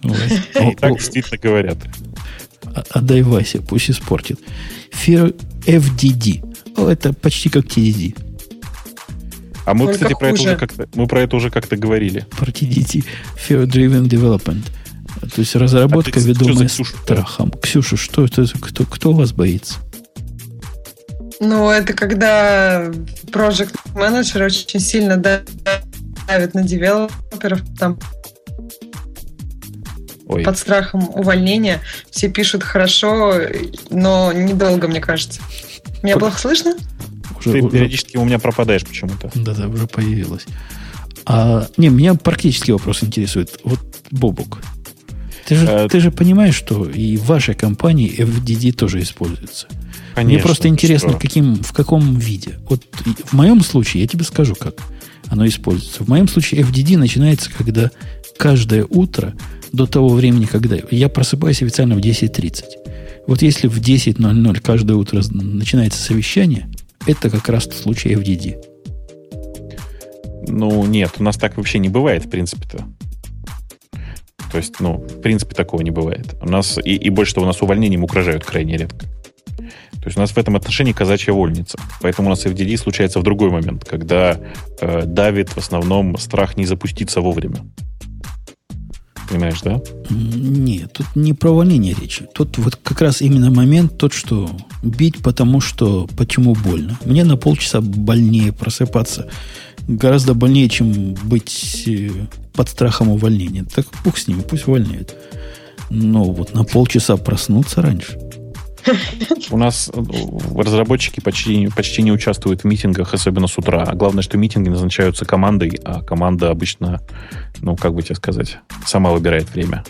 И так действительно говорят. А, отдай Вася, пусть испортит. Fear FDD. Это почти как TDD. А мы, кстати, про это, уже как-то, мы про это уже как-то говорили. Про TDD. Fear Driven Development. То есть разработка, а ведомая страхом. Ксюша, что это? Кто, кто вас боится? Ну, это когда project менеджер очень сильно давит на девелоперов, там Ой. под страхом увольнения. Все пишут хорошо, но недолго, мне кажется. Меня плохо слышно? Уже, Ты уже... периодически у меня пропадаешь почему-то. Да-да, уже появилась. А, не, меня практически вопрос интересует. Вот, Бобук, ты же, а... ты же понимаешь, что и в вашей компании FDD тоже используется. Конечно, Мне просто интересно, каким, в каком виде. Вот в моем случае, я тебе скажу, как оно используется. В моем случае FDD начинается, когда каждое утро до того времени, когда я просыпаюсь официально в 10.30. Вот если в 10.00 каждое утро начинается совещание, это как раз случай FDD. Ну, нет, у нас так вообще не бывает, в принципе-то. То есть, ну, в принципе, такого не бывает. У нас, и, и больше того, у нас увольнением угрожают крайне редко. То есть у нас в этом отношении казачья вольница. Поэтому у нас FDD случается в другой момент, когда э, давит в основном страх не запуститься вовремя. Понимаешь, да? Нет, тут не про увольнение речи. Тут вот как раз именно момент тот, что бить потому, что почему больно. Мне на полчаса больнее просыпаться. Гораздо больнее, чем быть э, под страхом увольнения. Так пух с ними, пусть увольняют. Но вот на полчаса проснуться раньше – у нас э, разработчики почти, почти не участвуют в митингах, особенно с утра. А главное, что митинги назначаются командой, а команда обычно, ну, как бы тебе сказать, сама выбирает время.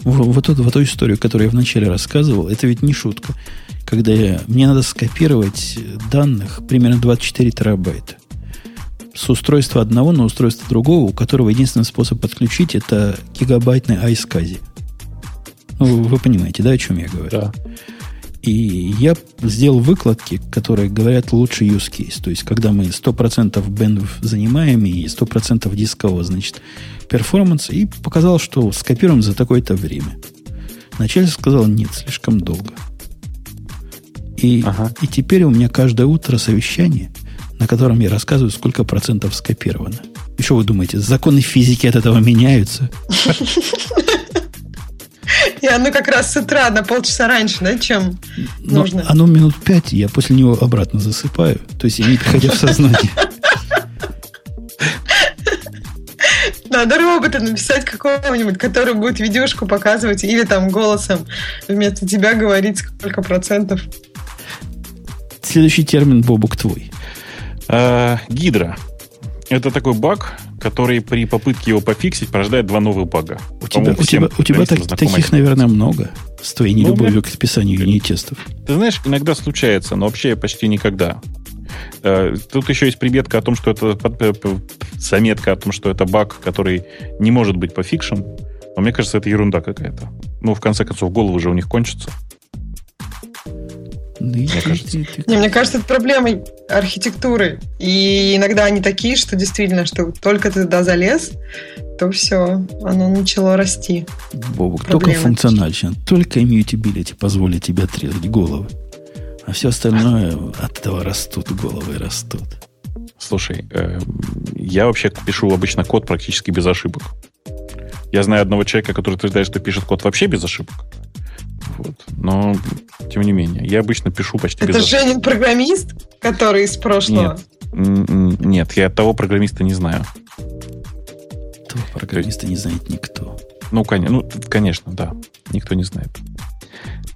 Вот, эту, вот эту историю, которую я вначале рассказывал, это ведь не шутка. Когда я, мне надо скопировать данных примерно 24 терабайта с устройства одного на устройство другого, у которого единственный способ подключить это гигабайтный iSCSI. Ну, вы понимаете, да, о чем я говорю? Да. И я сделал выкладки, которые говорят лучше use case. То есть, когда мы 100% бендов занимаем и 100% дискового, значит, перформанс, и показал, что скопируем за такое-то время. Начальник сказал, нет, слишком долго. И, ага. и теперь у меня каждое утро совещание, на котором я рассказываю, сколько процентов скопировано. И что вы думаете, законы физики от этого меняются? И оно как раз с утра на полчаса раньше, да, чем Но нужно. Оно минут пять, я после него обратно засыпаю. То есть я не приходя в сознание. Надо робота написать какого-нибудь, который будет видюшку показывать или там голосом вместо тебя говорить сколько процентов. Следующий термин, Бобук, твой. А, гидра. Это такой баг, который при попытке его пофиксить порождает два новых бага. У тебя, у тебя, у тебя так, таких, наверное, много с твоей нелюбовью ну, к описанию юнит-тестов. Ты знаешь, иногда случается, но вообще почти никогда. Э, тут еще есть приметка о том, что это э, заметка о том, что это баг, который не может быть пофикшен. Но мне кажется, это ерунда какая-то. Ну, в конце концов, головы же у них кончатся. Мне кажется. Не, мне кажется, это проблема архитектуры. И иногда они такие, что действительно, что только ты туда залез, то все, оно начало расти. Бобок, только функционально, только immutability позволит тебе отрезать головы. А все остальное от этого растут, головы растут. Слушай, э, я вообще пишу обычно код практически без ошибок. Я знаю одного человека, который утверждает, что пишет код вообще без ошибок. Вот. Но, тем не менее, я обычно пишу почти Это без Женин программист, который из прошлого? Нет, нет, я того программиста не знаю. Того программиста не знает никто. Ну, конечно, ну, конечно, да. Никто не знает.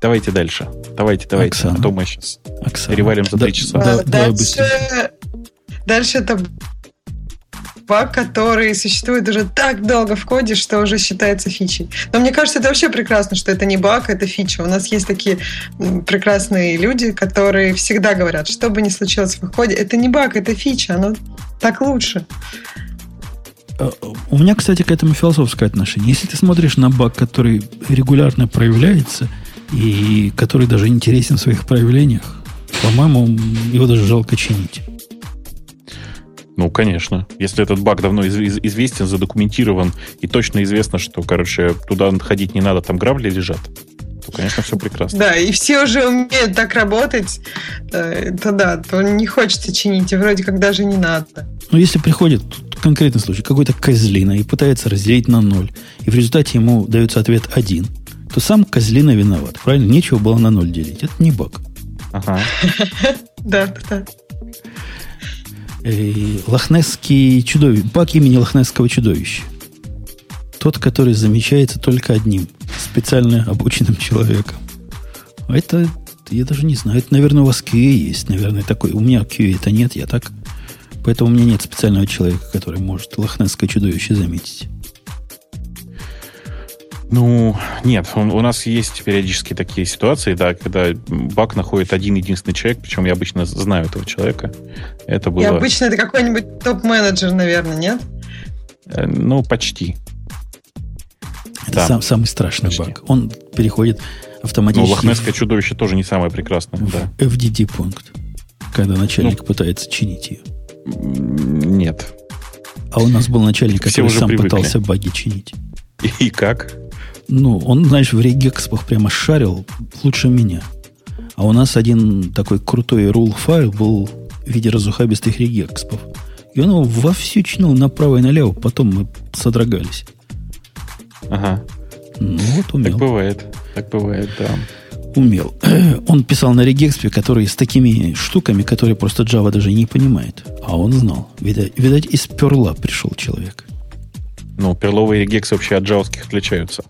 Давайте дальше. Давайте, давайте. Оксана. А то мы сейчас Оксана. перевалим за Да- три часа. да. А, давай дальше, быстрее. дальше это баг, который существует уже так долго в коде, что уже считается фичей. Но мне кажется, это вообще прекрасно, что это не баг, это фича. У нас есть такие прекрасные люди, которые всегда говорят, что бы ни случилось в коде, это не баг, это фича, оно так лучше. А, У меня, кстати, к этому философское отношение. Если ты смотришь на баг, который регулярно проявляется, и который даже интересен в своих проявлениях, по-моему, его даже жалко чинить. Ну, конечно. Если этот баг давно из- из- известен, задокументирован, и точно известно, что, короче, туда ходить не надо, там грабли лежат, то, конечно, все прекрасно. Да, и все уже умеют так работать, э, то да, то не хочется чинить, и вроде как даже не надо. Но если приходит конкретный случай, какой-то козлина и пытается разделить на ноль, и в результате ему дается ответ один, то сам козлина виноват. Правильно? Нечего было на ноль делить. Это не баг. Ага. <laughs> Да, да, да. Лохнесский чудовище. Баг имени Лохнесского чудовища. Тот, который замечается только одним специально обученным человеком. А это, я даже не знаю, это, наверное, у вас QA есть. Наверное, такой. У меня QA это нет, я так. Поэтому у меня нет специального человека, который может лохнесское чудовище заметить. Ну, нет, он- у нас есть периодически такие ситуации, да, когда баг находит один единственный человек, причем я обычно знаю этого человека. Это И было, обычно это какой-нибудь топ-менеджер, наверное, нет? э, ну, почти. Это Да. сам- самый страшный Почти. баг. Он переходит Но автоматически лохнесское чудовище тоже не самое прекрасное, в да. FDD пункт, когда начальник Ну. пытается чинить ее. Нет. А у нас был начальник, Все который сам привыкли. пытался баги чинить. И как? Ну, он, знаешь, в регекспах прямо шарил лучше меня. А у нас один такой крутой rule файл был в виде разухабистых регекспов. И он его вовсю чинил направо и налево. Потом мы содрогались. Ага. Ну, вот Так умел. бывает. Так бывает, да. Умел. <clears throat> Он писал на регекспе, который с такими штуками, которые просто Java даже не понимает. А он знал. Видать, видать из перла пришел человек. Ну, перловые регексы вообще от джавских отличаются.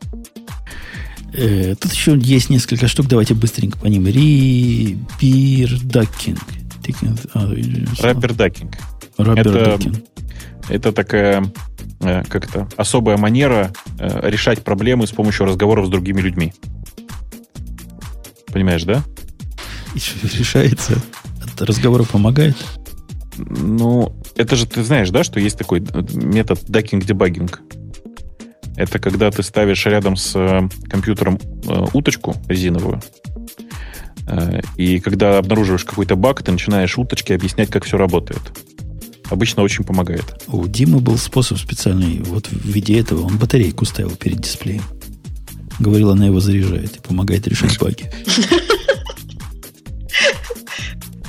Э, тут еще есть несколько штук. Давайте быстренько по ним. Rubber ducking. Rubber ducking. Rubber ducking. Это такая, э, как это, особая манера э, решать проблемы с помощью разговоров с другими людьми. Понимаешь, да? <laughs> Решается. От разговора помогает. Ну, это же ты знаешь, да, что есть такой метод ducking debugging. Это когда ты ставишь рядом с э, компьютером э, уточку резиновую, э, и когда обнаруживаешь какой-то баг, ты начинаешь уточке объяснять, как все работает. Обычно очень помогает. У Димы был способ специальный. Вот в виде этого он батарейку ставил перед дисплеем. Говорил, она его заряжает и помогает решать баги.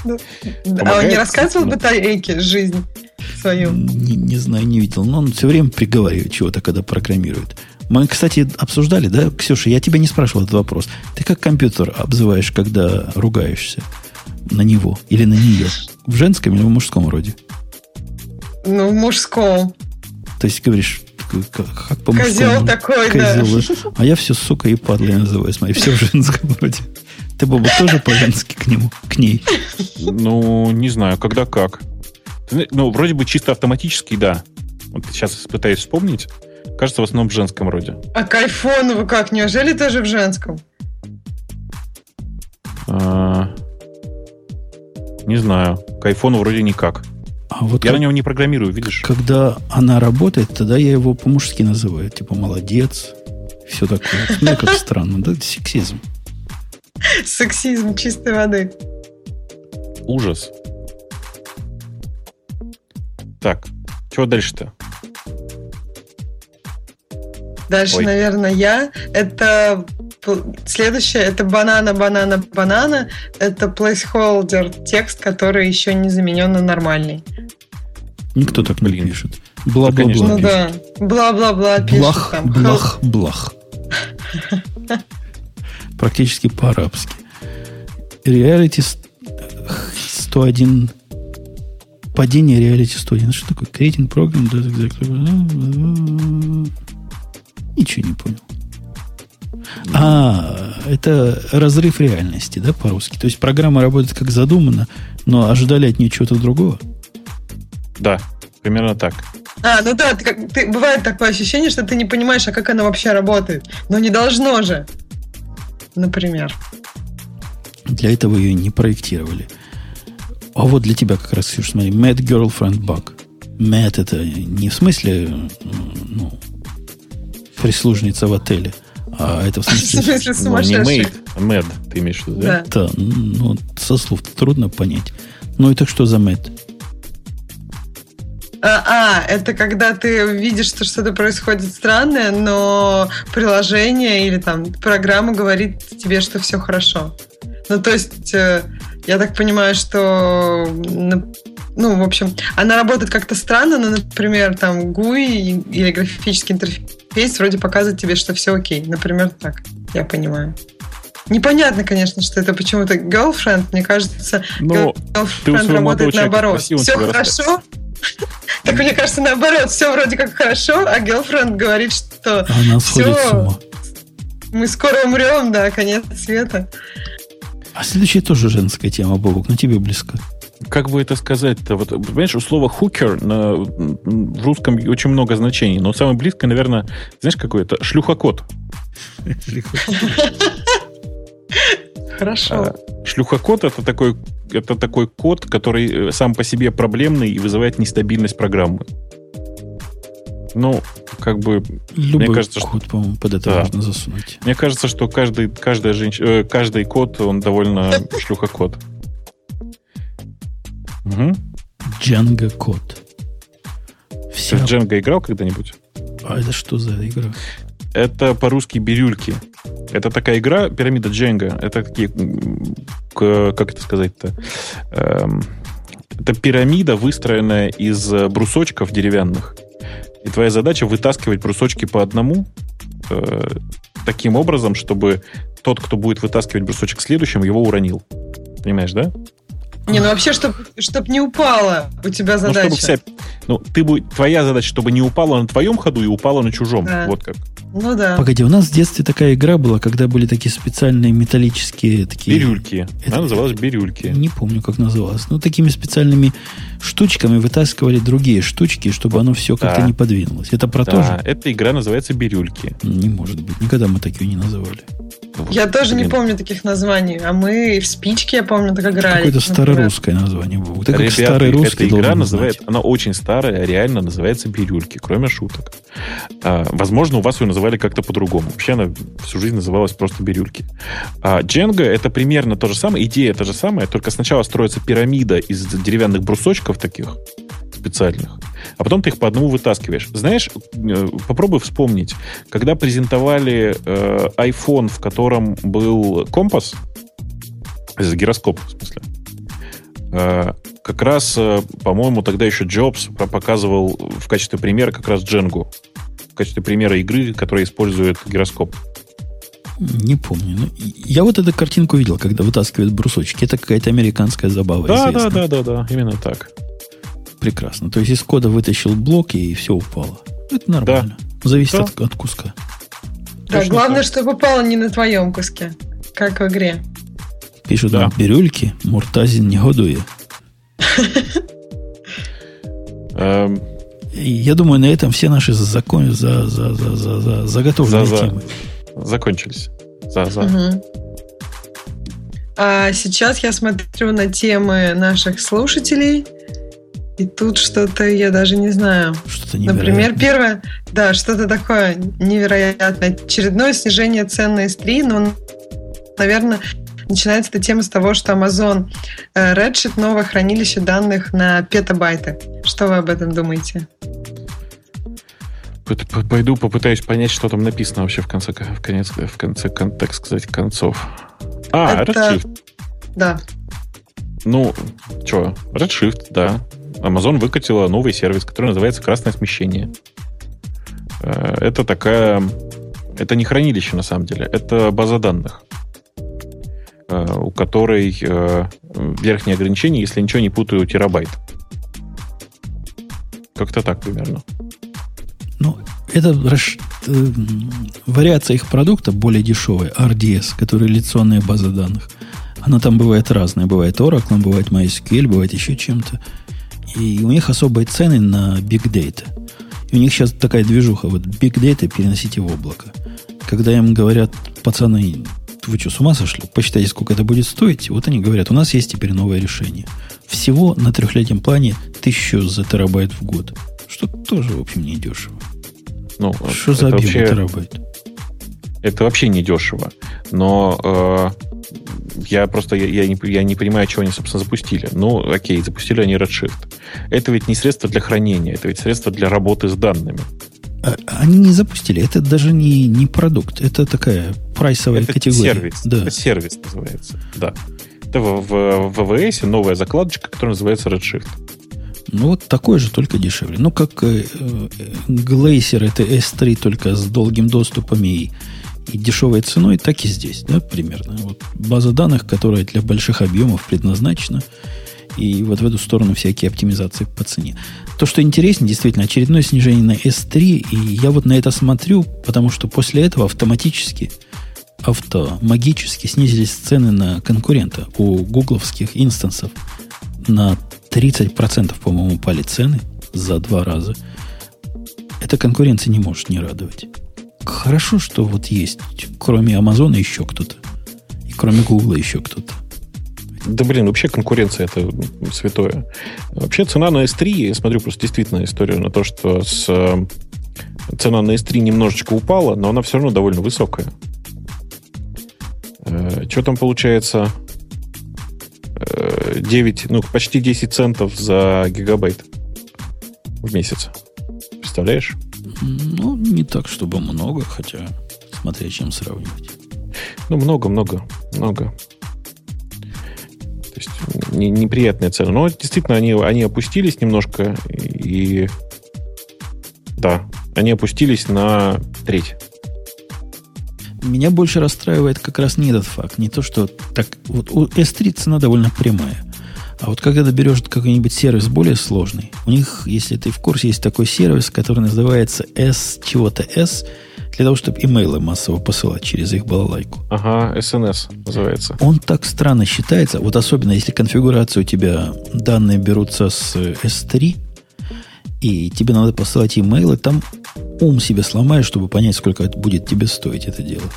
А он не рассказывал батарейке жизнь свою? Не, не знаю, не видел. Но он все время приговаривает чего-то, когда программирует. Мы, кстати, обсуждали, да, Ксюша, я тебя не спрашивал этот вопрос. Ты как компьютер обзываешь, когда ругаешься на него или на нее? В женском или в мужском роде? Ну, в мужском. То есть говоришь, как, как по Козел такой, Козел. А я все сука и падлой называю. Смотри, все в женском роде. Ты, Боба, тоже по-женски к нему, к ней. Ну, не знаю, когда как. Ну, вроде бы чисто автоматически, да. Вот сейчас пытаюсь вспомнить. Кажется, в основном в женском роде. А к айфону вы как? Неужели тоже в женском? А, Не знаю. К айфону вроде никак. А вот Я как- на него не программирую, видишь? когда она работает, тогда я его по-мужски называю. Типа, молодец. Все такое. Ну, как странно, да? Сексизм. Сексизм чистой воды. Ужас. Так, чего дальше-то? Дальше, Ой. наверное, я. Это следующее. Это банана, банана, банана. Это placeholder текст, который еще не заменен на нормальный. Никто так не Блин. пишет. Бла-бла-бла. Ну пишет. да. Бла-бла-бла пишет Блах, там. блах, блах. <laughs> Практически по-арабски. Reality с- 101 Падение Reality 101. Что такое? Creating program. Ничего не понял. А, это разрыв реальности, да, по-русски? То есть программа работает как задумано, но ожидали от нее чего-то другого? Да, примерно так. А, ну да, ты, как, ты, бывает такое ощущение, что ты не понимаешь, а как она вообще работает. Но не должно же. Например. Для этого ее не проектировали. А вот для тебя как раз, Ксюша, смотри, Mad Girlfriend Bug. Mad это не в смысле ну, прислужница в отеле, а это в смысле... В смысле Ну, не made, mad, ты имеешь в виду, да? Да. Да, ну, со слов трудно понять. Ну и так что за Mad? А, а, это когда ты видишь, что что-то происходит странное, но приложение или там программа говорит тебе, что все хорошо. Ну, то есть, э, я так понимаю, что, ну, в общем, она работает как-то странно, но, например, там GUI или графический интерфейс вроде показывает тебе, что все окей. Например, так, я понимаю. Непонятно, конечно, что это почему-то girlfriend. Мне кажется, Ну, ты у girlfriend работает наоборот. Все хорошо. <laughs> Так мне кажется, наоборот, все вроде как хорошо, а girlfriend говорит, что Она ума. мы скоро умрем, да, конец света. А следующая тоже женская тема, Бобок, но тебе близко. как бы это сказать-то? Вот, понимаешь, у слова хукер на, в русском очень много значений, но самое близкое, наверное, знаешь, какое-то шлюхокот. Хорошо. А, Шлюхокод это такой, это такой код, который э, сам по себе проблемный и вызывает нестабильность программы. Ну, как бы, Любой кажется, что- код, по-моему, под это Да. можно засунуть. мне кажется, что каждый, каждая женщ... э, каждый код, он довольно <laughs> шлюхокод. Угу. Django код. Вся... Ты в Django играл когда-нибудь? А это что за игра? Это по-русски бирюльки. Это такая игра, пирамида Дженга. Это такие, как это сказать-то? Эм, это пирамида, выстроенная из э, брусочков деревянных. И твоя задача вытаскивать брусочки по одному э, таким образом, чтобы тот, кто будет вытаскивать брусочек следующим, его уронил. Понимаешь, да? Не, ну вообще, чтобы чтоб не упала у тебя Ну, задача. чтобы вся... Ну, ты будет... Твоя задача, чтобы не упала на твоем ходу и упала на чужом. Да. Вот как. Ну да. Погоди, у нас в детстве такая игра была, когда были такие специальные металлические такие... Бирюльки. Это- Она называлась бирюльки. Не помню, как называлось. Ну, такими специальными штучками вытаскивали другие штучки, чтобы оно все как-то Да. не подвинулось. Это про то Да, же? эта игра называется бирюльки. Не может быть. Никогда мы так ее не называли. Я тоже не помню таких названий. А мы в спичке, я помню, так играли. Какое-то старорусское название было. Ты как Ребята, старый русский эта игра называет, знать. она очень старая, реально называется бирюльки, кроме шуток. А, возможно, у вас ее называли как-то по-другому. Вообще она всю жизнь называлась просто бирюльки. А Дженга это примерно то же самое, идея та же самая, только сначала строится пирамида из деревянных брусочков таких специальных, а потом ты их по одному вытаскиваешь. Знаешь, э, попробуй вспомнить, когда презентовали э, iPhone, в котором был компас, э, гироскоп, в смысле, Э, как раз, э, по-моему, тогда еще Джобс показывал в качестве примера как раз Django. В качестве примера игры, которая использует гироскоп. Не помню. Ну, я вот эту картинку видел, когда вытаскивают брусочки. Это какая-то американская забава. Да, да, известная. да, да, да, именно так. Прекрасно. То есть из кода вытащил блок и все упало. Это нормально. Зависит Да. от, от куска. Да, Точно главное, так. чтобы упало не на твоем куске, как в игре. Пишут Да. нам бирюльки, Муртазин не годує. Эм, я думаю, на этом все наши закон, за, за, за, за, за, заготовленные За- за. темы. закончились. За, за. Мгм. А сейчас я смотрю на темы наших слушателей, и тут что-то я даже не знаю. Что-то Например, первое, да, что-то такое невероятное. Очередное снижение цен на S3, но, наверное, начинается эта тема с того, что Amazon э, Redshift новое хранилище данных на петабайты. Что вы об этом думаете? Пойду попытаюсь понять, что там написано вообще в конце, в конец, в конце, кон- так сказать, концов. А, Это- Redshift. Да. Ну, что, Redshift, да. Amazon выкатила новый сервис, который называется «Красное смещение». Э, Это такая... Это не хранилище, на самом деле. Это база данных, э, у которой э, верхнее ограничение, если ничего не путаю, терабайт. Как-то так примерно. Ну, это расш- вариация их продукта более дешевая, RDS, который реляционная база данных. Она там бывает разная. Бывает Oracle, бывает MySQL, бывает еще чем-то. И у них особые цены на Big Data. И у них сейчас такая движуха. Вот Big Data переносите в облако. Когда им говорят, пацаны, вы что, с ума сошли? Посчитайте, сколько это будет стоить. Вот они говорят, у нас есть теперь новое решение. Всего на трехлетнем плане тысячу за терабайт в год. Что тоже, в общем, не дешево. Ну, что за объем вообще, терабайт? Это вообще не дешево. Но э, я просто я, я, не, я не понимаю, чего они, собственно, запустили. Ну, окей, запустили они Redshift. Это ведь не средство для хранения, это ведь средство для работы с данными. А, они не запустили. Это даже не, не продукт. Это такая прайсовая это категория. Сервис. Да. Это сервис называется. Да. Это в, в, в ВВС новая закладочка, которая называется Redshift. Ну, вот такой же, только дешевле. Ну, как э, э, Glacier, это S3, только с долгим доступом и, и дешевой ценой, так и здесь, да, примерно. Вот база данных, которая для больших объемов предназначена, и вот в эту сторону всякие оптимизации по цене. То, что интереснее, действительно, очередное снижение на S3, и я вот на это смотрю, потому что после этого автоматически, автомагически снизились цены на конкурента у гугловских инстансов на 30%, по-моему, упали цены за два раза. Эта конкуренция не может не радовать. Хорошо, что вот есть, кроме Амазона, еще кто-то. И кроме Гугла еще кто-то. Да блин, вообще конкуренция это святое. Вообще цена на S3, я смотрю просто действительно историю на то, что с, э, цена на S3 немножечко упала, но она все равно довольно высокая. Э, что там получается? 9, ну, почти 10 центов за гигабайт в месяц. Представляешь? Ну, не так, чтобы много, хотя смотря чем сравнивать. Ну, много, много, много. Не, неприятная цена. Но действительно, они, они опустились немножко и да, они опустились на треть. Меня больше расстраивает как раз не этот факт. Не то, что так... Вот у S3 цена довольно прямая. А вот когда берешь какой-нибудь сервис более сложный, у них, если ты в курсе, есть такой сервис, который называется S чего-то S, для того, чтобы имейлы массово посылать через их балалайку. Ага, SNS называется. Он так странно считается, вот особенно если конфигурация у тебя, данные берутся с S3, и тебе надо посылать имейлы, там ум себе сломаешь, чтобы понять, сколько будет тебе стоить это дело.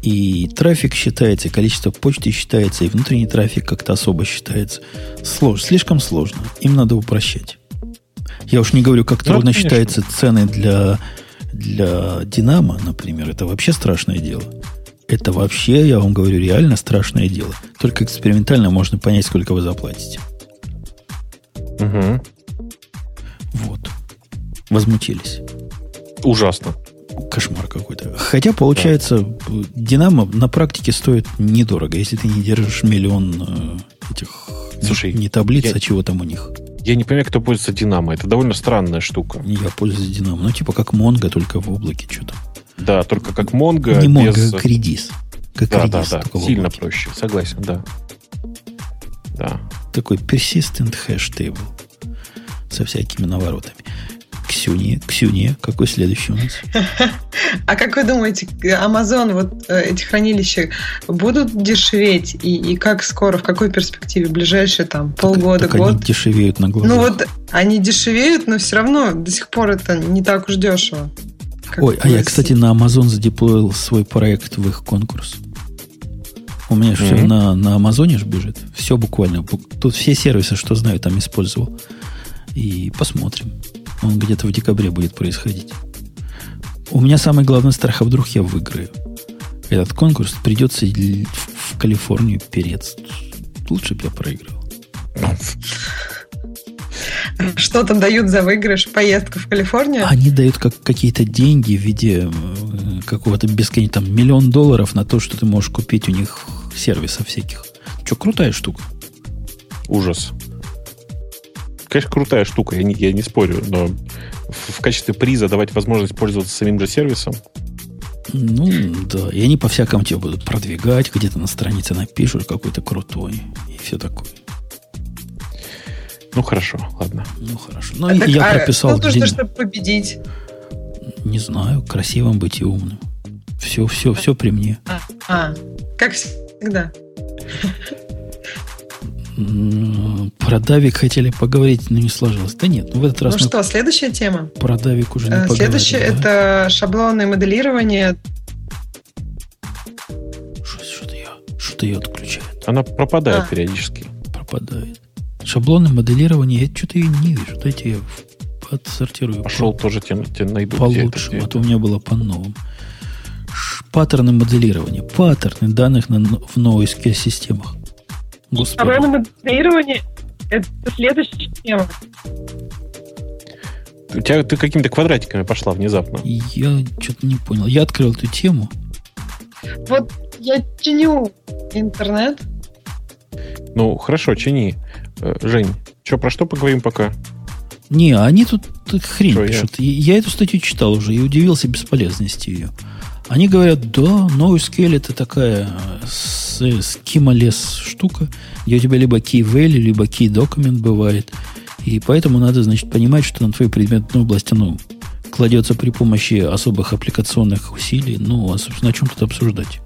И трафик считается, и количество почты считается, и внутренний трафик как-то особо считается. Сложно, слишком сложно. Им надо упрощать. Я уж не говорю, как ну, трудно конечно. считаются цены для, для Динамо, например. Это вообще страшное дело. Это вообще, я вам говорю, реально страшное дело. Только экспериментально можно понять, сколько вы заплатите. Угу. Вот. Возмутились. Ужасно. Кошмар какой-то. Хотя, получается, да. Динамо на практике стоит недорого, если ты не держишь миллион э, этих Слушай, не таблиц, я, а чего там у них. Я не понимаю, кто пользуется Динамо. Это довольно странная штука. Я пользуюсь Динамо. Ну, типа как Монго, только в облаке что-то. Да, только как Монго. Не Монго, без... как Redis. Как да, Redis, да, да. Сильно проще. Согласен, да. Да. Такой persistent hash table со всякими наворотами. Ксюния, Ксюния, какой следующий у нас? <laughs> А как вы думаете, Amazon, вот э, эти хранилища будут дешеветь? И, и как скоро, в какой перспективе? Ближайшие там полгода, так, так год? они дешевеют на глазах. Ну вот они дешевеют, но все равно до сих пор это не так уж дешево. Ой, а я, кстати, на Amazon задеплоил свой проект в их конкурс. У меня mm-hmm. все на, на Амазоне же бежит. Все буквально. Тут все сервисы, что знаю, там использовал. И посмотрим. Он где-то в декабре будет происходить. У меня самый главный страх, а вдруг я выиграю. Этот конкурс придется в Калифорнию перец. Лучше бы я проиграл. Что там дают за выигрыш? Поездка в Калифорнию? Они дают как какие-то деньги в виде э, какого-то бесконечного, там, миллион долларов на то, что ты можешь купить у них сервисов всяких. Что, крутая штука. Ужас конечно, крутая штука, я не, я не спорю, но в, в качестве приза давать возможность пользоваться самим же сервисом. Ну, да. И они по всякому тебе будут продвигать, где-то на странице напишут какой-то крутой и все такое. Ну, хорошо, ладно. Ну, хорошо. Ну, а я так, прописал... А что нужно, чтобы победить? Не знаю, красивым быть и умным. Все, все, все при мне. А, а как всегда. Про Давик хотели поговорить, но не сложилось. Да нет, ну в этот раз... Ну что, следующая тема? Про Давик уже не э, Следующее это шаблонное моделирование. Что-то ее, что ее отключает. Она пропадает а. периодически. Пропадает. Шаблонное моделирование, я что-то ее не вижу. Дайте я отсортирую. Пошел по, тоже тебе, тебе найду. Получше, а то у меня было по-новому. Паттерны моделирования. Паттерны данных на, в NoSQL системах. Господи. Моделирование – это следующая тема. У тебя ты какими-то квадратиками пошла внезапно. Я что-то не понял. Я открыл эту тему. Вот я чиню интернет. Ну, хорошо, чини. Э, Жень, что, про что поговорим пока? Не, они тут хрень что пишут. Я? я эту статью читал уже и удивился бесполезности ее. Они говорят, да, NoSQL это такая скимолес штука, где у тебя либо key value, либо key document бывает. И поэтому надо, значит, понимать, что на твою предметную область оно кладется при помощи особых аппликационных усилий. Ну, а, собственно, о чем тут обсуждать?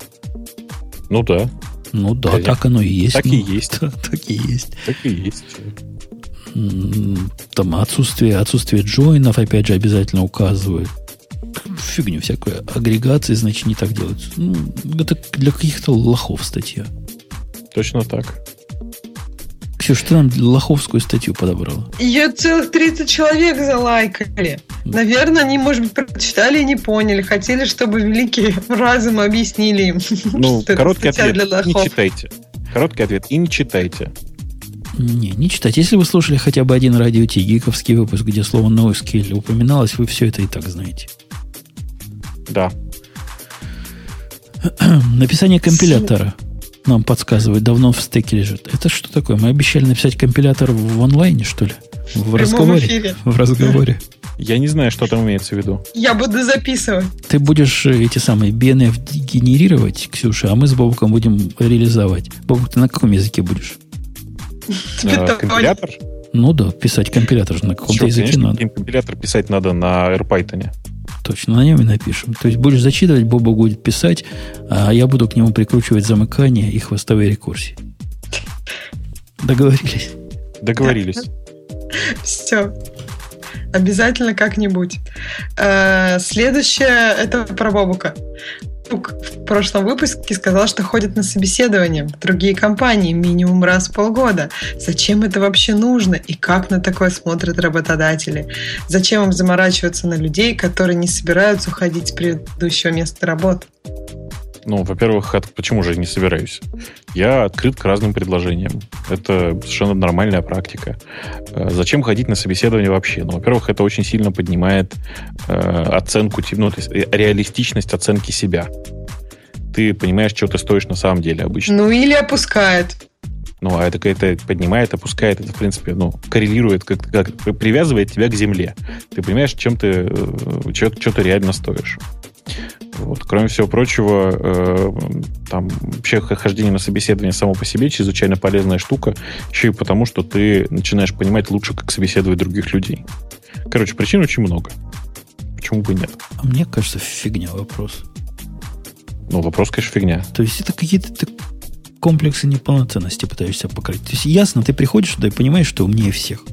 Ну да. Ну да, да так оно и есть. Так ну, и есть. Да, <laughs> так и есть. Так и есть. Там отсутствие, отсутствие джойнов, опять же, обязательно указывают фигню всякую. Агрегации, значит, не так делают. Ну, это для каких-то лохов статья. Точно так. Ксюша, ты нам лоховскую статью подобрала. Ее целых 30 человек залайкали. Наверное, они, может быть, прочитали и не поняли. Хотели, чтобы великие <laughs> разум объяснили им. <laughs> Ну, короткий ответ. Для не читайте. Короткий ответ. И не читайте. Не, не читайте. Если вы слушали хотя бы один радио Ти гиковский выпуск, где слово NoSQL упоминалось, вы все это и так знаете. Да. <clears throat> Написание компилятора нам подсказывает, давно в стеке лежит. Это что такое? Мы обещали написать компилятор в онлайне, что ли? В, в разговоре? Эфире. В разговоре. <laughs> Я не знаю, что там имеется в виду. Я буду записывать. Ты будешь э, эти самые BNF генерировать, Ксюша, а мы с Бобуком будем реализовать. Бобук, ты на каком языке будешь? А, компилятор? Ну да, писать компилятор же на каком-то языке надо. Компилятор писать надо на AirPython. Точно, на нем и напишем. То есть будешь зачитывать, Боба будет писать, а я буду к нему прикручивать замыкание и хвостовые рекурсии. Договорились? Договорились. Все. Обязательно как-нибудь. Э, следующее это про Бобука в прошлом выпуске сказал, что ходит на собеседование в другие компании минимум раз в полгода. Зачем это вообще нужно и как на такое смотрят работодатели? Зачем им заморачиваться на людей, которые не собираются уходить с предыдущего места работы? Ну, во-первых, от, почему же я не собираюсь? Я открыт к разным предложениям. Это совершенно нормальная практика. Э, зачем ходить на собеседование вообще? Ну, во-первых, это очень сильно поднимает э, оценку, ну, то есть э, реалистичность оценки себя. Ты понимаешь, что ты стоишь на самом деле обычно. Ну, или опускает. Ну, а это, это поднимает, опускает, это, в принципе, ну, коррелирует, как, как привязывает тебя к земле. Ты понимаешь, чем ты, э, что, что ты реально стоишь. Вот. Кроме всего прочего, э, там вообще хождение на собеседование само по себе чрезвычайно полезная штука, еще и потому, что ты начинаешь понимать лучше, как собеседовать других людей. Короче, причин очень много. Почему бы нет? А мне кажется, фигня вопрос. Ну, вопрос, конечно, фигня. То есть это какие-то ты комплексы неполноценности пытаешься покрыть. То есть ясно, ты приходишь туда и понимаешь, что умнее всех.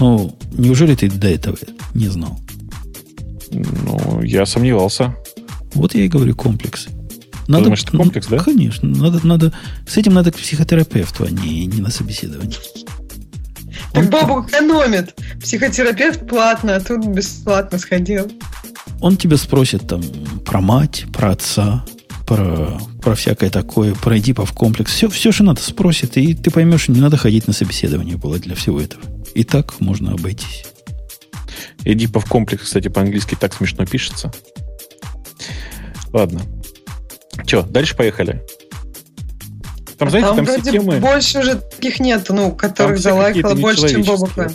Но неужели ты до этого не знал? Ну, я сомневался. Вот я и говорю комплексы. Надо, Думаешь, это комплекс, да? Конечно. Надо, надо, с этим надо к психотерапевту, а не, не на собеседование. Так Бобу экономит. Психотерапевт платно, а тут бесплатно сходил. Он тебя спросит там про мать, про отца, про, про всякое такое, про Эдипов комплекс. Все, все, что надо, спросит, и ты поймешь, что не надо ходить на собеседование было для всего этого. И так можно обойтись. Эдипов комплекс, кстати, по-английски так смешно пишется. Ладно. Че, дальше поехали. Там, знаете, там, там вроде все темы... больше уже таких нет, ну, которых залайкало больше, чем Бобука.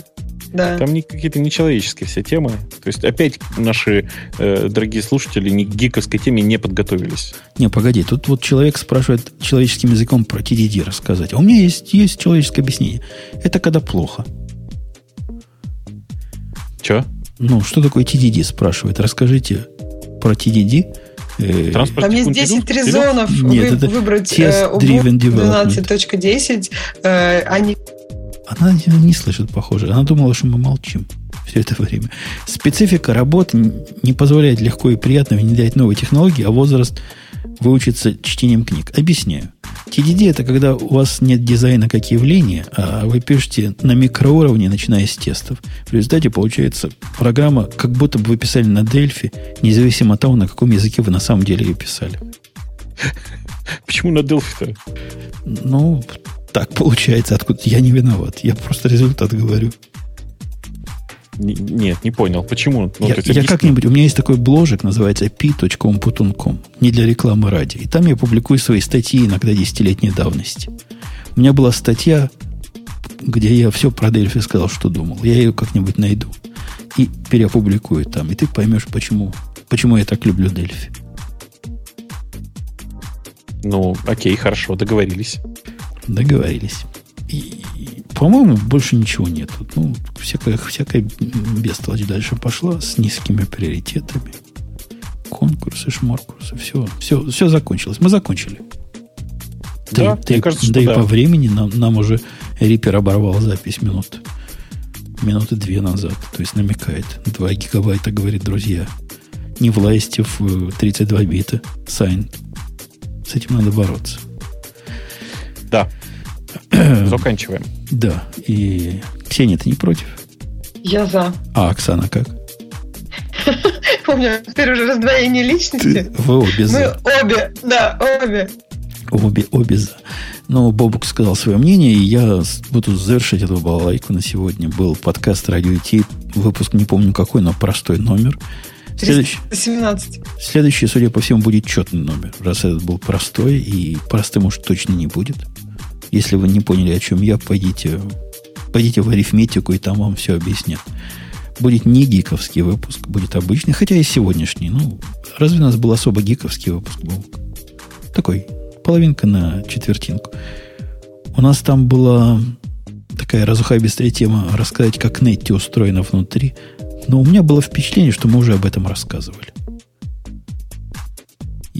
Да. Там не, какие-то нечеловеческие все темы. То есть опять наши э, дорогие слушатели ни к гиковской теме не подготовились. Не, погоди, тут вот человек спрашивает человеческим языком про TDD рассказать. А у меня есть, есть человеческое объяснение. Это когда плохо. Че? Ну, что такое TDD, спрашивает. Расскажите Про TDD? Э, Там есть 10 резонов Нет, вы, выбрать э, 12.10. Э, они... Она не слышит, похоже. Она думала, что мы молчим все это время. Специфика работы не позволяет легко и приятно внедрять новые технологии, а возраст выучиться чтением книг. Объясняю. TDD это когда у вас нет дизайна как явления, а вы пишете на микроуровне, начиная с тестов. В результате получается программа, как будто бы вы писали на Дельфи, независимо от того, на каком языке вы на самом деле ее писали. <laughs> Почему на Delphi-то? Ну, так получается, откуда я не виноват. Я просто результат говорю. Нет, не понял. Почему? Ну, я я как-нибудь... У меня есть такой бложек, называется p.computun.com. Не для рекламы ради. И там я публикую свои статьи иногда десятилетней давности. У меня была статья, где я все про Дельфи сказал, что думал. Я ее как-нибудь найду. И переопубликую там. И ты поймешь, почему, почему я так люблю Дельфи. Ну, окей, хорошо, договорились. Договорились. И, по-моему, больше ничего нет. Ну, всякая, всякая бестолочь дальше пошла с низкими приоритетами. Конкурсы, шмаркурсы, все, все, все закончилось. Мы закончили. Да, да, мне кажется, да и да. по времени нам, нам уже Риппер оборвал запись минут минуты две назад. То есть намекает. 2 гигабайта, говорит, друзья. Не власти в 32 бита. Сайн. С этим надо бороться. Да. <clears throat> Заканчиваем. Да. И Ксения, ты не против? Я за. А Оксана как? <laughs> У меня теперь уже раздвоение личности. Вы обе за. Мы обе, да, обе. Обе, обе за. Но Бобук сказал свое мнение, и я буду завершить эту балалайку на сегодня. Был подкаст «Радио Ти», выпуск не помню какой, но простой номер. Следующий, 17. Следующий, судя по всему, будет четный номер, раз этот был простой, и простым уж точно не будет. Если вы не поняли, о чем я, пойдите, пойдите в арифметику, и там вам все объяснят. Будет не гиковский выпуск, будет обычный, хотя и сегодняшний. Ну, разве у нас был особо гиковский выпуск? Был такой, половинка на четвертинку. У нас там была такая разухабистая тема рассказать, как Нетти устроена внутри. Но у меня было впечатление, что мы уже об этом рассказывали.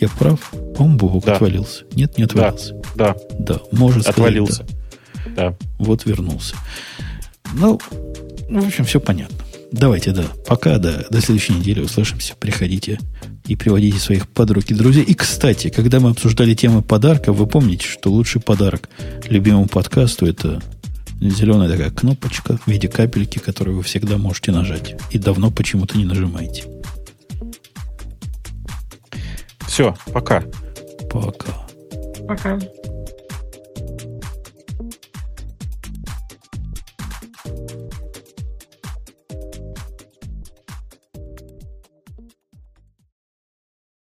Я прав? По-моему, Бог да. отвалился. Нет, не отвалился. Да. Да, может Отвалился. Сказать, да. да. Вот вернулся. Ну, в общем, все понятно. Давайте, да. Пока, да. До следующей недели услышимся. Приходите и приводите своих подруг и друзей. И, кстати, когда мы обсуждали темы подарка, вы помните, что лучший подарок любимому подкасту это зеленая такая кнопочка в виде капельки, которую вы всегда можете нажать. И давно почему-то не нажимаете. Все, пока. Пока. Пока.